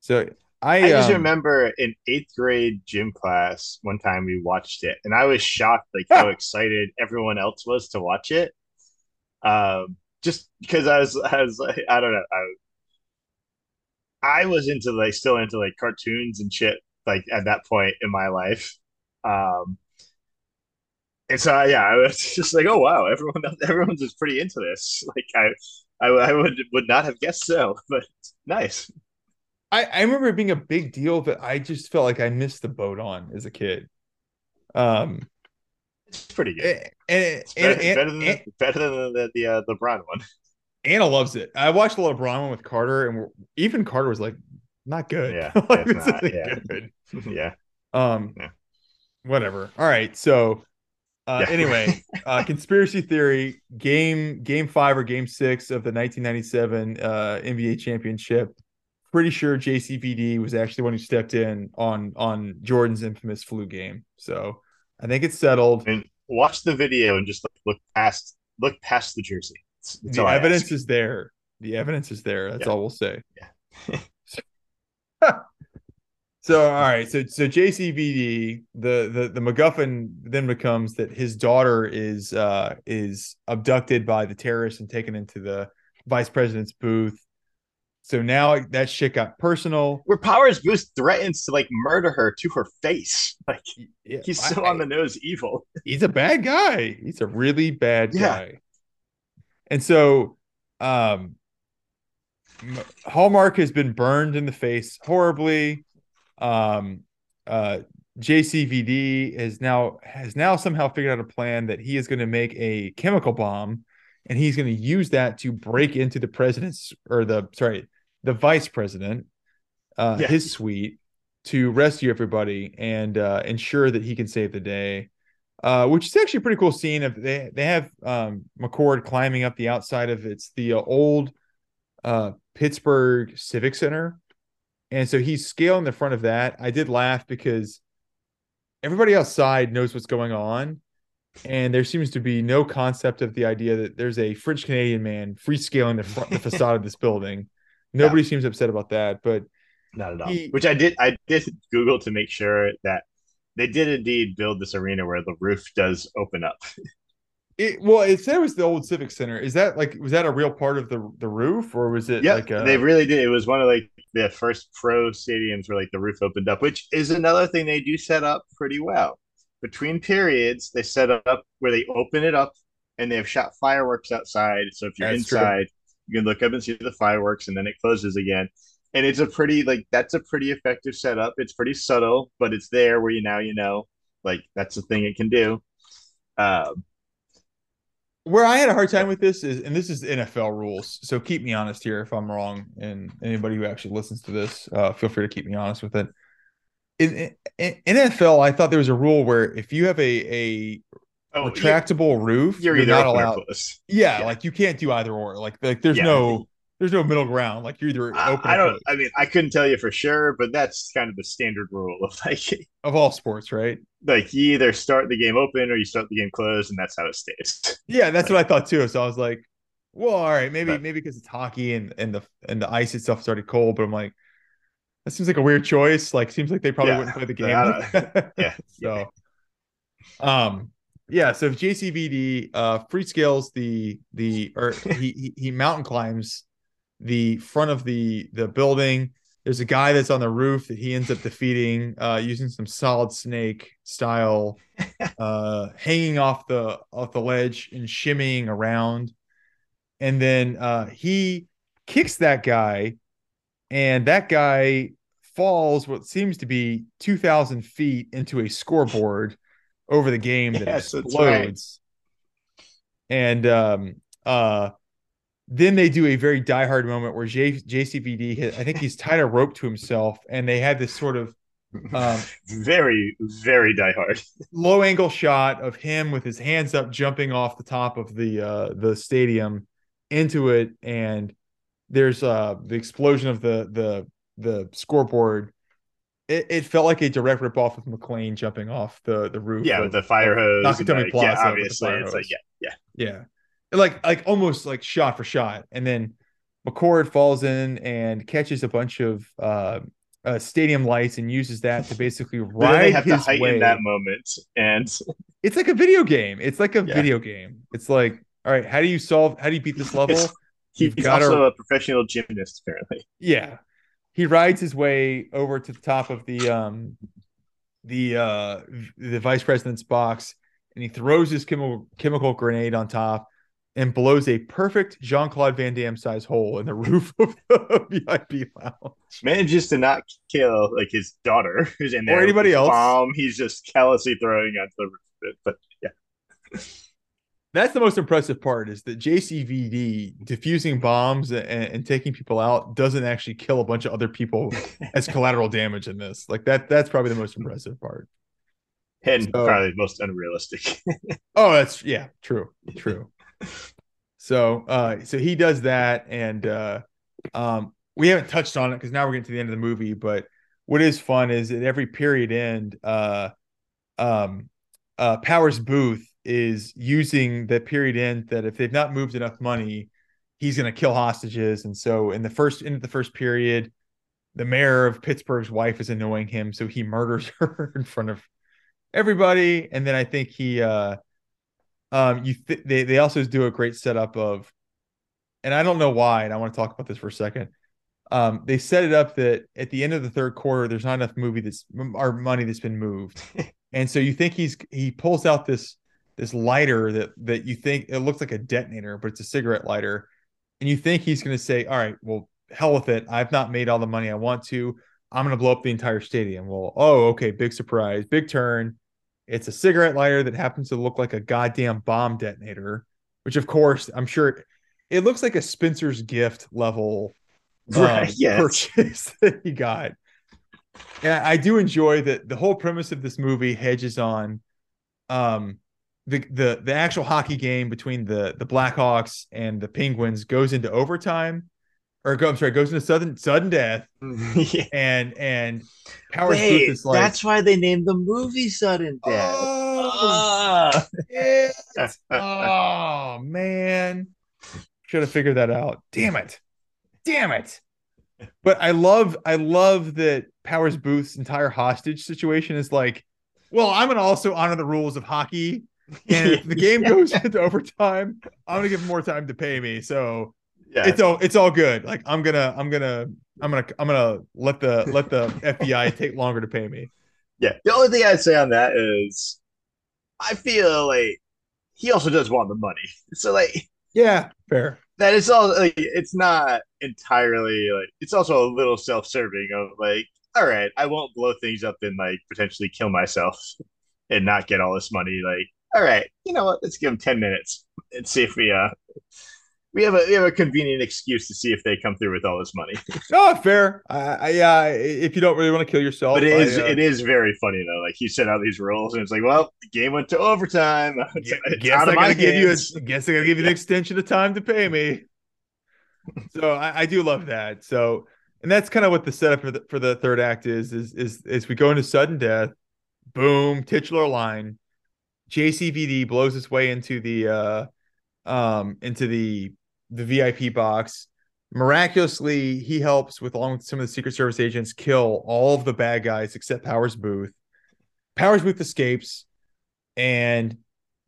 Speaker 1: So I,
Speaker 2: I just
Speaker 1: um,
Speaker 2: remember in eighth grade gym class one time we watched it, and I was shocked like (laughs) how excited everyone else was to watch it. Um, just because I was, I was like, I don't know, I, I was into like still into like cartoons and shit like at that point in my life. Um, and so yeah, I was (laughs) just like, oh wow, everyone, (laughs) everyone's just pretty into this. (laughs) Like I, I, I would would not have guessed so, but nice.
Speaker 1: I, I remember it being a big deal, but I just felt like I missed the boat on as a kid. Um,
Speaker 2: It's pretty good.
Speaker 1: and, and,
Speaker 2: It's better,
Speaker 1: and-
Speaker 2: it's better than
Speaker 1: and-
Speaker 2: the, better than the the, uh, LeBron one.
Speaker 1: Anna loves it. I watched the LeBron one with Carter, and we're, even Carter was like, "Not good."
Speaker 2: Yeah,
Speaker 1: like,
Speaker 2: it's not, yeah.
Speaker 1: good.
Speaker 2: yeah,
Speaker 1: Um,
Speaker 2: Yeah.
Speaker 1: whatever. All right. So, uh,
Speaker 2: Yeah.
Speaker 1: anyway, (laughs) uh, conspiracy theory game game five or game six of the 1997 uh, NBA championship. Pretty sure JCVD was actually the one who stepped in on on Jordan's infamous flu game. So I think it's settled.
Speaker 2: and watch the video and just like, look past look past the jersey. That's, that's
Speaker 1: the evidence is there. The evidence is there. That's
Speaker 2: Yeah.
Speaker 1: all we'll say.
Speaker 2: Yeah. (laughs) (laughs)
Speaker 1: so all right, so so JCVD, the the the MacGuffin then becomes that his daughter is uh is abducted by the terrorists and taken into the vice president's booth. So now that shit got personal.
Speaker 2: where Powers Boothe threatens to like murder her to her face. (laughs) Like
Speaker 1: Yeah,
Speaker 2: he's so
Speaker 1: I-
Speaker 2: on the nose evil. (laughs)
Speaker 1: he's a bad guy. He's a really bad
Speaker 2: Yeah.
Speaker 1: guy. And so um Hallmark has been burned in the face horribly. Um uh JCVD is now has now somehow figured out a plan that he is going to make a chemical bomb and he's going to use that to break into the president's or the sorry, the vice president uh
Speaker 2: Yeah.
Speaker 1: his suite to rescue everybody and uh ensure that he can save the day uh, which is actually a pretty cool scene. Of they they have um, McCord climbing up the outside of it's the uh, old uh, Pittsburgh Civic Center, and so he's scaling the front of that. I did laugh because everybody outside knows what's going on, and there seems to be no concept of the idea that there's a French Canadian man free scaling the front the (laughs) facade of this building. Nobody seems upset about that, but
Speaker 2: Not at all.
Speaker 1: He-
Speaker 2: Which I did I did Google to make sure that they did indeed build this arena where the roof does open up. (laughs)
Speaker 1: it well, it said it was the old Civic Center. Is that like was that a real part of the the roof, or was it
Speaker 2: Yeah,
Speaker 1: like a,
Speaker 2: they really did. It was one of like the first pro stadiums where like the roof opened up, which is another thing they do set up pretty well. Between periods, they set up where they open it up and they have shot fireworks outside. So if you're
Speaker 1: That's true.
Speaker 2: inside, you can look up and see the fireworks, and then it closes again. And it's a pretty like that's a pretty effective setup. It's pretty subtle, but it's there where you now you know like that's the thing it can do. Um,
Speaker 1: where I had a hard time with this is, and this is NFL rules. So keep me honest here if I'm wrong, and anybody who actually listens to this, uh, feel free to keep me honest with it. In, in, in NFL, I thought there was a rule where if you have a a
Speaker 2: oh, you're,
Speaker 1: retractable roof,
Speaker 2: you're
Speaker 1: you're,
Speaker 2: either
Speaker 1: not allowed. Yeah,
Speaker 2: Yeah.
Speaker 1: like you can't do either or. Like like there's
Speaker 2: Yeah.
Speaker 1: no there's no middle ground. Like you're either
Speaker 2: I,
Speaker 1: open.
Speaker 2: I don't. I mean, I couldn't tell you for sure, but that's kind of the standard rule of (laughs) like,
Speaker 1: of all sports, right?
Speaker 2: like you either start the game open or you start the game closed, and that's how it stays. (laughs)
Speaker 1: Yeah, that's what I thought too. So I was like, well, all right, maybe
Speaker 2: But-
Speaker 1: maybe because it's hockey and and the and the ice itself is already cold, but I'm like, that seems like a weird choice. Like, seems like they probably
Speaker 2: Yeah,
Speaker 1: wouldn't play the (laughs) game.
Speaker 2: Yeah.
Speaker 1: so, um, yeah. So if JCVD uh free scales the the or he he, he mountain climbs the front of the the building. There's a guy that's on the roof that he ends up defeating uh, using some solid snake style, (laughs) uh, hanging off the off the ledge and shimmying around, and then uh, he kicks that guy, and that guy falls what seems to be two thousand feet into a scoreboard over the game that (laughs)
Speaker 2: Yes,
Speaker 1: explodes. and um, uh, then they do a very diehard moment where J- JCVD, I think he's tied a rope to himself, and they had this sort of um, (laughs)
Speaker 2: very, very diehard.
Speaker 1: low angle shot of him with his hands up, jumping off the top of the uh, the stadium into it, and there's uh, the explosion of the the the scoreboard. It, it felt like a direct ripoff of McClane jumping off the the roof.
Speaker 2: Yeah, with the fire hose.
Speaker 1: Nakatomi Plaza
Speaker 2: yeah, obviously, it's
Speaker 1: hose.
Speaker 2: like yeah, yeah.
Speaker 1: Yeah. Like like almost like shot for shot. And then McCord falls in and catches a bunch of uh, uh stadium lights and uses that to basically
Speaker 2: then (laughs) they
Speaker 1: ride
Speaker 2: have to
Speaker 1: his
Speaker 2: heighten
Speaker 1: way.
Speaker 2: that moment, and
Speaker 1: It's like a video game. It's like a
Speaker 2: Yeah.
Speaker 1: video game. It's like, all right, how do you solve how do you beat this level? You've
Speaker 2: he's also a professional gymnast, apparently.
Speaker 1: Yeah. He rides his way over to the top of the um the uh the vice president's box and he throws his chemical chemical grenade on top and blows a perfect Jean-Claude Van Damme size hole in the (laughs) roof of the VIP lounge.
Speaker 2: Manages to not kill like his daughter (laughs) who's in there. or
Speaker 1: anybody else.
Speaker 2: Bomb. He's just callously throwing onto the roof. But yeah,
Speaker 1: That's the most impressive part is that JCVD diffusing bombs and, and taking people out doesn't actually kill a bunch of other people (laughs) as collateral damage in this. Like that that's probably the most impressive part.
Speaker 2: and
Speaker 1: So-
Speaker 2: probably most unrealistic.
Speaker 1: Oh, that's yeah, true, true. So, uh, so he does that, and uh, um, we haven't touched on it because now we're getting to the end of the movie. But what is fun is at every period end, uh, um, uh, Powers Boothe is using the period end that if they've not moved enough money, he's going to kill hostages. And so, in the first into the first period, the mayor of Pittsburgh's wife is annoying him, so he murders (laughs) her in front of everybody. And then I think he. Uh, um, you th- they they also do a great setup of, and I don't know why, and I want to talk about this for a second. Um, they set it up that at the end of the third quarter, there's not enough movie that's or money that's been moved, (laughs) and so you think he's he pulls out this this lighter that that you think it looks like a detonator, but it's a cigarette lighter, and you think he's going to say, "All right, well, hell with it. I've not made all the money I want to. I'm going to blow up the entire stadium." Well, oh, okay, big surprise, big turn. It's a cigarette lighter that happens to look like a goddamn bomb detonator, which of course I'm sure it looks like a Spencer's gift level (laughs) um,
Speaker 2: Right, yes.
Speaker 1: purchase (laughs) that he got. And I do enjoy that the whole premise of this movie hedges on um the the the actual hockey game between the the Blackhawks and the Penguins goes into overtime or go I'm sorry goes into sudden sudden death. (laughs)
Speaker 2: Yeah.
Speaker 1: and and Powers Boothe
Speaker 2: Wait,
Speaker 1: is like
Speaker 2: that's why they named the movie Sudden Death.
Speaker 1: oh, (laughs) oh man. Should have figured that out. Damn it. Damn it. But i love i love that powers boothe's entire hostage situation is like well i'm gonna also honor the rules of hockey. And if the (laughs) game goes into overtime i'm gonna give more time to pay me. So
Speaker 2: yeah.
Speaker 1: it's all it's all good like i'm gonna i'm gonna i'm gonna i'm gonna let the let the (laughs) fbi take longer to pay me
Speaker 2: yeah. The only thing I'd say on that is I feel like he also does want the money. (laughs) So like
Speaker 1: yeah fair
Speaker 2: that is all like it's not entirely like it's also a little self-serving of like all right i won't blow things up and like potentially kill myself (laughs) and not get all this money like all right you know what let's give him 10 minutes and see if we uh we have a we have a convenient excuse to see if they come through with all this money (laughs)
Speaker 1: Oh, fair. I, I, yeah, if you don't really want to kill yourself,
Speaker 2: but it is
Speaker 1: I, uh,
Speaker 2: it is very funny though like he set out these rules and it's like well the game went to overtime (laughs) it's,
Speaker 1: gu-
Speaker 2: it's
Speaker 1: guess I gotta give you a guess I gotta give you an (laughs) extension of time to pay me. So I, I do love that. So and that's kind of what the setup for the for the third act is is is is we go into sudden death, boom, titular line. JCVD blows its way into the uh um into the the VIP box. Miraculously, he helps with along with some of the Secret Service agents kill all of the bad guys except Powers Boothe. Powers Boothe escapes, and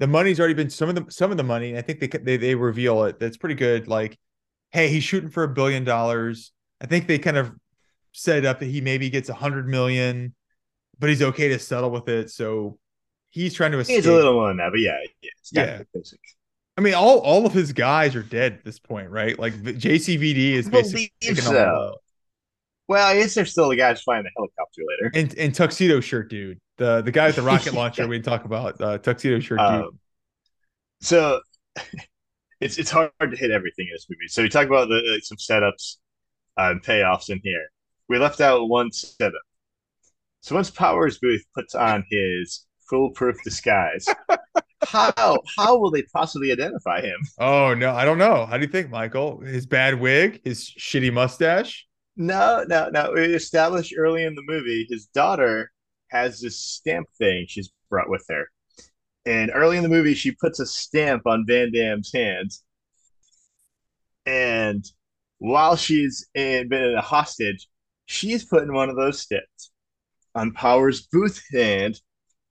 Speaker 1: the money's already been some of the some of the money. I think they they they reveal it. That's pretty good. Like, hey, he's shooting for a billion dollars. I think they kind of set it up that he maybe gets a hundred million, but he's okay to settle with it. So he's trying to escape.
Speaker 2: it's a little more than that but yeah, yeah it's
Speaker 1: Yeah.
Speaker 2: basic
Speaker 1: I mean, all all of his guys are dead at this point, right? Like JCVD is
Speaker 2: I
Speaker 1: basically
Speaker 2: believe so. well i guess there's still the guys flying the helicopter later
Speaker 1: And and tuxedo shirt dude, the the guy with the rocket (laughs) launcher we talk about, uh, tuxedo shirt dude.
Speaker 2: Um, so (laughs) it's it's hard to hit everything in this movie. So we talk about the like, some setups uh, and payoffs in here. We left out one setup. So once Powers Boothe puts on his foolproof disguise, (laughs) how how will they possibly identify him?
Speaker 1: Oh no, I don't know. How do you think, Michael? His bad wig, his shitty mustache.
Speaker 2: No, no, no. We established early in the movie his daughter has this stamp thing she's brought with her. And early in the movie, she puts a stamp on Van Damme's hands. And while she's in, been in a hostage, she's putting one of those stamps on Powers Boothe's hand.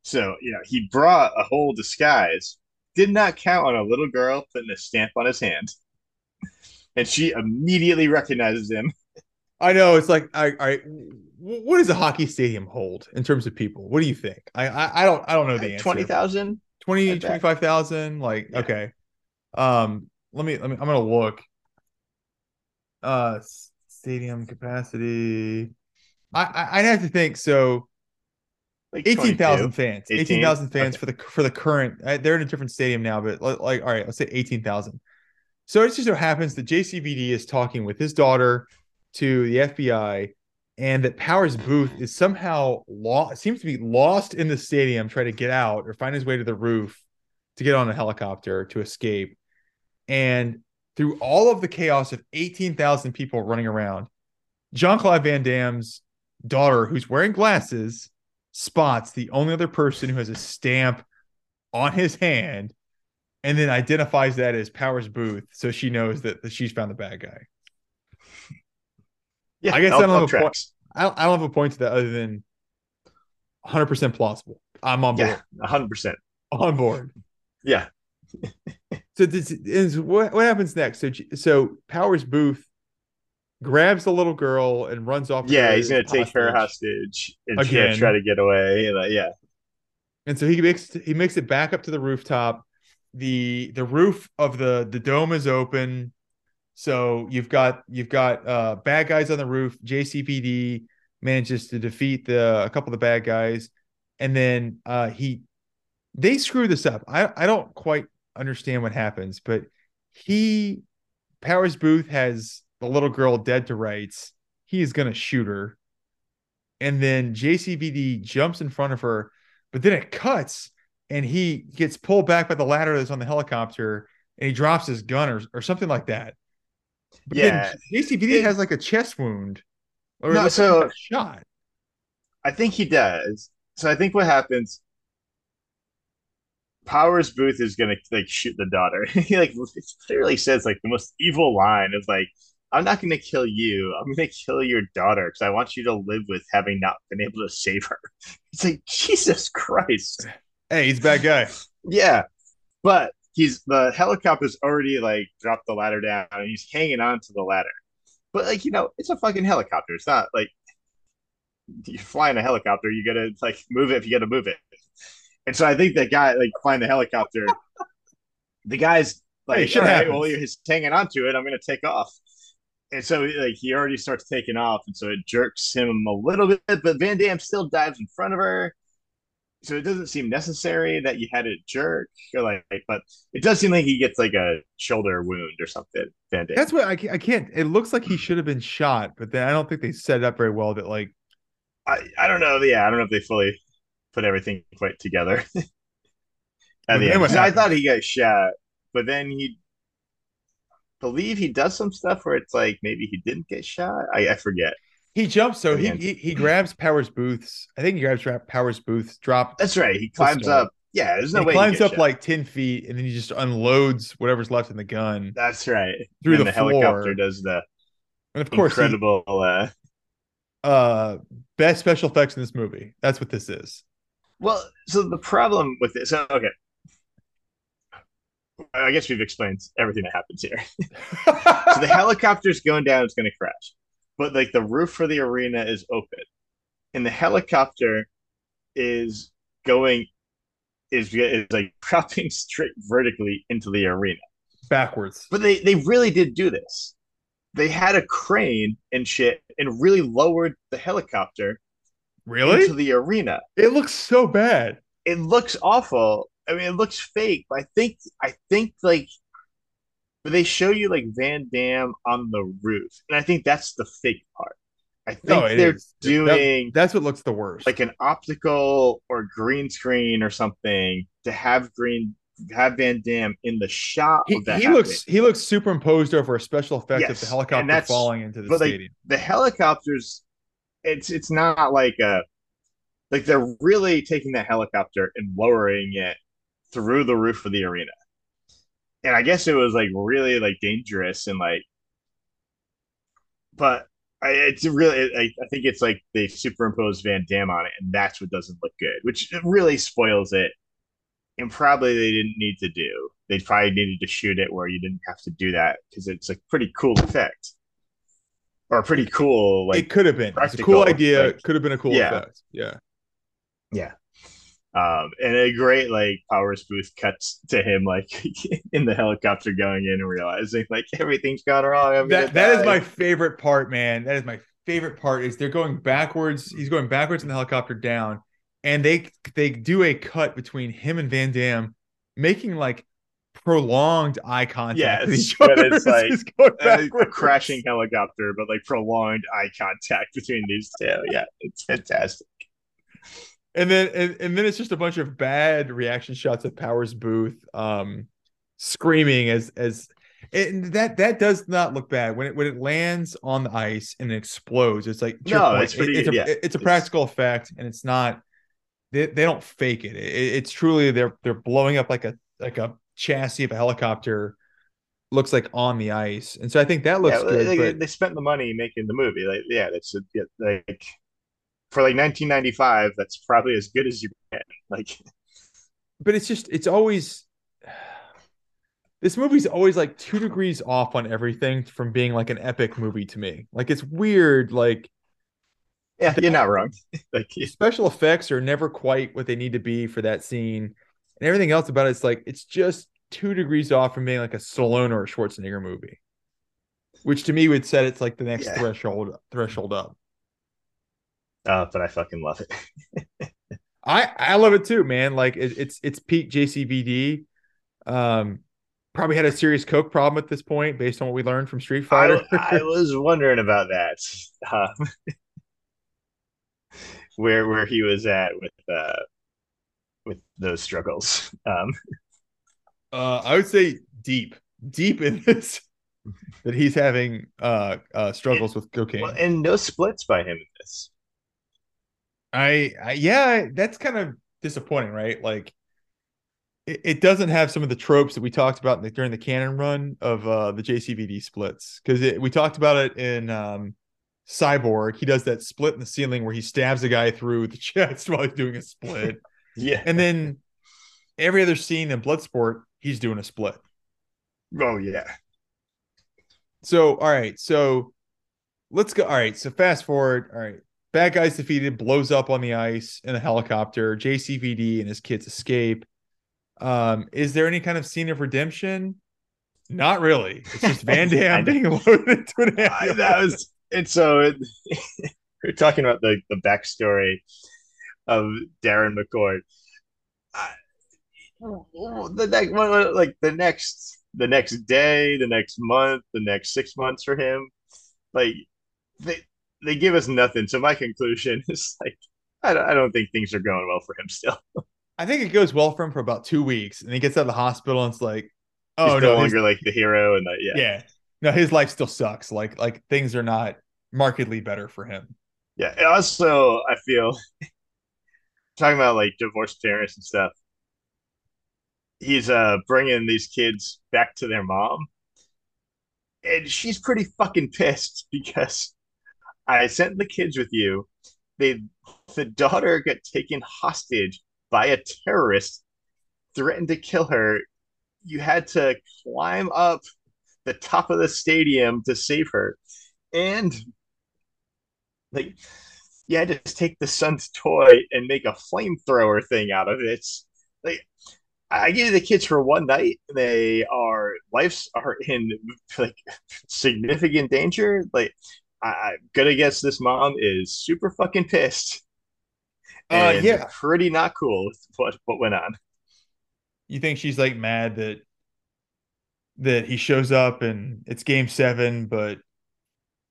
Speaker 2: So, you know, he brought a whole disguise, did not count on a little girl putting a stamp on his hand. And she immediately recognizes him.
Speaker 1: I know it's like I, I what does a hockey stadium hold in terms of people? What do you think? I I, I don't I don't know the answer.
Speaker 2: 20,000?
Speaker 1: 20 25,000 like yeah. okay. Um let me let me I'm going to look. Uh stadium capacity. I I'd have to think so like 18,000 fans. 18,000 fans okay. for the for the current uh, they're in a different stadium now but like all right, let's say 18,000. So it just so happens that JCVD is talking with his daughter to the FBI and that Powers Boothe is somehow lost seems to be lost in the stadium trying to get out or find his way to the roof to get on a helicopter to escape. And through all of the chaos of 18,000 people running around, Jean-Claude Van Damme's daughter who's wearing glasses spots the only other person who has a stamp on his hand and then identifies that as Powers Boothe so she knows that, that she's found the bad guy. Yeah, I guess I don't, have a point, I, don't, I don't have a point to that other than 100% plausible. I'm on board.
Speaker 2: Yeah, 100%.
Speaker 1: On board.
Speaker 2: Yeah.
Speaker 1: so this is what, what happens next? So, so Powers Boothe grabs the little girl and runs off.
Speaker 2: Yeah, he's going to take her hostage and Again. try to get away. Yeah.
Speaker 1: And so he makes he makes it back up to the rooftop. The the roof of the the dome is open. So you've got you've got uh, bad guys on the roof. JCVD manages to defeat the a couple of the bad guys, and then uh, he they screw this up. I I don't quite understand what happens, but he Powers Boothe has the little girl dead to rights. He is gonna shoot her, and then JCVD jumps in front of her, but then it cuts and he gets pulled back by the ladder that's on the helicopter and he drops his gun or, or something like that. But yeah, JCVD has like a chest wound
Speaker 2: or no, so shot. I think he does. So I think what happens. Powers Boothe is gonna like shoot the daughter. (laughs) he like clearly says like the most evil line is like, "I'm not gonna kill you. I'm gonna kill your daughter because I want you to live with having not been able to save her." (laughs) It's like Jesus Christ.
Speaker 1: Hey, he's a bad guy.
Speaker 2: yeah, but he's the helicopter's already like dropped the ladder down and he's hanging on to the ladder. But like, you know, it's a fucking helicopter. It's not like you're flying a helicopter, you gotta like move it if you gotta move it. And so I think that guy like flying the helicopter, the guy's like, hey, all right, well, he's hanging onto it. I'm gonna take off. And so like he already starts taking off, and so it jerks him a little bit, but Van Damme still dives in front of her. So it doesn't seem necessary that you had a jerk or like but it does seem like he gets like a shoulder wound or something
Speaker 1: that's what I, I can't it looks like he should have been shot but then i don't think they set it up very well that like
Speaker 2: i i don't know yeah i don't know if they fully put everything quite together (laughs) at the end. i thought he got shot but then he believe he does some stuff where it's like maybe he didn't get shot i, I forget
Speaker 1: he jumps, so he, he, he grabs Powers Boothe's. I think he grabs Powers Boothe's drop.
Speaker 2: That's right. He climbs up. Yeah, there's no way
Speaker 1: he
Speaker 2: way
Speaker 1: climbs up shot. like ten feet, and then he just unloads whatever's left in the gun.
Speaker 2: That's right. Through the, the helicopter does the
Speaker 1: and of course
Speaker 2: incredible. He, uh,
Speaker 1: uh, best special effects in this movie. That's what this is.
Speaker 2: Well, so the problem with this, okay. I guess we've explained everything that happens here. (laughs) so the (laughs) helicopter's going down; it's going to crash. But like the roof for the arena is open. And the helicopter is going is, is like (laughs) dropping straight vertically into the arena.
Speaker 1: Backwards.
Speaker 2: But they they really did do this. They had a crane and shit and really lowered the helicopter
Speaker 1: really?
Speaker 2: into the arena.
Speaker 1: It looks so bad.
Speaker 2: It looks awful I mean, it looks fake, but I think I think like they show you like Van Damme on the roof, and I think that's the fake part. I think no, they're is. doing
Speaker 1: that, that's what looks the worst,
Speaker 2: like an optical or green screen or something to have green have Van Damme in the shot.
Speaker 1: He, he looks he looks superimposed over a special effect yes, of the helicopter falling into the stadium.
Speaker 2: Like, the helicopters, it's it's not like a like they're really taking that helicopter and lowering it through the roof of the arena. And I guess it was like really like dangerous and like, but I, it's really I, I think it's like they superimposed Van Damme on it, and that's what doesn't look good, which really spoils it. And probably they didn't need to do. They probably needed to shoot it where you didn't have to do that because it's a pretty cool effect or pretty cool like
Speaker 1: it could have been it's a cool idea like, could have been a cool yeah. effect yeah
Speaker 2: yeah um, and a great like Powers Boothe cuts to him like (laughs) in the helicopter going in and realizing like everything's gone wrong. I'm
Speaker 1: that that is my favorite part, man. That is my favorite part. Is they're going backwards. He's going backwards in the helicopter down, and they they do a cut between him and Van Damme, making like prolonged eye contact each other. It's
Speaker 2: like a crashing helicopter, but like prolonged eye contact between these two. Yeah, it's fantastic
Speaker 1: and then and, and then it's just a bunch of bad reaction shots of Powers Boothe um screaming as as and that that does not look bad when it when it lands on the ice and it explodes. It's like
Speaker 2: no, it's, pretty,
Speaker 1: it, it's,
Speaker 2: a, yeah.
Speaker 1: it's a practical it's... effect, and it's not. They, they don't fake it. it. It's truly they're they're blowing up like a like a chassis of a helicopter. Looks like on the ice, and so I think that looks yeah, good.
Speaker 2: They,
Speaker 1: but...
Speaker 2: they spent the money making the movie. Like, yeah, that's like for like 1995, that's probably as good as you get. Like,
Speaker 1: but it's just it's always this movie's always like two degrees off on everything from being like an epic movie to me. Like it's weird. Like,
Speaker 2: yeah, you're not wrong. (laughs)
Speaker 1: like special effects are never quite what they need to be for that scene, and everything else about it's like it's just two degrees off from being like a Stallone or a Schwarzenegger movie, which to me would set it's like the next yeah. threshold threshold up.
Speaker 2: Uh, but I fucking love it. (laughs)
Speaker 1: I I love it too, man. Like it, it's it's peak JCVD. Um, probably had a serious coke problem at this point, based on what we learned from Street Fighter.
Speaker 2: I, I (laughs) was wondering about that. Um, (laughs) where where he was at with uh with those struggles. Um,
Speaker 1: uh, I would say deep, deep in this that he's having uh, uh struggles with cocaine. Well,
Speaker 2: and no splits by him in this.
Speaker 1: I, I yeah, that's kind of disappointing, right? Like it, it, doesn't have some of the tropes that we talked about the, during the Cannon run of uh, the JCVD splits because we talked about it in um, Cyborg. He does that split in the ceiling where he stabs a guy through the (laughs) chest while he's doing a split. (laughs)
Speaker 2: yeah,
Speaker 1: and then every other scene in Bloodsport, he's doing a split.
Speaker 2: Oh yeah.
Speaker 1: So all right, so let's go. All right, so fast forward. All right, Bad guys defeated, blows up on the ice in a helicopter. JCVD and his kids escape. Um, is there any kind of scene of redemption? Not really. It's just (laughs) Van Damme being (laughs) loaded into an
Speaker 2: ambulance. that was and so it, (laughs) we're talking about the the backstory of Darren McCord. the next like the next the next day, the next month, the next six months for him, like they they give us nothing. So my conclusion (laughs) is like, I don't, I don't think things are going well for him still. (laughs)
Speaker 1: I think it goes well for him for about two weeks, and he gets out of the hospital, and it's like, oh
Speaker 2: He's
Speaker 1: no,
Speaker 2: no longer like the hero, and the, yeah,
Speaker 1: yeah, no, his life still sucks. Like, like things are not markedly better for him.
Speaker 2: Yeah, and also I feel (laughs) talking about like divorced parents and stuff. He's uh bringing these kids back to their mom, and she's pretty fucking pissed because I sent the kids with you. They the daughter got taken hostage by a terrorist, threatened to kill her. You had to climb up the top of the stadium to save her. And like you had to take the son's toy and make a flamethrower thing out of it. Like I gave the kids for one night. They are lives are in like significant danger. Like I, am gonna guess this mom is super fucking pissed.
Speaker 1: Uh, yeah,
Speaker 2: pretty not cool with what what went on.
Speaker 1: you think she's like mad that that he shows up and it's game seven, but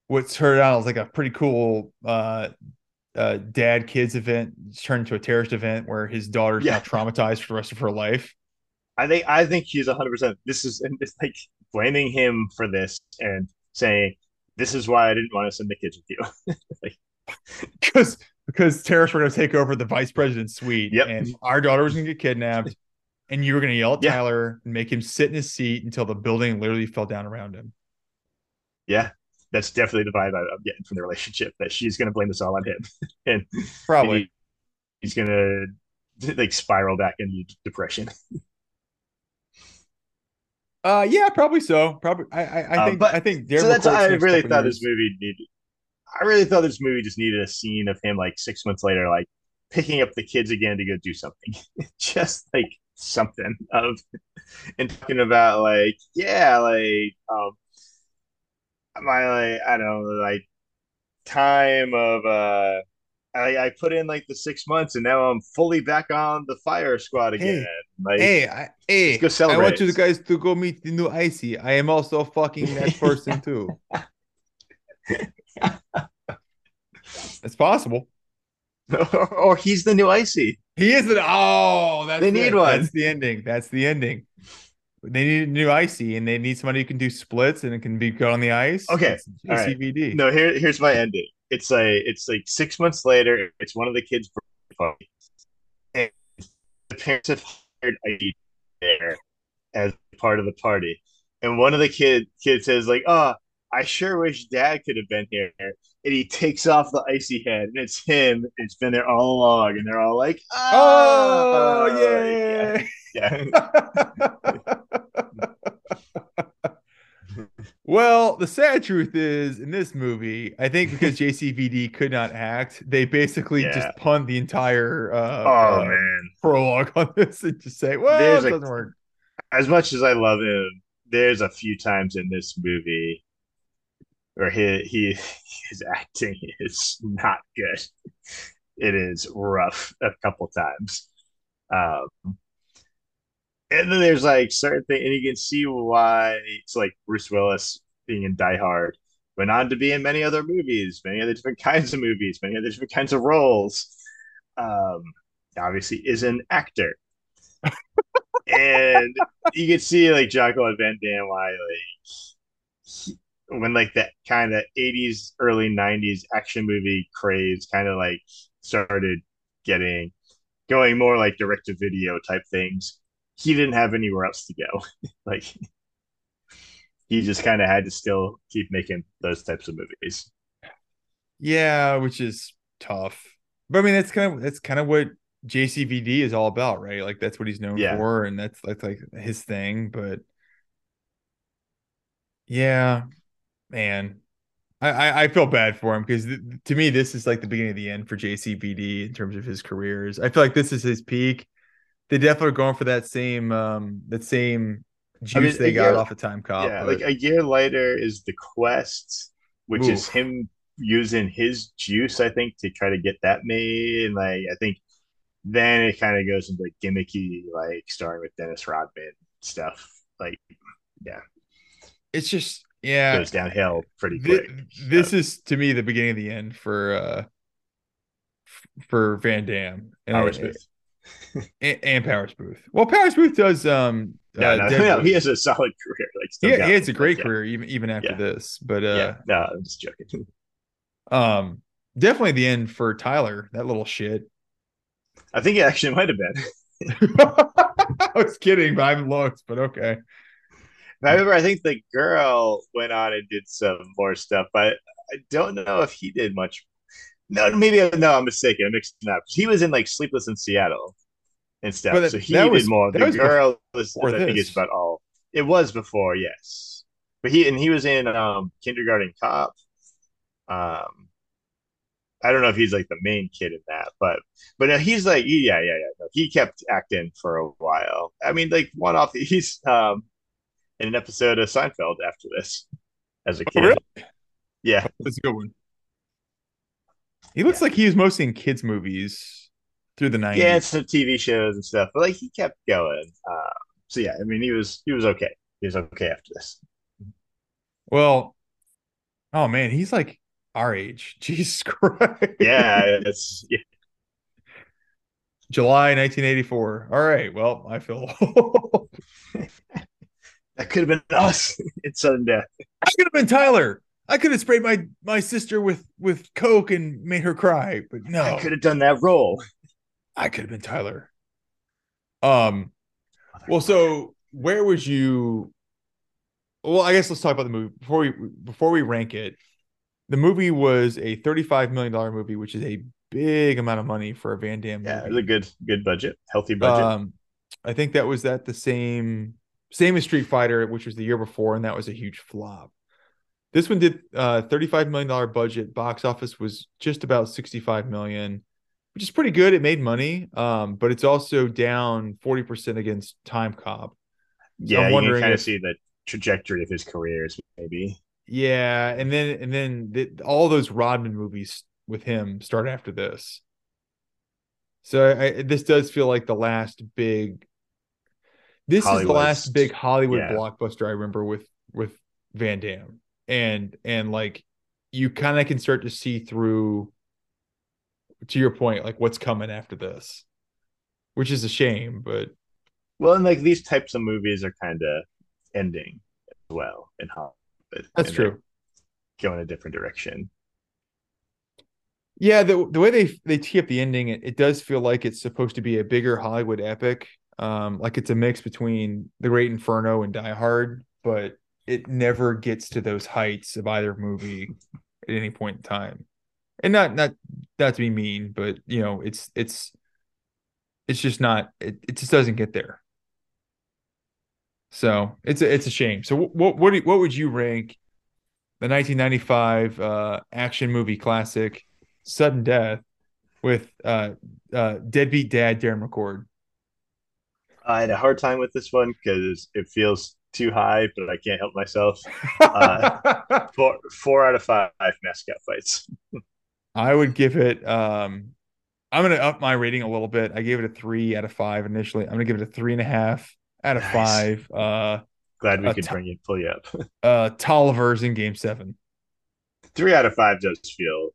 Speaker 1: what's turned out is like a pretty cool uh uh dad kids event turned into a terrorist event where his daughter's
Speaker 2: Yeah.
Speaker 1: now traumatized for the rest of her life.
Speaker 2: I think I think he's 100. percent This is and it's like blaming him for this and saying this is why I didn't want to send the kids with you. (laughs)
Speaker 1: because because terrorists were going to take over the vice president's suite,
Speaker 2: Yep.
Speaker 1: and our daughter was going to get kidnapped, and you were going to yell at
Speaker 2: Yeah.
Speaker 1: Tyler and make him sit in his seat until the building literally fell down around him.
Speaker 2: yeah, that's definitely the vibe I'm getting from the relationship. That she's going to blame this all on him, (laughs) and
Speaker 1: Probably.
Speaker 2: he- he's going to like spiral back into depression. (laughs)
Speaker 1: Uh, yeah, probably so. Probably. I I, I
Speaker 2: Uh,
Speaker 1: think
Speaker 2: but-
Speaker 1: I think.
Speaker 2: so that's I really thought
Speaker 1: years-
Speaker 2: this movie needed. I really thought this movie just needed a scene of him like six months later, like picking up the kids again to go do something, (laughs) just like something of, and talking about like yeah, like um, my like I don't know like time of uh. I, I put in like the six months and now I'm fully back on the fire squad again. like
Speaker 1: Hey, I, hey,
Speaker 2: go celebrate.
Speaker 1: I want you guys to go meet the new Icy. I am also fucking (laughs) that person too. it's possible. (laughs)
Speaker 2: or he's the new icy.
Speaker 1: He is an oh, that's
Speaker 2: They
Speaker 1: it.
Speaker 2: need one.
Speaker 1: That's the ending. That's the ending. They need a new icy, and they need somebody who can do splits and it can be go on the ice.
Speaker 2: Okay,
Speaker 1: It's
Speaker 2: all right. No, here here's my ending. It's like it's like six months later. It's one of the kids' birthday and the parents have hired ID there as part of the party. And one of the kid kids says like, "Oh, I sure wish Dad could have been here." And he takes off the icy head, and it's him. It's been there all along, and they're all like, ah,
Speaker 1: Oh,
Speaker 2: "Oh,
Speaker 1: yeah.
Speaker 2: yeah." (laughs) (laughs) (laughs)
Speaker 1: well, the sad truth is, in this movie, I think because (laughs) JCVD could not act, they basically
Speaker 2: Yeah.
Speaker 1: just punt the entire uh,
Speaker 2: Oh
Speaker 1: uh,
Speaker 2: man.
Speaker 1: prologue (laughs) on this and just say, "Well,
Speaker 2: There's
Speaker 1: it doesn't work."
Speaker 2: as much as I love him, there's a few times in this movie where he, he (laughs) his acting is not good. It is rough a couple times. Um, and then there's like certain things, and you can see why it's like Bruce Willis being in Die Hard went on to be in many other movies, many other different kinds of movies, many other different kinds of roles. Um, obviously, is an actor (laughs) and you can see like Jean-Claude Van Damme why like he- when like that kind of 80s early 90s action movie craze kind of like started getting going more like direct to video type things he didn't have anywhere else to go (laughs) like he just kind of had to still keep making those types of movies
Speaker 1: Yeah, which is tough. But I mean, that's kind of that's kind of what JCVD is all about, right? Like that's what he's known
Speaker 2: Yeah.
Speaker 1: for, and that's that's like his thing. But yeah, man, I I, feel bad for him because th- to me this is like the beginning of the end for JCVD in terms of his careers. I feel like this is his peak. They definitely are going for that same um that same juice
Speaker 2: mean,
Speaker 1: they got
Speaker 2: year-
Speaker 1: off of Timecop.
Speaker 2: yeah
Speaker 1: but-
Speaker 2: like a year later is the quest which is him using his juice i think to try to get that made and like i think then it kind of goes into like gimmicky like starting with dennis rodman stuff like yeah.
Speaker 1: it's just yeah.
Speaker 2: goes downhill pretty quick
Speaker 1: this is to me the beginning of the end for uh for Van Damme and,
Speaker 2: Smith.
Speaker 1: And, and Powers Boothe. Well, Powers Boothe does um
Speaker 2: no,
Speaker 1: uh,
Speaker 2: no, (laughs) no, he has a solid career (laughs) like still
Speaker 1: he, he has a great
Speaker 2: but
Speaker 1: career even even after
Speaker 2: Yeah.
Speaker 1: this, but uh
Speaker 2: yeah. no i'm just joking (laughs)
Speaker 1: um definitely the end for Tyler, that little shit.
Speaker 2: i think it actually might have been
Speaker 1: I was kidding, but I'm looked, but okay.
Speaker 2: I remember, I think the girl went on and did some more stuff, but I don't know if he did much. No, maybe no, I'm mistaken. I'm mixing up. He was in like Sleepless in Seattle and stuff,
Speaker 1: that-
Speaker 2: so he
Speaker 1: that
Speaker 2: did
Speaker 1: was-
Speaker 2: more. The
Speaker 1: was
Speaker 2: girl was, I think, it's about all. It was before, yes, but he and he was in um, Kindergarten Cop. Um, I don't know if he's like the main kid in that, but but no, he's like yeah, yeah, yeah. No, he kept acting for a while. I mean, like one off. He's um in an episode of Seinfeld after this as a
Speaker 1: Oh,
Speaker 2: kid.
Speaker 1: really?
Speaker 2: Yeah,
Speaker 1: That's a good one. He looks like he was mostly in kids movies through the 90s.
Speaker 2: yeah, it's some TV shows and stuff, but like he kept going. Uh, so yeah, I mean, he was he was okay. He was okay after this.
Speaker 1: Well, oh man, he's like our age. (laughs) Jesus Christ.
Speaker 2: Yeah, it's yeah.
Speaker 1: July 1984. All right. Well, I feel (laughs)
Speaker 2: that could have been us (laughs) in sudden death.
Speaker 1: I could have been Tyler. I could have sprayed my my sister with with coke and made her cry, but no.
Speaker 2: I could have done that role.
Speaker 1: I could have been Tyler. Um well so where would you well i guess let's talk about the movie before we before we rank it the movie was a 35 million dollar movie which is a big amount of money for a van damme
Speaker 2: Yeah,
Speaker 1: movie.
Speaker 2: it was a good good budget, healthy budget.
Speaker 1: um i think that was at the same same as street fighter which was the year before and that was a huge flop this one did uh 35 million dollar budget box office was just about 65 million which is pretty good it made money um but it's also down 40% against timecop
Speaker 2: yeah,
Speaker 1: I'm
Speaker 2: you
Speaker 1: wondering
Speaker 2: can kind
Speaker 1: if-
Speaker 2: of see the trajectory of his careers, maybe.
Speaker 1: Yeah, and then and then the, all those Rodman movies with him start after this. So I, this does feel like the last big. This is the last big Hollywood
Speaker 2: yeah.
Speaker 1: blockbuster I remember with with Van Damme, and and like you kind of can start to see through. To your point, like what's coming after this, which is a shame, but
Speaker 2: Well, and like these types of movies are kind of ending as well in Hollywood.
Speaker 1: that's
Speaker 2: and
Speaker 1: true.
Speaker 2: Going in a different direction.
Speaker 1: Yeah, the the way they they tee up the ending, it, it does feel like it's supposed to be a bigger Hollywood epic. Um, like it's a mix between The Great Inferno and Die Hard, but it never gets to those heights of either movie at any point in time. And not not not to be mean, but you know, it's it's it's just not it, it just doesn't get there. So it's a it's a shame. So what what do what would you rank the 1995 uh, action movie classic Sudden Death with uh, uh, deadbeat dad Darren McCord?
Speaker 2: I had a hard time with this one because it feels too high, but I can't help myself. (laughs) Uh, Four four out of five mascot fights.
Speaker 1: I would give it. Um, I'm gonna up my rating a little bit. I gave it a three out of five initially. I'm gonna give it a three and a half out of
Speaker 2: Nice.
Speaker 1: five. Uh,
Speaker 2: Glad we could
Speaker 1: t-
Speaker 2: bring you pull you up. (laughs)
Speaker 1: uh, Tolliver's in Game Seven.
Speaker 2: Three out of five does feel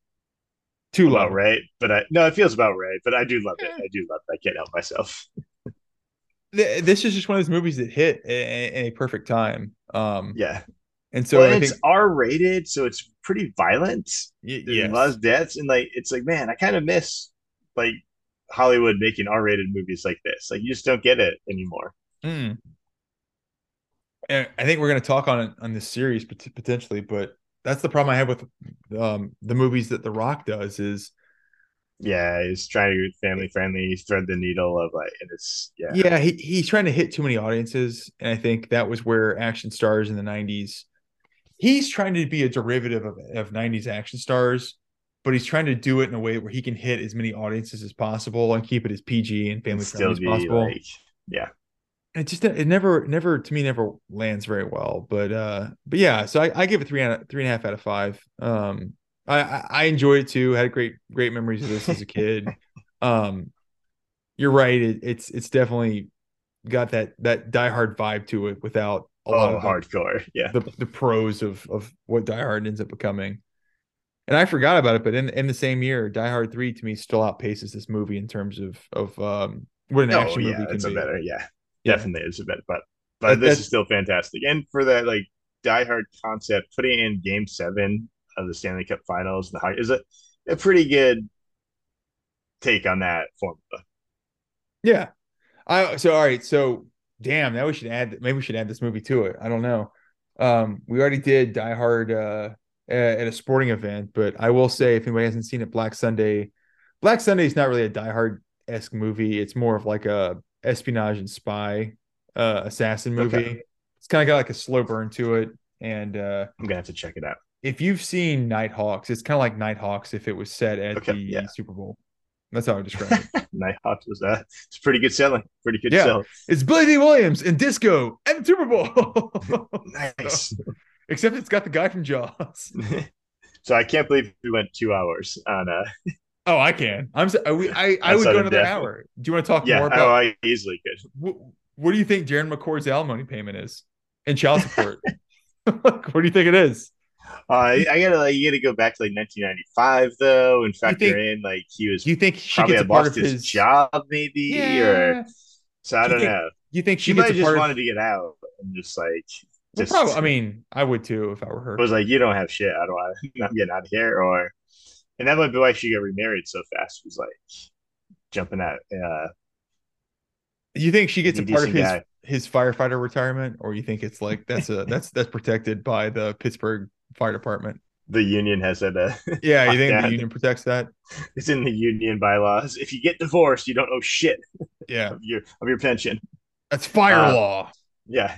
Speaker 1: Too low.
Speaker 2: right, but I no, it feels about right. But I do love it. I do love it. I can't help myself. (laughs)
Speaker 1: Th- This is just one of those movies that hit in, a perfect time. Um,
Speaker 2: Yeah.
Speaker 1: and so
Speaker 2: well,
Speaker 1: I
Speaker 2: it's R rated, so it's pretty violent.
Speaker 1: y-
Speaker 2: There's
Speaker 1: yes.
Speaker 2: a of deaths, and like it's like, man, I kind of miss like Hollywood making R rated movies like this. Like you just don't get it anymore.
Speaker 1: Mm. And I think we're going to talk on on this series potentially, but that's the problem I have with um, the movies that The Rock does is
Speaker 2: Yeah, he's trying to be family friendly. He's thread the needle of like, and it's yeah,
Speaker 1: yeah, he, he's trying to hit too many audiences, and I think that was where action stars in the '90s. He's trying to be a derivative of, of '90s action stars, but he's trying to do it in a way where he can hit as many audiences as possible and keep it as PG and family friendly as possible.
Speaker 2: like, yeah,
Speaker 1: it just it never never to me never lands very well but uh but yeah so i, I give it three out of three and a half out of five um I, I enjoyed it too had great great memories of this as a kid (laughs) um you're right it, it's it's definitely got that that die hard vibe to it without a lot
Speaker 2: oh,
Speaker 1: of the-
Speaker 2: hardcore, yeah.
Speaker 1: the, the pros of of what Die Hard ends up becoming. And I forgot about it, but in in the same year, Die Hard Three to me still outpaces this movie in terms of of um what an
Speaker 2: Oh
Speaker 1: action
Speaker 2: yeah,
Speaker 1: movie can be.
Speaker 2: better, yeah,
Speaker 1: Yeah.
Speaker 2: definitely it's a better, but but
Speaker 1: That-
Speaker 2: this is still fantastic. And for that like Die Hard concept, putting in Game Seven of the Stanley Cup Finals, the high is a a pretty good take on that formula.
Speaker 1: Yeah. I so all right. So damn, now we should add maybe we should add this movie to it. I don't know. Um, we already did Die Hard uh at at a sporting event, but I will say if anybody hasn't seen it, Black Sunday, Black Sunday is not really a Die Hard esque movie. It's more of like a espionage and spy uh assassin movie.
Speaker 2: Okay.
Speaker 1: It's kind of got like a slow burn to it. And uh
Speaker 2: I'm gonna have to check it out.
Speaker 1: If you've seen Nighthawks, it's kind of like Nighthawks if it was set at
Speaker 2: Okay,
Speaker 1: the
Speaker 2: yeah.
Speaker 1: Super Bowl. That's how I describe it. (laughs)
Speaker 2: Nighthawks was that. it's pretty good selling, pretty good
Speaker 1: Yeah.
Speaker 2: sell.
Speaker 1: It's Billy Dee Williams in Disco and the Super Bowl. (laughs) (laughs)
Speaker 2: Nice.
Speaker 1: Except it's got the guy from Jaws.
Speaker 2: so I can't believe we went two hours on uh
Speaker 1: Oh, I can. I'm. s- I, we- I, I would go another
Speaker 2: Death.
Speaker 1: hour. Do you want to talk
Speaker 2: yeah,
Speaker 1: more
Speaker 2: oh, I easily could.
Speaker 1: w- what do you think Darren McCord's alimony payment is and child support? what do you think it is?
Speaker 2: Uh, I gotta like you gotta go back to like 1995 though, and factor
Speaker 1: think-
Speaker 2: in like he was
Speaker 1: you think she
Speaker 2: probably
Speaker 1: gets a part
Speaker 2: lost
Speaker 1: of
Speaker 2: his
Speaker 1: his
Speaker 2: job maybe,
Speaker 1: Yeah.
Speaker 2: or so I
Speaker 1: you
Speaker 2: don't
Speaker 1: think-
Speaker 2: know.
Speaker 1: You think
Speaker 2: She
Speaker 1: she
Speaker 2: might have just
Speaker 1: part
Speaker 2: wanted to get out and just like
Speaker 1: Well, probably, I mean, I would too if I were her.
Speaker 2: It was like, you don't have shit. I don't want. (laughs) I'm getting out of here. Or, and that might be why she got remarried so fast. Was like jumping out. Uh,
Speaker 1: You think she gets a part of his
Speaker 2: decent
Speaker 1: his firefighter retirement, or you think it's like that's a (laughs) that's that's protected by the Pittsburgh Fire Department?
Speaker 2: the union has. Uh,
Speaker 1: Yeah, you (laughs) think the union protects that?
Speaker 2: it's in the union bylaws. If you get divorced, you don't owe shit
Speaker 1: Yeah,
Speaker 2: of your of your pension.
Speaker 1: that's fire
Speaker 2: Uh,
Speaker 1: law.
Speaker 2: Yeah.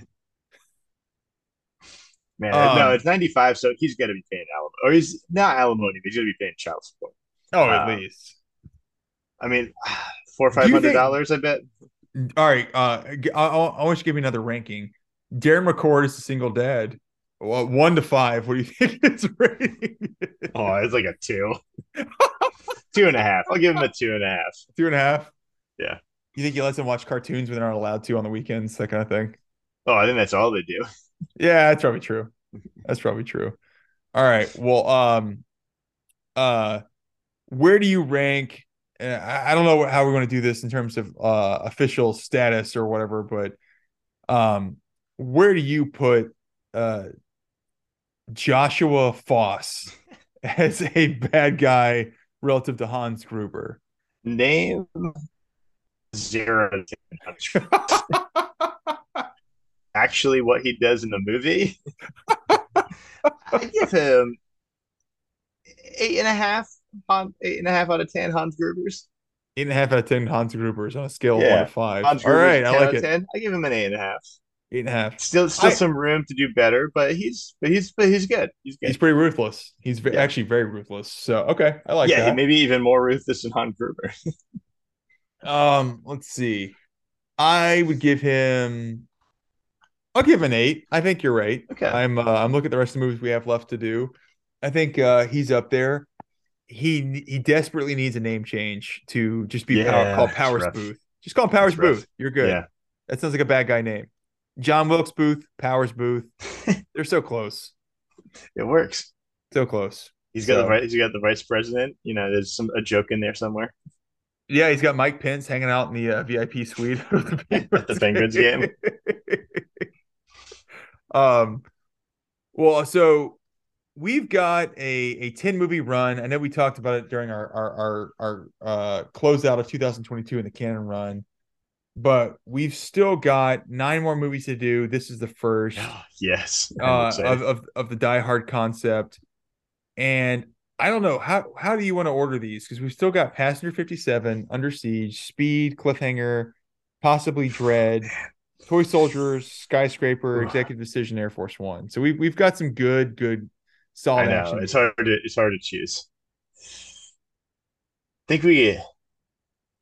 Speaker 2: Man,
Speaker 1: Um,
Speaker 2: no, it's 95, so he's got to be paying alimony. Or he's not alimony, but he's to be paying child support.
Speaker 1: Oh, at
Speaker 2: uh,
Speaker 1: least.
Speaker 2: I mean, (sighs) four or five hundred five
Speaker 1: think-
Speaker 2: dollars, I bet.
Speaker 1: All right, uh, I, I, I want you to give me another ranking. Darren McCord is a single dad. Well, one to five. What do you (laughs) think it's rating?
Speaker 2: Oh, it's like a two. (laughs) two and a half. I'll give him a two and a half.
Speaker 1: Two and a half.
Speaker 2: Yeah.
Speaker 1: You think he lets them watch cartoons when they're not allowed to on the weekends, that kind of thing?
Speaker 2: Oh, I think that's all they do.
Speaker 1: Yeah, that's probably true. That's probably true. All right. Well, um, uh, where do you rank? I, I don't know how we're going to do this in terms of uh official status or whatever, but um, where do you put uh Joshua Foss (laughs) as a bad guy relative to Hans Gruber?
Speaker 2: Name zero. (laughs) Actually, what he does in the movie, I give him eight and a half. On eight and a half out of ten. Hans Gruber's.
Speaker 1: Eight and a half out of ten Hans Grubers on a scale of one to five.
Speaker 2: Hans
Speaker 1: All
Speaker 2: Gruber's
Speaker 1: right, I like it.
Speaker 2: 10. I give him an eight and a half.
Speaker 1: Eight and a half.
Speaker 2: Still, still
Speaker 1: I-
Speaker 2: some room to do better, but he's, but he's, but he's good. He's good.
Speaker 1: He's pretty ruthless. He's
Speaker 2: Yeah.
Speaker 1: actually very ruthless. So okay, I like that.
Speaker 2: yeah,
Speaker 1: that.
Speaker 2: maybe even more ruthless than Hans Gruber. (laughs)
Speaker 1: Um, let's see. I would give him. I'll give an eight. I think you're right.
Speaker 2: Okay.
Speaker 1: I'm. Uh, I'm looking at the rest of the movies we have left to do. I think uh, he's up there. He he desperately needs a name change to just be power, called Powers. Booth. Just call him Powers Boothe. You're good.
Speaker 2: Yeah.
Speaker 1: That sounds like a bad guy name. John Wilkes Booth, Powers Boothe. (laughs) They're so close.
Speaker 2: it works.
Speaker 1: So close.
Speaker 2: He's got
Speaker 1: So-
Speaker 2: the. He's got the vice president. You know, there's some a joke in there somewhere.
Speaker 1: Yeah, he's got Mike Pence hanging out in the uh, VIP suite (laughs)
Speaker 2: At the Penguins game. (laughs)
Speaker 1: um, well, so we've got a a ten movie run. I know we talked about it during our our our, our uh, closeout of 2022 in the Cannon run, but we've still got nine more movies to do. This is the first
Speaker 2: yes.
Speaker 1: Uh, of, of of the Die Hard concept, and I don't know how how do you want to order these because we've still got Passenger Fifty Seven, Under Siege, Speed, Cliffhanger, possibly Dredd, Toy Soldiers, Skyscraper, Executive Decision, Air Force One. So we've we've got some good good solid
Speaker 2: I know
Speaker 1: action.
Speaker 2: it's hard to it's hard to choose. think we.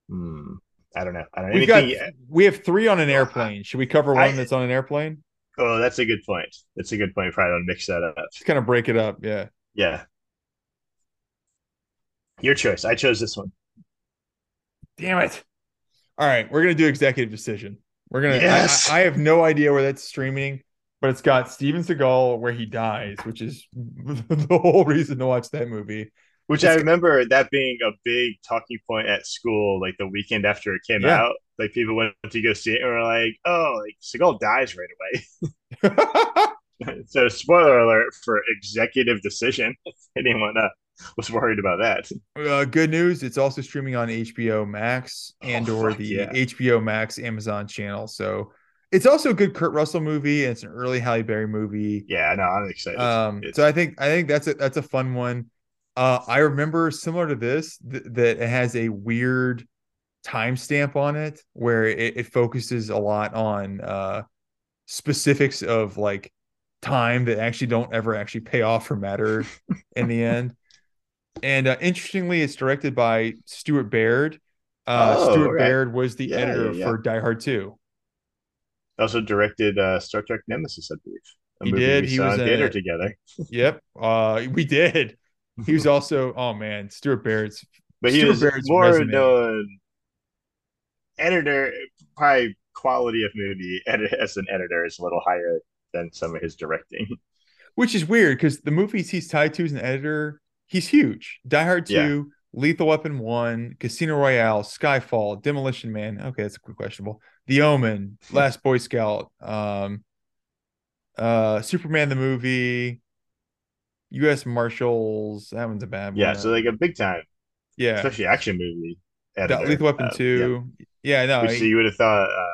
Speaker 2: Hmm. I don't know. I don't know.
Speaker 1: We've got we have three on an airplane. Should we cover one
Speaker 2: I-
Speaker 1: that's on an airplane?
Speaker 2: oh, that's a good point. That's a good point. Probably don't mix that up.
Speaker 1: Just kind of break it up. Yeah.
Speaker 2: Yeah. Your choice. I chose this one.
Speaker 1: Damn it. All right, we're gonna do executive decision. We're gonna.
Speaker 2: Yes.
Speaker 1: I, I have no idea where that's streaming, but it's got Steven Seagal where he dies, which is (laughs) the whole reason to watch that movie.
Speaker 2: Which
Speaker 1: It's-
Speaker 2: I remember that being a big talking point at school, like the weekend after it came
Speaker 1: Yeah.
Speaker 2: out. Like people went to go see it and were like, "Oh, like Seagal dies right away." (laughs) (laughs) so, spoiler alert for Executive Decision. (laughs) Anyone uh, was worried about that,
Speaker 1: uh, good news, it's also streaming on HBO Max and
Speaker 2: Oh,
Speaker 1: or the
Speaker 2: yeah.
Speaker 1: HBO Max Amazon channel. So it's also a good Kurt Russell movie. And it's an early Halle Berry movie.
Speaker 2: yeah, no, I'm excited.
Speaker 1: Um,
Speaker 2: It's-
Speaker 1: so I think I think that's a that's a fun one. Uh, I remember similar to this th- that it has a weird timestamp on it where it, it focuses a lot on uh specifics of like time that actually don't ever actually pay off or matter in the (laughs) end. And uh, interestingly, it's directed by Stuart Baird. Uh,
Speaker 2: Oh,
Speaker 1: Stuart
Speaker 2: right.
Speaker 1: Baird was the
Speaker 2: Yeah,
Speaker 1: editor
Speaker 2: yeah, yeah.
Speaker 1: for Die Hard 2.
Speaker 2: also directed uh, Star Trek Nemesis, I believe. A
Speaker 1: He
Speaker 2: movie
Speaker 1: did.
Speaker 2: We
Speaker 1: He was
Speaker 2: in theater together.
Speaker 1: Yep, uh, we did. He was also, oh man, Stuart Baird's.
Speaker 2: but he
Speaker 1: Stuart
Speaker 2: was
Speaker 1: Baird's
Speaker 2: more
Speaker 1: resume.
Speaker 2: known editor, probably quality of movie as an editor is a little higher than some of his directing.
Speaker 1: Which is weird because the movies he's tied to as an editor, he's huge. Die Hard 2, yeah. Lethal Weapon 1, Casino Royale, Skyfall, Demolition Man. Okay, that's a quick questionable. The Omen, (laughs) Last Boy Scout, um, uh, Superman the movie, U.S. Marshals. That one's a bad one.
Speaker 2: Yeah, so like a big time.
Speaker 1: Yeah,
Speaker 2: especially action movie. Editor.
Speaker 1: Lethal Weapon uh, two. Yeah, yeah no.
Speaker 2: Which, I, so you would have thought, uh,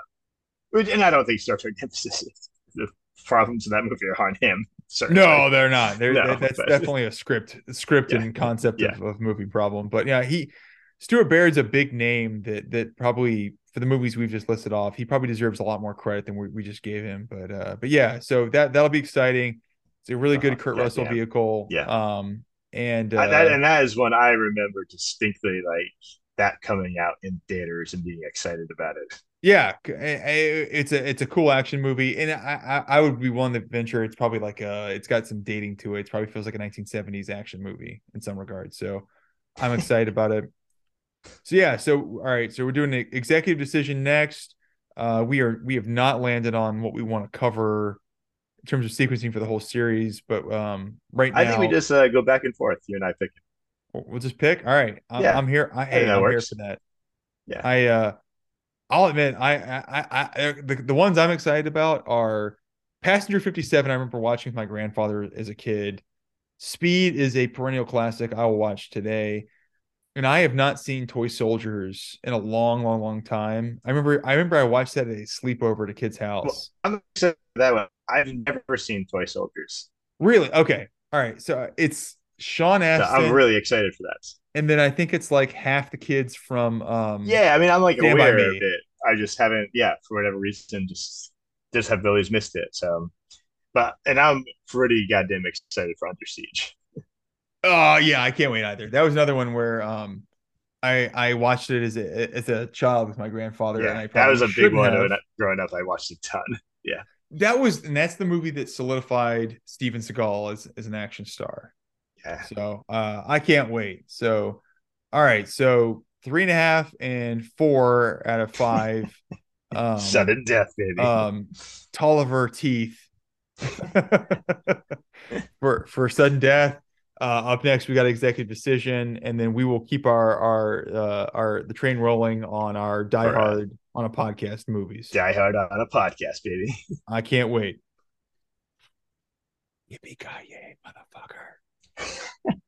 Speaker 2: which, and I don't think Star Trek Nemesis. The problems in that movie are on him.
Speaker 1: Certainly. No, they're not. They're, no, that's but, definitely a script, script yeah. and concept yeah. of, of movie problem. But yeah, he Stuart Baird's a big name that that probably for the movies we've just listed off, he probably deserves a lot more credit than we, we just gave him. But uh, but yeah, so that that'll be exciting. It's a really good uh, Kurt yeah, Russell yeah. vehicle.
Speaker 2: Yeah.
Speaker 1: Um, and
Speaker 2: uh, that, and that is one I remember distinctly, like that coming out in theaters and being excited about it.
Speaker 1: Yeah, it's a it's a cool action movie, and I I, I would be willing to venture it's probably like a it's got some dating to it. It probably feels like a 1970s action movie in some regards. So I'm excited about it. So yeah, so all right, so we're doing an executive decision next. Uh, we are we have not landed on what we want to cover in terms of sequencing for the whole series, but um, right now I
Speaker 2: think we just uh, go back and forth. You and I pick.
Speaker 1: We'll just pick. All right, I'm, yeah. I'm here. I, hey, I'm works. here for that.
Speaker 2: Yeah,
Speaker 1: I uh, I'll admit, I I I, the the ones I'm excited about are Passenger 57. I remember watching with my grandfather as a kid. Speed is a perennial classic. I will watch today and I have not seen Toy Soldiers in a long, long, long time. I remember, I remember, I watched that at a sleepover at a kid's house.
Speaker 2: Well, I'm excited that one. I've never seen Toy Soldiers.
Speaker 1: Really? Okay. All right. So it's Sean Astin.
Speaker 2: I'm really excited for that.
Speaker 1: And then I think it's like half the kids from. um
Speaker 2: Yeah, I mean, I'm like Stand aware of it. I just haven't, yeah, for whatever reason, just just have always missed it. So, but and I'm pretty goddamn excited for Under Siege. (laughs)
Speaker 1: Oh yeah, I can't wait either. That was another one where um I I watched it as a as a child with my grandfather.
Speaker 2: Yeah,
Speaker 1: and I
Speaker 2: that was a big one. Have. Growing up, I watched a ton. (laughs) Yeah,
Speaker 1: that was and that's the movie that solidified Steven Seagal as as an action star.
Speaker 2: Yeah.
Speaker 1: So uh, I can't wait. So all right, so three and a half and four out of five. (laughs)
Speaker 2: um, Sudden death, baby.
Speaker 1: Um, Tolliver teeth (laughs) for for sudden death. Uh, up next, we got executive decision, and then we will keep our our uh, our the train rolling on our Die right. Hard on a podcast movies.
Speaker 2: Die Hard on a podcast, baby. (laughs)
Speaker 1: I can't wait. Yippee ki yay, motherfucker! (laughs)